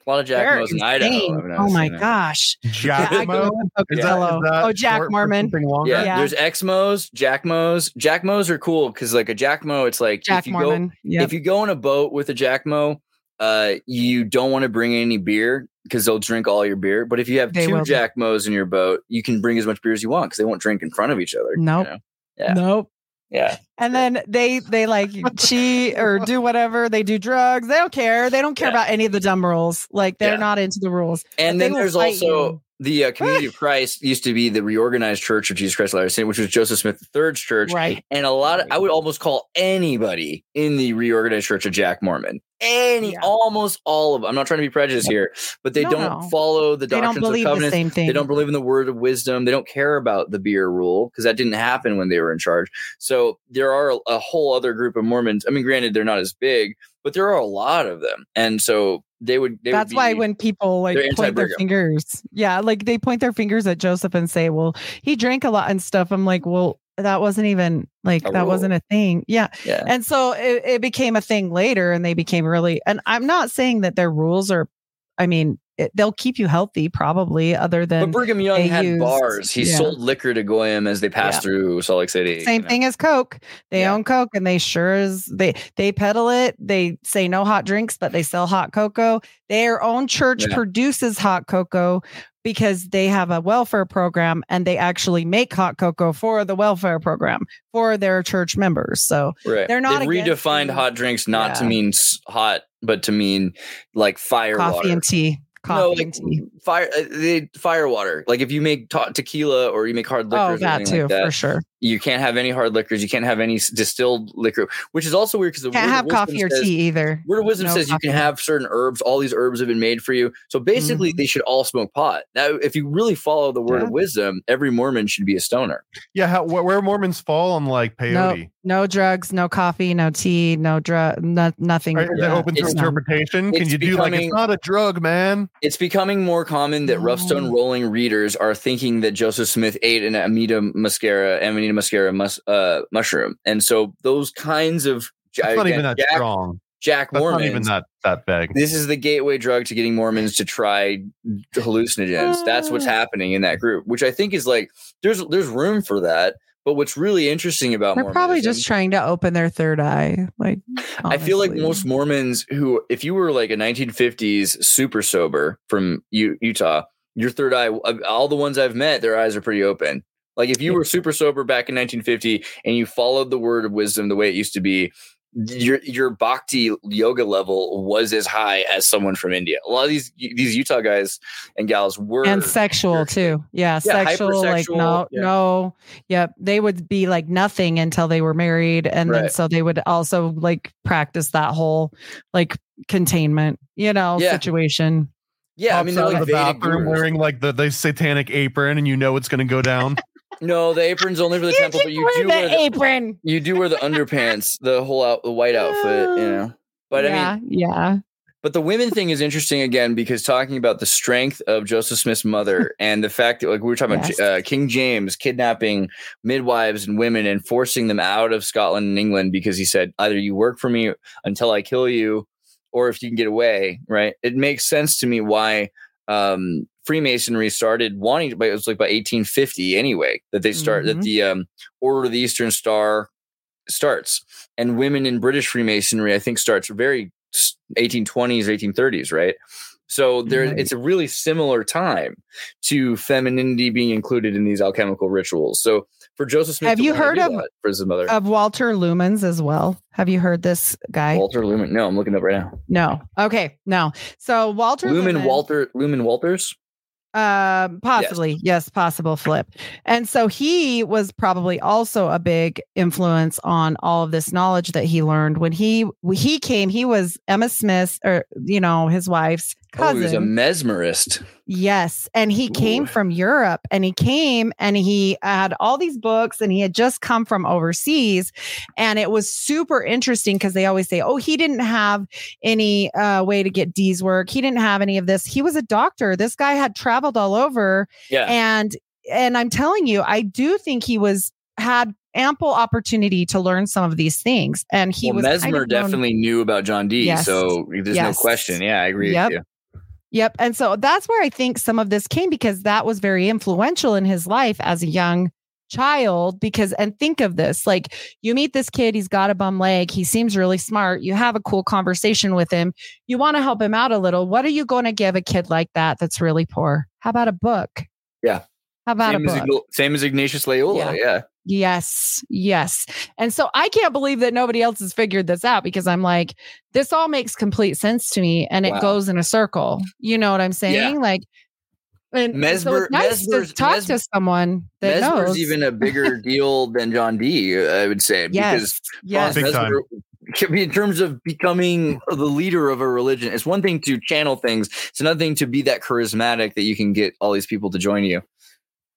lot of Jack they're Mo's in Idaho. oh my you know. gosh Jack Yeah, Mo? grew up in Is that- is that oh jack short mormon? Yeah, Yeah. there's Exmos, Jack Mo's. Jack Mo's are cool because like a Jack Mo, it's like jack if you go mormon yep. if you go on a boat with a Jack Mo, uh, you don't want to bring any beer because they'll drink all your beer. But if you have They two. Jack Mo's in your boat, you can bring as much beer as you want because they won't drink in front of each other. you Nope. know? Yeah. nope Yeah. And then they they like cheat or do whatever. They do drugs. They don't care. They don't care Yeah. about any of the dumb rules. Like they're Yeah. not into the rules. And But then there's also you. The uh, Community of Christ used to be the reorganized Church of Jesus Christ of Latter-day Saints, which was Joseph Smith III's church. Right. And a lot of, I would almost call anybody in the reorganized church of Jack Mormon. Any, Yeah. almost all of them. I'm not trying to be prejudiced here, but they No, don't no. follow the They doctrines of believe the covenants. same thing. They don't believe in the word of wisdom. They don't care about the beer rule because that didn't happen when they were in charge. So there are a, a whole other group of Mormons. I mean, granted, they're not as big, but there are a lot of them, and so they would. They That's would why when people like point their fingers, yeah, like they point their fingers at Joseph and say, "Well, he drank a lot and stuff." I'm like, "Well, that wasn't even like that wasn't a thing." Yeah, yeah, and so it, it became a thing later, and they became really. And I'm not saying that their rules are. I mean, it, they'll keep you healthy, probably. Other but than Brigham Young they had used- bars. He yeah. sold liquor to Goyim as they passed Yeah. through Salt Lake City. same you know. thing as Coke. They Yeah. own Coke, and they sure as they they peddle it. They say no hot drinks, but they sell hot cocoa. Their own church produces hot cocoa because they have a welfare program, and they actually make hot cocoa for the welfare program for their church members. So Right. They're not They've redefined hot drinks not to mean hot, but to mean like fire coffee water. and tea, coffee no, like fire, uh, they, fire water. Like if you make ta- tequila or you make hard liquor, Oh, that too, like that, for sure. you can't have any hard liquors. You can't have any distilled liquor, which is also weird because the Can't word have wisdom coffee or says- tea either. Word of wisdom No says you can have certain herbs. All these herbs have been made for you. So basically, Mhm. they should all smoke pot. Now, if you really follow the word Yeah. of wisdom, every Mormon should be a stoner. Yeah, how, where Mormons fall on like peyote? no drugs, no coffee, no tea, no drug, no, nothing. Right? Is that Yeah, open to it's interpretation? Can it's you do like it's not a drug, man? It's becoming more common that rough stone rolling readers are thinking that Joseph Smith ate an Amanita muscaria, Amanita muscaria mus- uh, mushroom, and so those kinds of It's not even that Jack, strong. Jack That's Mormons. not even that that big. This is the gateway drug to getting Mormons to try hallucinogens. That's what's Ah. happening in that group, which I think is like there's there's room for that. But what's really interesting about They're probably just trying to open their third eye. Like, I feel like most Mormons who, if you were like a 1950s super sober from U- Utah, your third eye, uh, all the ones I've met, their eyes are pretty open. Like if you were super sober back in 1950 and you followed the word of wisdom the way it used to be, your your bhakti yoga level was as high as someone from India. A lot of these these Utah guys and gals were and sexual too. Yeah, Yeah, sexual. Like no, yeah. no. Yep, they would be like nothing until they were married, and then so they would also like practice that whole like containment, you know, Yeah. situation. yeah. I mean, they're like the Vedic bathroom gurus. wearing like the, the satanic apron, and you know it's going to go down. (laughs) No, the apron's only for the temple, but you do wear the, apron. you do wear the underpants, the whole out the white outfit, you know. But I mean, yeah, yeah. But the women thing is interesting again because talking about the strength of Joseph Smith's mother (laughs) and the fact that, like, we were talking Yes. about uh, King James kidnapping midwives and women and forcing them out of Scotland and England because he said, either you work for me until I kill you, or if you can get away, right? It makes sense to me why um, Freemasonry started wanting, but it was like by 1850 anyway that they start that Mhm. the um, Order of the Eastern Star starts, and women in British Freemasonry, I think, starts very 1820s, 1830s, right? So there, Right. it's a really similar time to femininity being included in these alchemical rituals. So for Joseph Smith, Have you heard of- that for his mother? Of Walter Lumens as well. Have you heard this guy? Walter Luman? No, I'm looking up right now. no. Okay. No. So Walter Luman Luman, Walter Luman Walters. Um, possibly, yes. possible flip. And so he was probably also a big influence on all of this knowledge that he learned when he when he came. He was Emma Smith, or you know, his wife's Oh, he was a mesmerist. yes, and he came Ooh. from Europe, and he came and he had all these books, and he had just come from overseas, and it was super interesting because they always say, "Oh, he didn't have any uh, way to get Dee's work. He didn't have any of this. He was a doctor. This guy had traveled all over, Yeah. and and I'm telling you, I do think he was had ample opportunity to learn some of these things, and he well, was Mesmer of known- definitely knew about John Dee, Yes. so there's Yes. no question. Yeah, I agree Yep. with you. Yep. And so that's where I think some of this came because that was very influential in his life as a young child. Because, and think of this like you meet this kid, he's got a bum leg, he seems really smart, you have a cool conversation with him, you want to help him out a little. What are you going to give a kid like that that's really poor? How about a book? Yeah. How about Same a as, book? Ign- same as Ignatius Loyola. Yeah. Yes, yes. And so I can't believe that nobody else has figured this out because I'm like, this all makes complete sense to me and it Wow. goes in a circle. You know what I'm saying? Like, and and so Mesmer- it's nice Mesmer's- to talk Mes- to someone that Mesmer's knows. even a bigger (laughs) deal than John Dee, I would say. Because yes, yes. Big time. Mesmer- can in terms of becoming the leader of a religion, it's one thing to channel things. It's another thing to be that charismatic that you can get all these people to join you.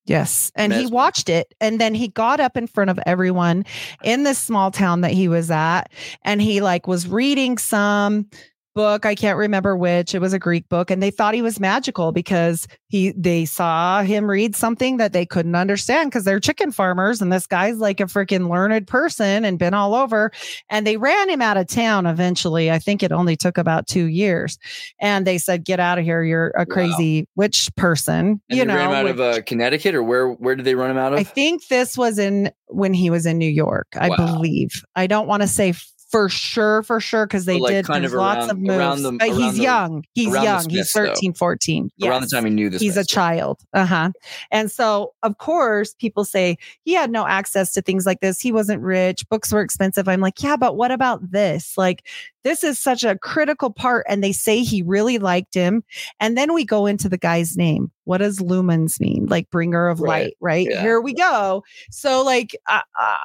Yes. And he watched it. And then he got up in front of everyone in this small town that he was at. And he like was reading some book. I can't remember which. It was a Greek book. And they thought he was magical because he they saw him read something that they couldn't understand because they're chicken farmers. And this guy's like a freaking learned person and been all over. And they ran him out of town eventually. I think it only took about two years. And they said, Get out of here. You're a crazy witch person. And you know, out which- of uh, Connecticut, or where? Where did they run him out of? I think this was in when he was in New York, I Wow. believe. I don't want to say for sure, for sure, because they like, did kind there's of lots around- of moves. the- but he's the- young. He's young. He's Smiths, though. 13, 14. Around the time he knew this. He's a child. Uh huh. And so, of course, people say he had no access to things like this. He wasn't rich. Books were expensive. I'm like, yeah, but what about this? Like, this is such a critical part. And they say he really liked him. And then we go into the guy's name. What does lumens mean? Like bringer of Right. light, right? Yeah. Here we go. So, like, I,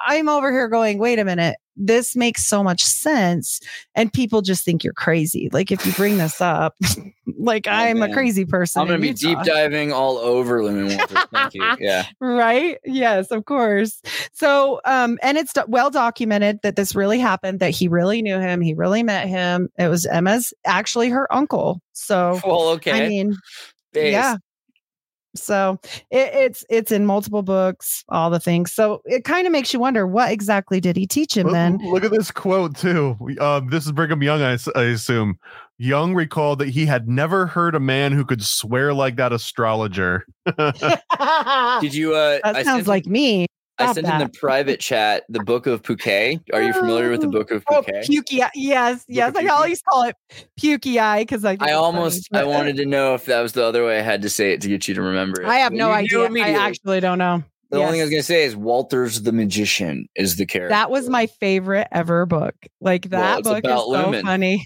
I'm over here going, wait a minute. This makes so much sense. And people just think you're crazy. Like, if you bring this up, (laughs) like, I'm a Oh, crazy person. I'm going to be deep diving all over Luman Walters. Thank you. (laughs) Yeah. right yes of course so um and it's well documented that this really happened that he really knew him he really met him it was emma's actually her uncle so Well, okay. i mean Based. yeah so it, it's it's in multiple books all the things so it kind of makes you wonder what exactly did he teach him Look, then look at this quote too. Um, this is Brigham Young, I assume. Young recalled that he had never heard a man who could swear like that astrologer. (laughs) Did you? Uh, that I sounds sent, like me I Stop sent in the private chat the Book of Pukei. Are you familiar with the oh. Book of Oh, Pukei? pukey eye. Yes, yes. I always call it pukey eye because I. I almost I wanted to know if that was the other way I had to say it to get you to remember it. I have But no idea. I actually don't know. The only thing I was gonna say is Walters the Magician is the character. That was my favorite ever book. Like that it's book is so Luman. funny.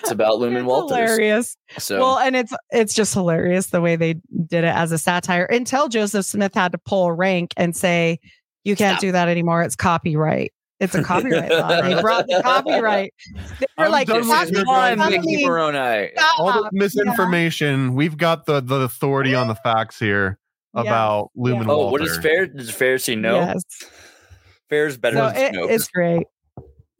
It's about (laughs) Luman It's Walters. hilarious. So Well, and it's it's just hilarious the way they did it as a satire until Joseph Smith had to pull rank and say, "You can't Stop. do that anymore. It's copyright. It's a copyright law." They (laughs) brought the copyright. They were I'm like, done with your one, guys' Vicky something- Moroni. All the stop." misinformation. We've got the, the authority on the facts here Yeah. about Luman Yeah. Oh, Walter. what is fair? Does fair say no? Yes. Fair's better So than it, Snopes. it's great.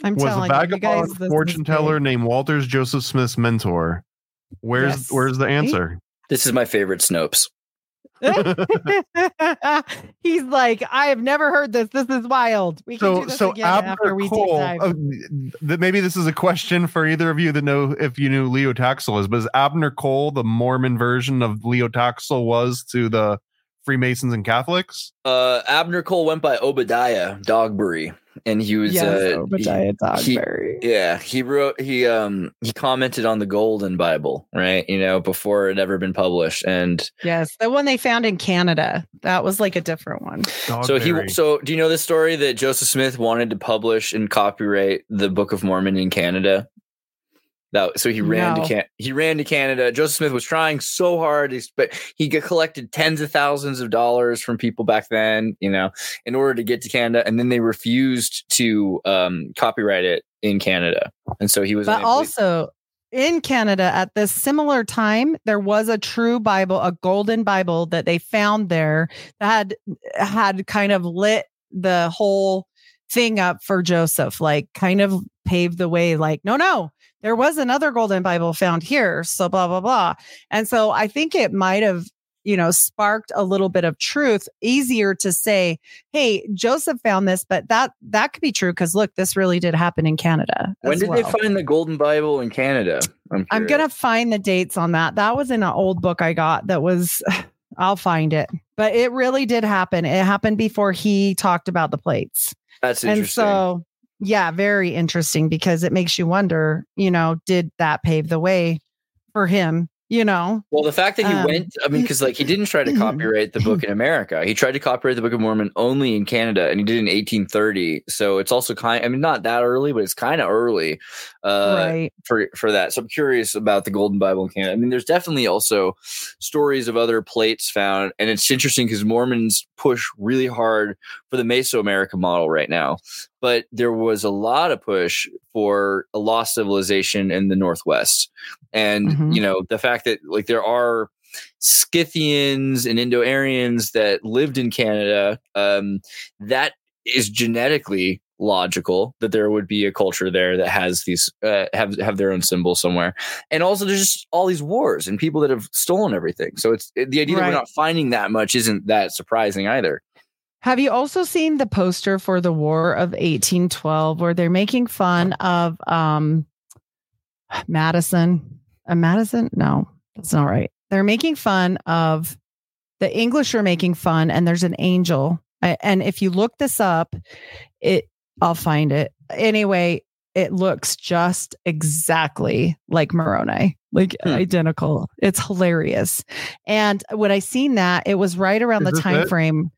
I'm was a telling you, you guys, vagabond this is fortune teller named Walter's Joseph Smith's mentor. Where's Yes. where's the answer? This is my favorite Snopes. (laughs) He's like, I have never heard this. This is wild. We can so do this so again after deep Cole. uh, th- maybe this is a question for either of you that know if you knew Leo Taxil is, but is Abner Cole the Mormon version of Leo Taxil was to the Freemasons and Catholics? Uh, Abner Cole went by Obadiah Dogberry, and he was yes, uh, Obadiah he- Dogberry. Yeah, he wrote he um he commented on the Golden Bible, right? You know, before it ever been published, and yes, the one they found in Canada. That was like a different one. so he so do you know this story that Joseph Smith wanted to publish and copyright the Book of Mormon in Canada? That so he ran No. to can he ran to Canada. Joseph Smith was trying so hard, but he collected tens of thousands of dollars from people back then, you know, in order to get to Canada, and then they refused to um, copyright it in Canada, and so he was. But also in Canada at this similar time, there was a true Bible, a golden Bible that they found there that had had kind of lit the whole thing up for Joseph, like kind of paved the way, like, no, no, there was another golden Bible found here. So blah, blah, blah. And so I think it might have, you know, sparked a little bit of truth, easier to say, hey, Joseph found this, but that that could be true because look, this really did happen in Canada. when did they find the Golden Bible in Canada? I'm, I'm gonna find the dates on that. That was in an old book I got that was (sighs) I'll find it. But it really did happen. It happened before he talked about the plates. That's And interesting. so yeah, very interesting because it makes you wonder, you know, did that pave the way for him? You know? well, the fact that he um, went, I mean, because like he didn't try to copyright the book in America. He tried to copyright the Book of Mormon only in Canada, and he did it in 1830. So it's also kind. I mean, not that early, but it's kind of early uh, right. for for that. So I'm curious about the Golden Bible in Canada. I mean, there's definitely also stories of other plates found, and it's interesting because Mormons push really hard for the Mesoamerica model right now. But there was a lot of push for a lost civilization in the Northwest. And, Mhm. you know, the fact that like there are Scythians and Indo-Aryans that lived in Canada, um, that is genetically logical that there would be a culture there that has these uh, have have their own symbol somewhere and also there's just all these wars and people that have stolen everything so it's the idea that we're not finding that much isn't that surprising either Have you also seen the poster for the War of 1812 where they're making fun of um Madison? Uh, Madison? No, that's not right. They're making fun of the English are making fun and there's an angel. I- And if you look this up, it I'll find it. Anyway, it looks just exactly like Moroni, like Hmm. identical. It's hilarious. And when I seen that, it was right around Is the time it? frame.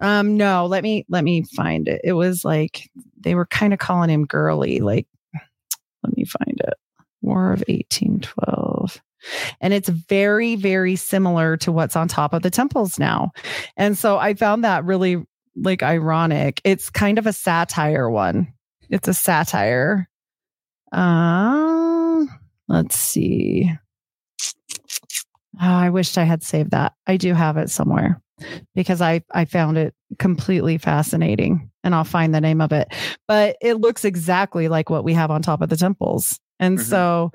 Um, no, let me let me find it. It was like they were kind of calling him girly. Like, let me find it. War of 1812. And it's very, very similar to what's on top of the temples now. And so I found that really like ironic. It's kind of a satire one. It's a satire. Um, let's see. Oh, I wished I had saved that. I do have it somewhere because I I found it completely fascinating and I'll find the name of it. But it looks exactly like what we have on top of the temples. And Mhm. so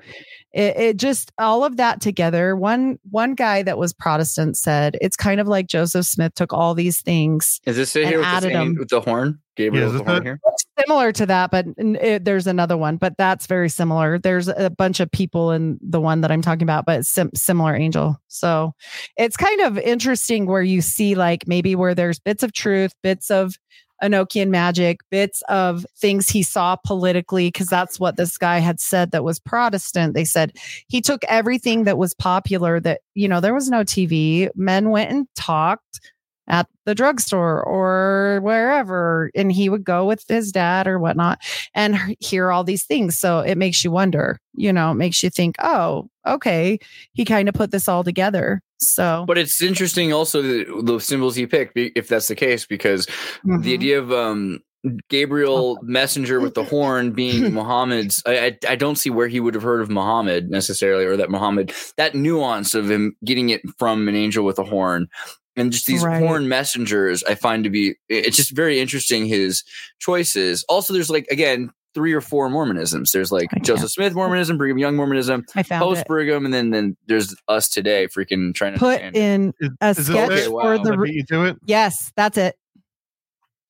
it, it just all of that together. One one guy that was Protestant said it's kind of like Joseph Smith took all these things is this it here with the, added same, 'em. with the horn gabriel Yeah, with the horn it? here similar to that, but it, there's another one, but that's very similar. There's a bunch of people in the one that I'm talking about, but sim- similar angel. So it's kind of interesting where you see like maybe where there's bits of truth, bits of Enochian magic, bits of things he saw politically, because that's what this guy had said that was Protestant. They said he took everything that was popular that, you know, there was no TV. Men went and talked at the drugstore or wherever and he would go with his dad or whatnot and hear all these things so it makes you wonder you know it makes you think oh okay he kind of put this all together so but it's interesting also the, the symbols he picked if that's the case because the Mhm. idea of um Gabriel messenger with the horn being (laughs) Muhammad's I, I I don't see where he would have heard of Muhammad necessarily or that Muhammad that nuance of him getting it from an angel with a horn and just these Right. horn messengers I find to be it's just very interesting his choices also there's like again three or four Mormonisms. There's like oh, Joseph Smith Mormonism Brigham Young Mormonism i found post Brigham, and then then there's us today freaking trying to put in Is, a is this sketch it? Okay, wow. for Did the re- you to it? yes that's it.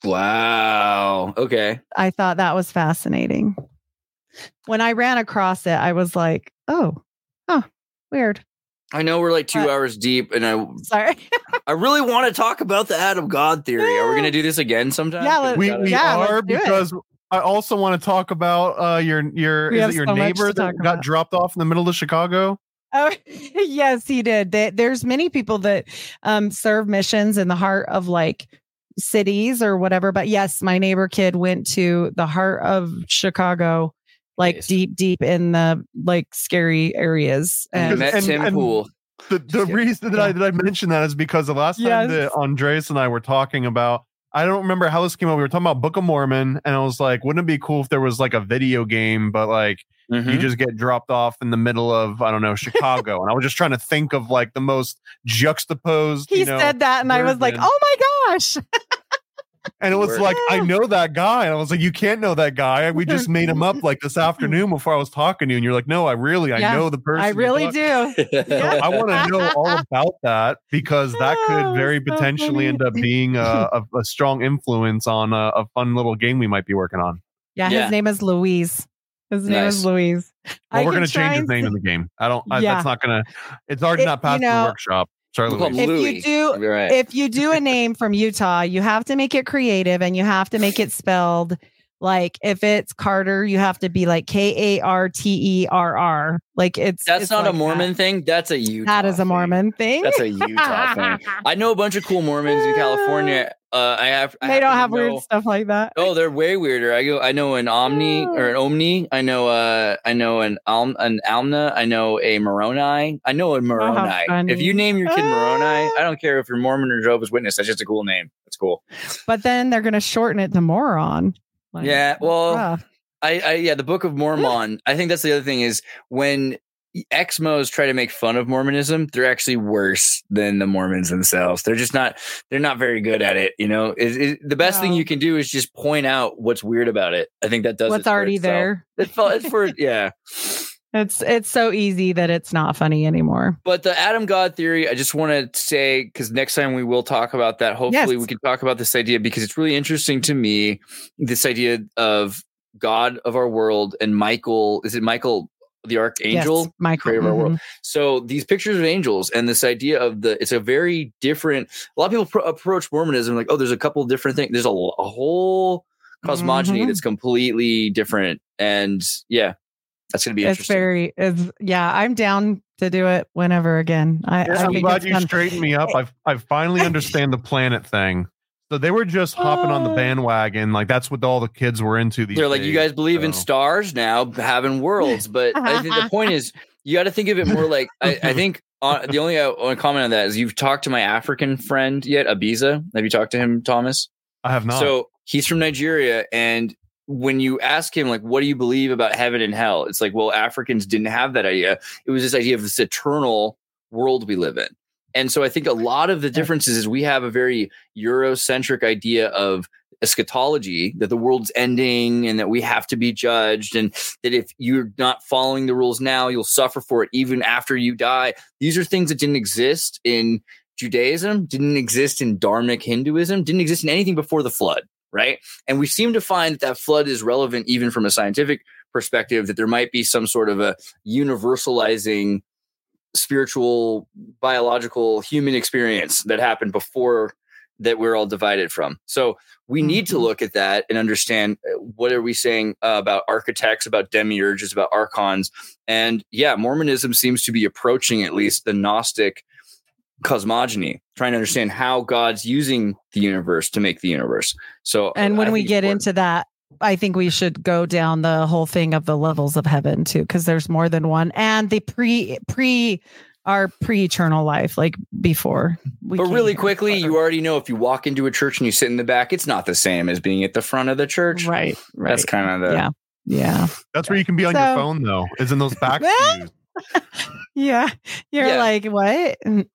Wow. Okay. I thought that was fascinating. When i ran across it i was like oh oh weird. I know we're like two But- hours deep, and I (laughs) sorry. (laughs) I really want to talk about the Adam God theory. Are we going to do this again sometime? Yeah, let- We, we Yeah, are because I also want to talk about uh, your your We is it your so neighbor that talk got about. dropped off in the middle of Chicago? Oh, (laughs) yes, he did. There's many people that um, serve missions in the heart of like cities or whatever. But yes, my neighbor kid went to the heart of Chicago, like Nice. deep, deep in the like scary areas. And met and- Tim and- Pool. The the reason that I that I mentioned that is because the last time Yes. that Andres and I were talking about I don't remember how this came up. We were talking about Book of Mormon, and I was like, wouldn't it be cool if there was like a video game, but like Mhm. you just get dropped off in the middle of I don't know Chicago, and I was just trying to think of like the most juxtaposed. he you know, said that, and I was like, oh my gosh. (laughs) And it was like, I know that guy. And I was like, you can't know that guy. We just made him up like this afternoon before I was talking to you. And you're like, no, I really, I Yeah, know the person. I really do. (laughs) So I want to know all about that because that could ah, very so potentially funny. end up being a, (laughs) a, a strong influence on a, a fun little game we might be working on. Yeah, Yeah. his name is Louise. His name Nice. is Louise. Well, I we're going to change his name see- in the game. I don't, I, Yeah. that's not going to, it's already It- not you past know, the workshop. Sorry, We'll call him Louise. If you Louis. do- You're right. if you do a name from Utah, you have to make it creative and you have to make it spelled like if it's Carter, you have to be like K A R T E R R. Like it's That's it's not like a Mormon That. thing. That's a Utah. that is a. Mormon thing. That's a Utah thing. (laughs) I know a bunch of cool Mormons in California. (laughs) Uh, I have. I they don't have weird know- stuff like that. Oh, they're way weirder. I go. I know an Omni or an Omni. I know. Uh, I know an Alm an Almna. I know a Moroni. I know a Moroni. if you name your kid Moroni, Ah. I don't care if you're Mormon or Jehovah's Witness. That's just a cool name. That's cool. But then they're gonna shorten it to moron. Like, Yeah, well. I, I yeah, the Book of (laughs) Mormon. I think that's the other thing is when Exmos try to make fun of Mormonism, they're actually worse than the Mormons themselves. They're just not they're not very good at it. You know, it, it, the best thing you can do is just point out what's weird about it. I think that does What's it already itself. there. It felt for (laughs) yeah. It's it's so easy that it's not funny anymore. But the Adam God theory, I just want to say because next time we will talk about that. Hopefully, Yes. we can talk about this idea because it's really interesting to me. This idea of God of our world and Michael. Is it Michael, the archangel? Yes, Michael. creator of our world. mhm. So these pictures of angels and this idea of the it's a very different. A lot of people pro- approach Mormonism like, oh, there's a couple different things. There's a, a whole cosmogony Mhm. that's completely different, and yeah, that's going to be It's interesting. very it's yeah, I'm down to do it whenever again. I, I I'm glad you fun. straightened me up. I've I finally (laughs) understand the planet thing. So they were just hopping on the Oh. bandwagon, like that's what all the kids were into. These They're like, you guys believe in stars now, having worlds, but I think the point is, you got to think of it more like I, I think. Uh, the only I want comment on that is you've talked to my African friend yet, Abiza. Have you talked to him, Thomas? I have not. So he's from Nigeria, and when you ask him like, "What do you believe about heaven and hell?" It's like, well, Africans didn't have that idea. It was this idea of this eternal world we live in, and so I think a lot of the differences is we have a very Eurocentric idea of eschatology that the world's ending and that we have to be judged and that if you're not following the rules now you'll suffer for it even after you die these are things that didn't exist in Judaism, didn't exist in Dharmic Hinduism, didn't exist in anything before the flood, right? And we seem to find that that flood is relevant even from a scientific perspective, that there might be some sort of a universalizing spiritual, biological, human experience that happened before that we're all divided from. So we need to Mhm. look at that and understand uh, what are we saying uh, about architects, about demiurges, about archons. And yeah, Mormonism seems to be approaching at least the Gnostic cosmogony, trying to understand how God's using the universe to make the universe. So, And when we get important. into that, I think we should go down the whole thing of the levels of heaven too, because there's more than one, and the pre pre our pre eternal life, like before. We but really quickly, you already know if you walk into a church and you sit in the back, it's not the same as being at the front of the church. right, right. That's kind of the yeah, yeah, that's where you can be on So- your phone though, is in those back (laughs) Well, views. Yeah. You're Yeah. like what? (laughs)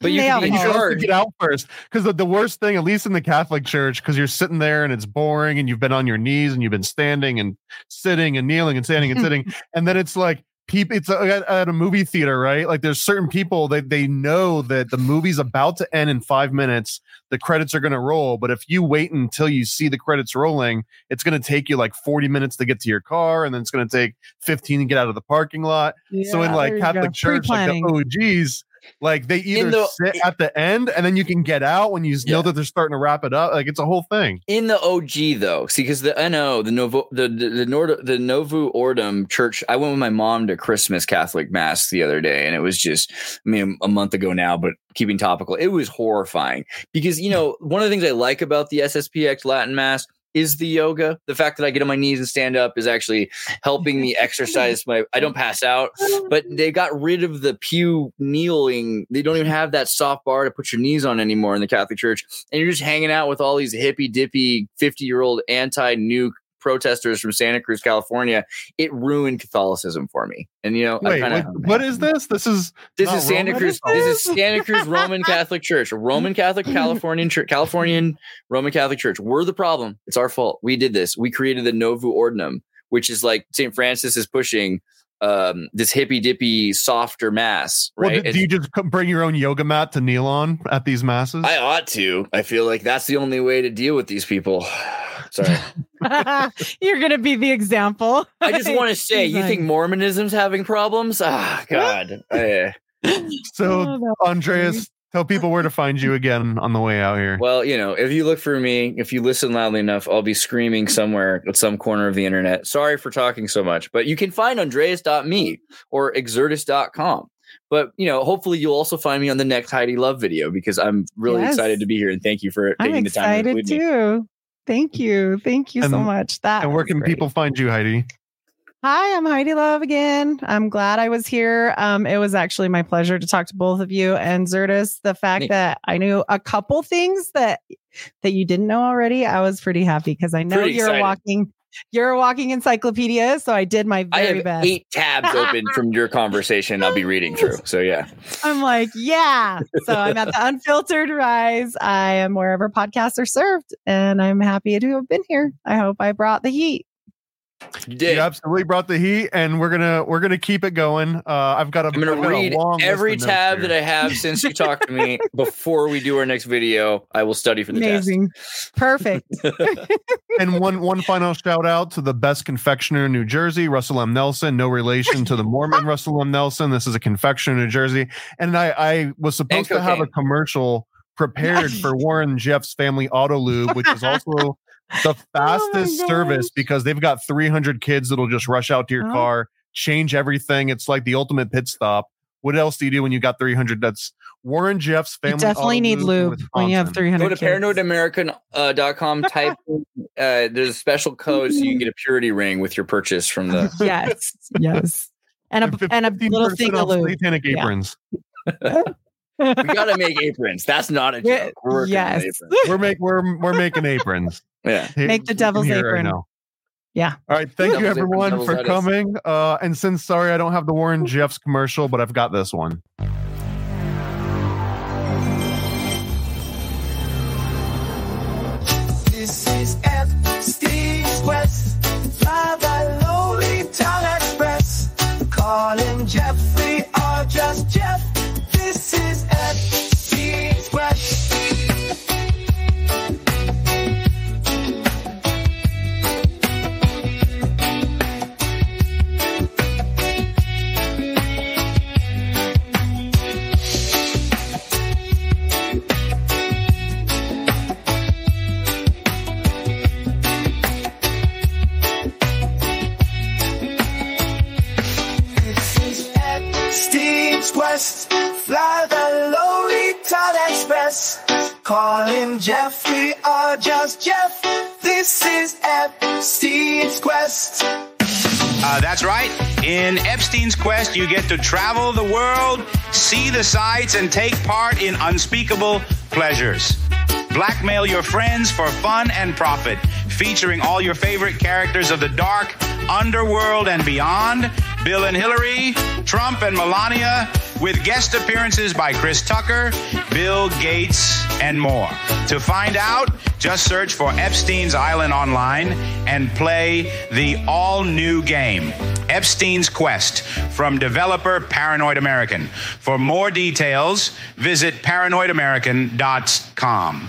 But you can be in all- You have to get out first because the, the worst thing, at least in the Catholic Church, because you're sitting there and it's boring and you've been on your knees and you've been standing and sitting and kneeling and standing and sitting, (laughs) and then it's like people. It's uh, at, at a movie theater, right? Like there's certain people that they know that the movie's about to end in five minutes. The credits are going to roll, but if you wait until you see the credits rolling, it's going to take you like 40 minutes to get to your car, and then it's going to take 15 to get out of the parking lot. so in like there you go. Catholic Church, like the. OGs, like they either the- sit at the end and then you can get out when you Yeah. know that they're starting to wrap it up. Like it's a whole thing. in the OG though, see, because the NO, the Novo, the the the, Nord, the Novu Ordum Church. I went with my mom to Christmas Catholic Mass the other day, and it was just, I mean, a month ago now, but keeping topical, it was horrifying because you know one of the things I like about the SSPX Latin Mass is the yoga. The fact that I get on my knees and stand up is actually helping me exercise my. I don't pass out, but they got rid of the pew kneeling. They don't even have that soft bar to put your knees on anymore in the Catholic Church. And you're just hanging out with all these hippy dippy 50 year old anti nuke protesters from Santa Cruz, California. It ruined Catholicism for me. And, you know, Wait, kind what, is this? This is This is Santa Roman? Cruz. What is This is (laughs) Santa Cruz Roman Catholic Church, Roman Catholic Californian church, Californian Roman Catholic Church. We're the problem. It's our fault. We did this. We created the Novu Ordinum, which is like St. Francis is pushing um, this hippy dippy, softer mass, Well, right? do, do you just bring your own yoga mat to kneel on at these masses? I ought to. I feel like that's the only way to deal with these people. Sorry. (laughs) You're gonna be the example. I just want to (laughs) say, you think Mormonism's having problems? Ah, God. I- (laughs) so, Oh, that's Andreas, tell people where to find you again on the way out here. well, you know, if you look for me, if you listen loudly enough, I'll be screaming somewhere at some corner of the internet. Sorry for talking so much, but you can find Andreas.me or xirtus.com. But you know, hopefully you'll also find me on the next Heidi Luv video because I'm really Yes. excited to be here and thank you for I'm taking the time to excited include me. Too. Thank you. Thank you so much. That and where can great. people find you, Heidi? Hi, I'm Heidi Luv again. I'm glad I was here. Um, it was actually my pleasure to talk to both of you and Xirtus. The fact that I knew a couple things that that you didn't know already, I was pretty happy because I know Pretty you're excited. walking You're a walking encyclopedia, so I did my I very have best. eight tabs open from your conversation. I'll be reading through. So yeah, I'm like, yeah. So I'm at the Unfiltered Rise. I am wherever podcasts are served, and I'm happy to have been here. I hope I brought the heat. You You did. absolutely brought the heat, and we're gonna we're gonna keep it going. Uh, I've got a. I'm gonna read every tab that I have since you talked to me (laughs) before we do our next video. I will study for the test. Perfect. (laughs) and one one final shout out to the best confectioner in New Jersey, Russell M. Nelson. No relation to the Mormon (laughs) Russell M. Nelson. This is a confectioner in New Jersey, and I I was supposed to have a commercial prepared for Warren Jeff's Family Auto Lube, which is also the fastest gosh. service because they've got 300 kids that'll just rush out to your Oh. car, change everything. It's like the ultimate pit stop. What else do you do when you got 300? That's Warren Jeff's You Family. definitely need in lube when you have 300 Go to kids. paranoidamerican.com, type (laughs) in, uh, there's a special code so you can (laughs) get a purity ring with your purchase from the. (laughs) Yes. Yes. And a, and a little thing of off lube. satanic Yeah. Aprons. We gotta make aprons. That's not a (laughs) Yeah, joke. We're working yes. aprons. we're make we're we're making aprons. Yeah. Here- Make the devil's hear apron. now. Yeah. All right. Thank you Devil's apron, everyone for coming. Uh, and since sorry I don't have the Warren Jeffs commercial, but I've got this one. Quest. Fly the town express. Call him Jeffrey or just Jeff. This is Epstein's Quest. Uh, that's right. In Epstein's Quest, you get to travel the world, see the sights, and take part in unspeakable pleasures. Blackmail your friends for fun and profit, featuring all your favorite characters of the dark, underworld, and beyond. Bill and Hillary, Trump and Melania, with guest appearances by Chris Tucker, Bill Gates, and more. To find out, just search for Epstein's Island online and play the all new game, Epstein's Quest, from developer Paranoid American. For more details, visit paranoidamerican.com.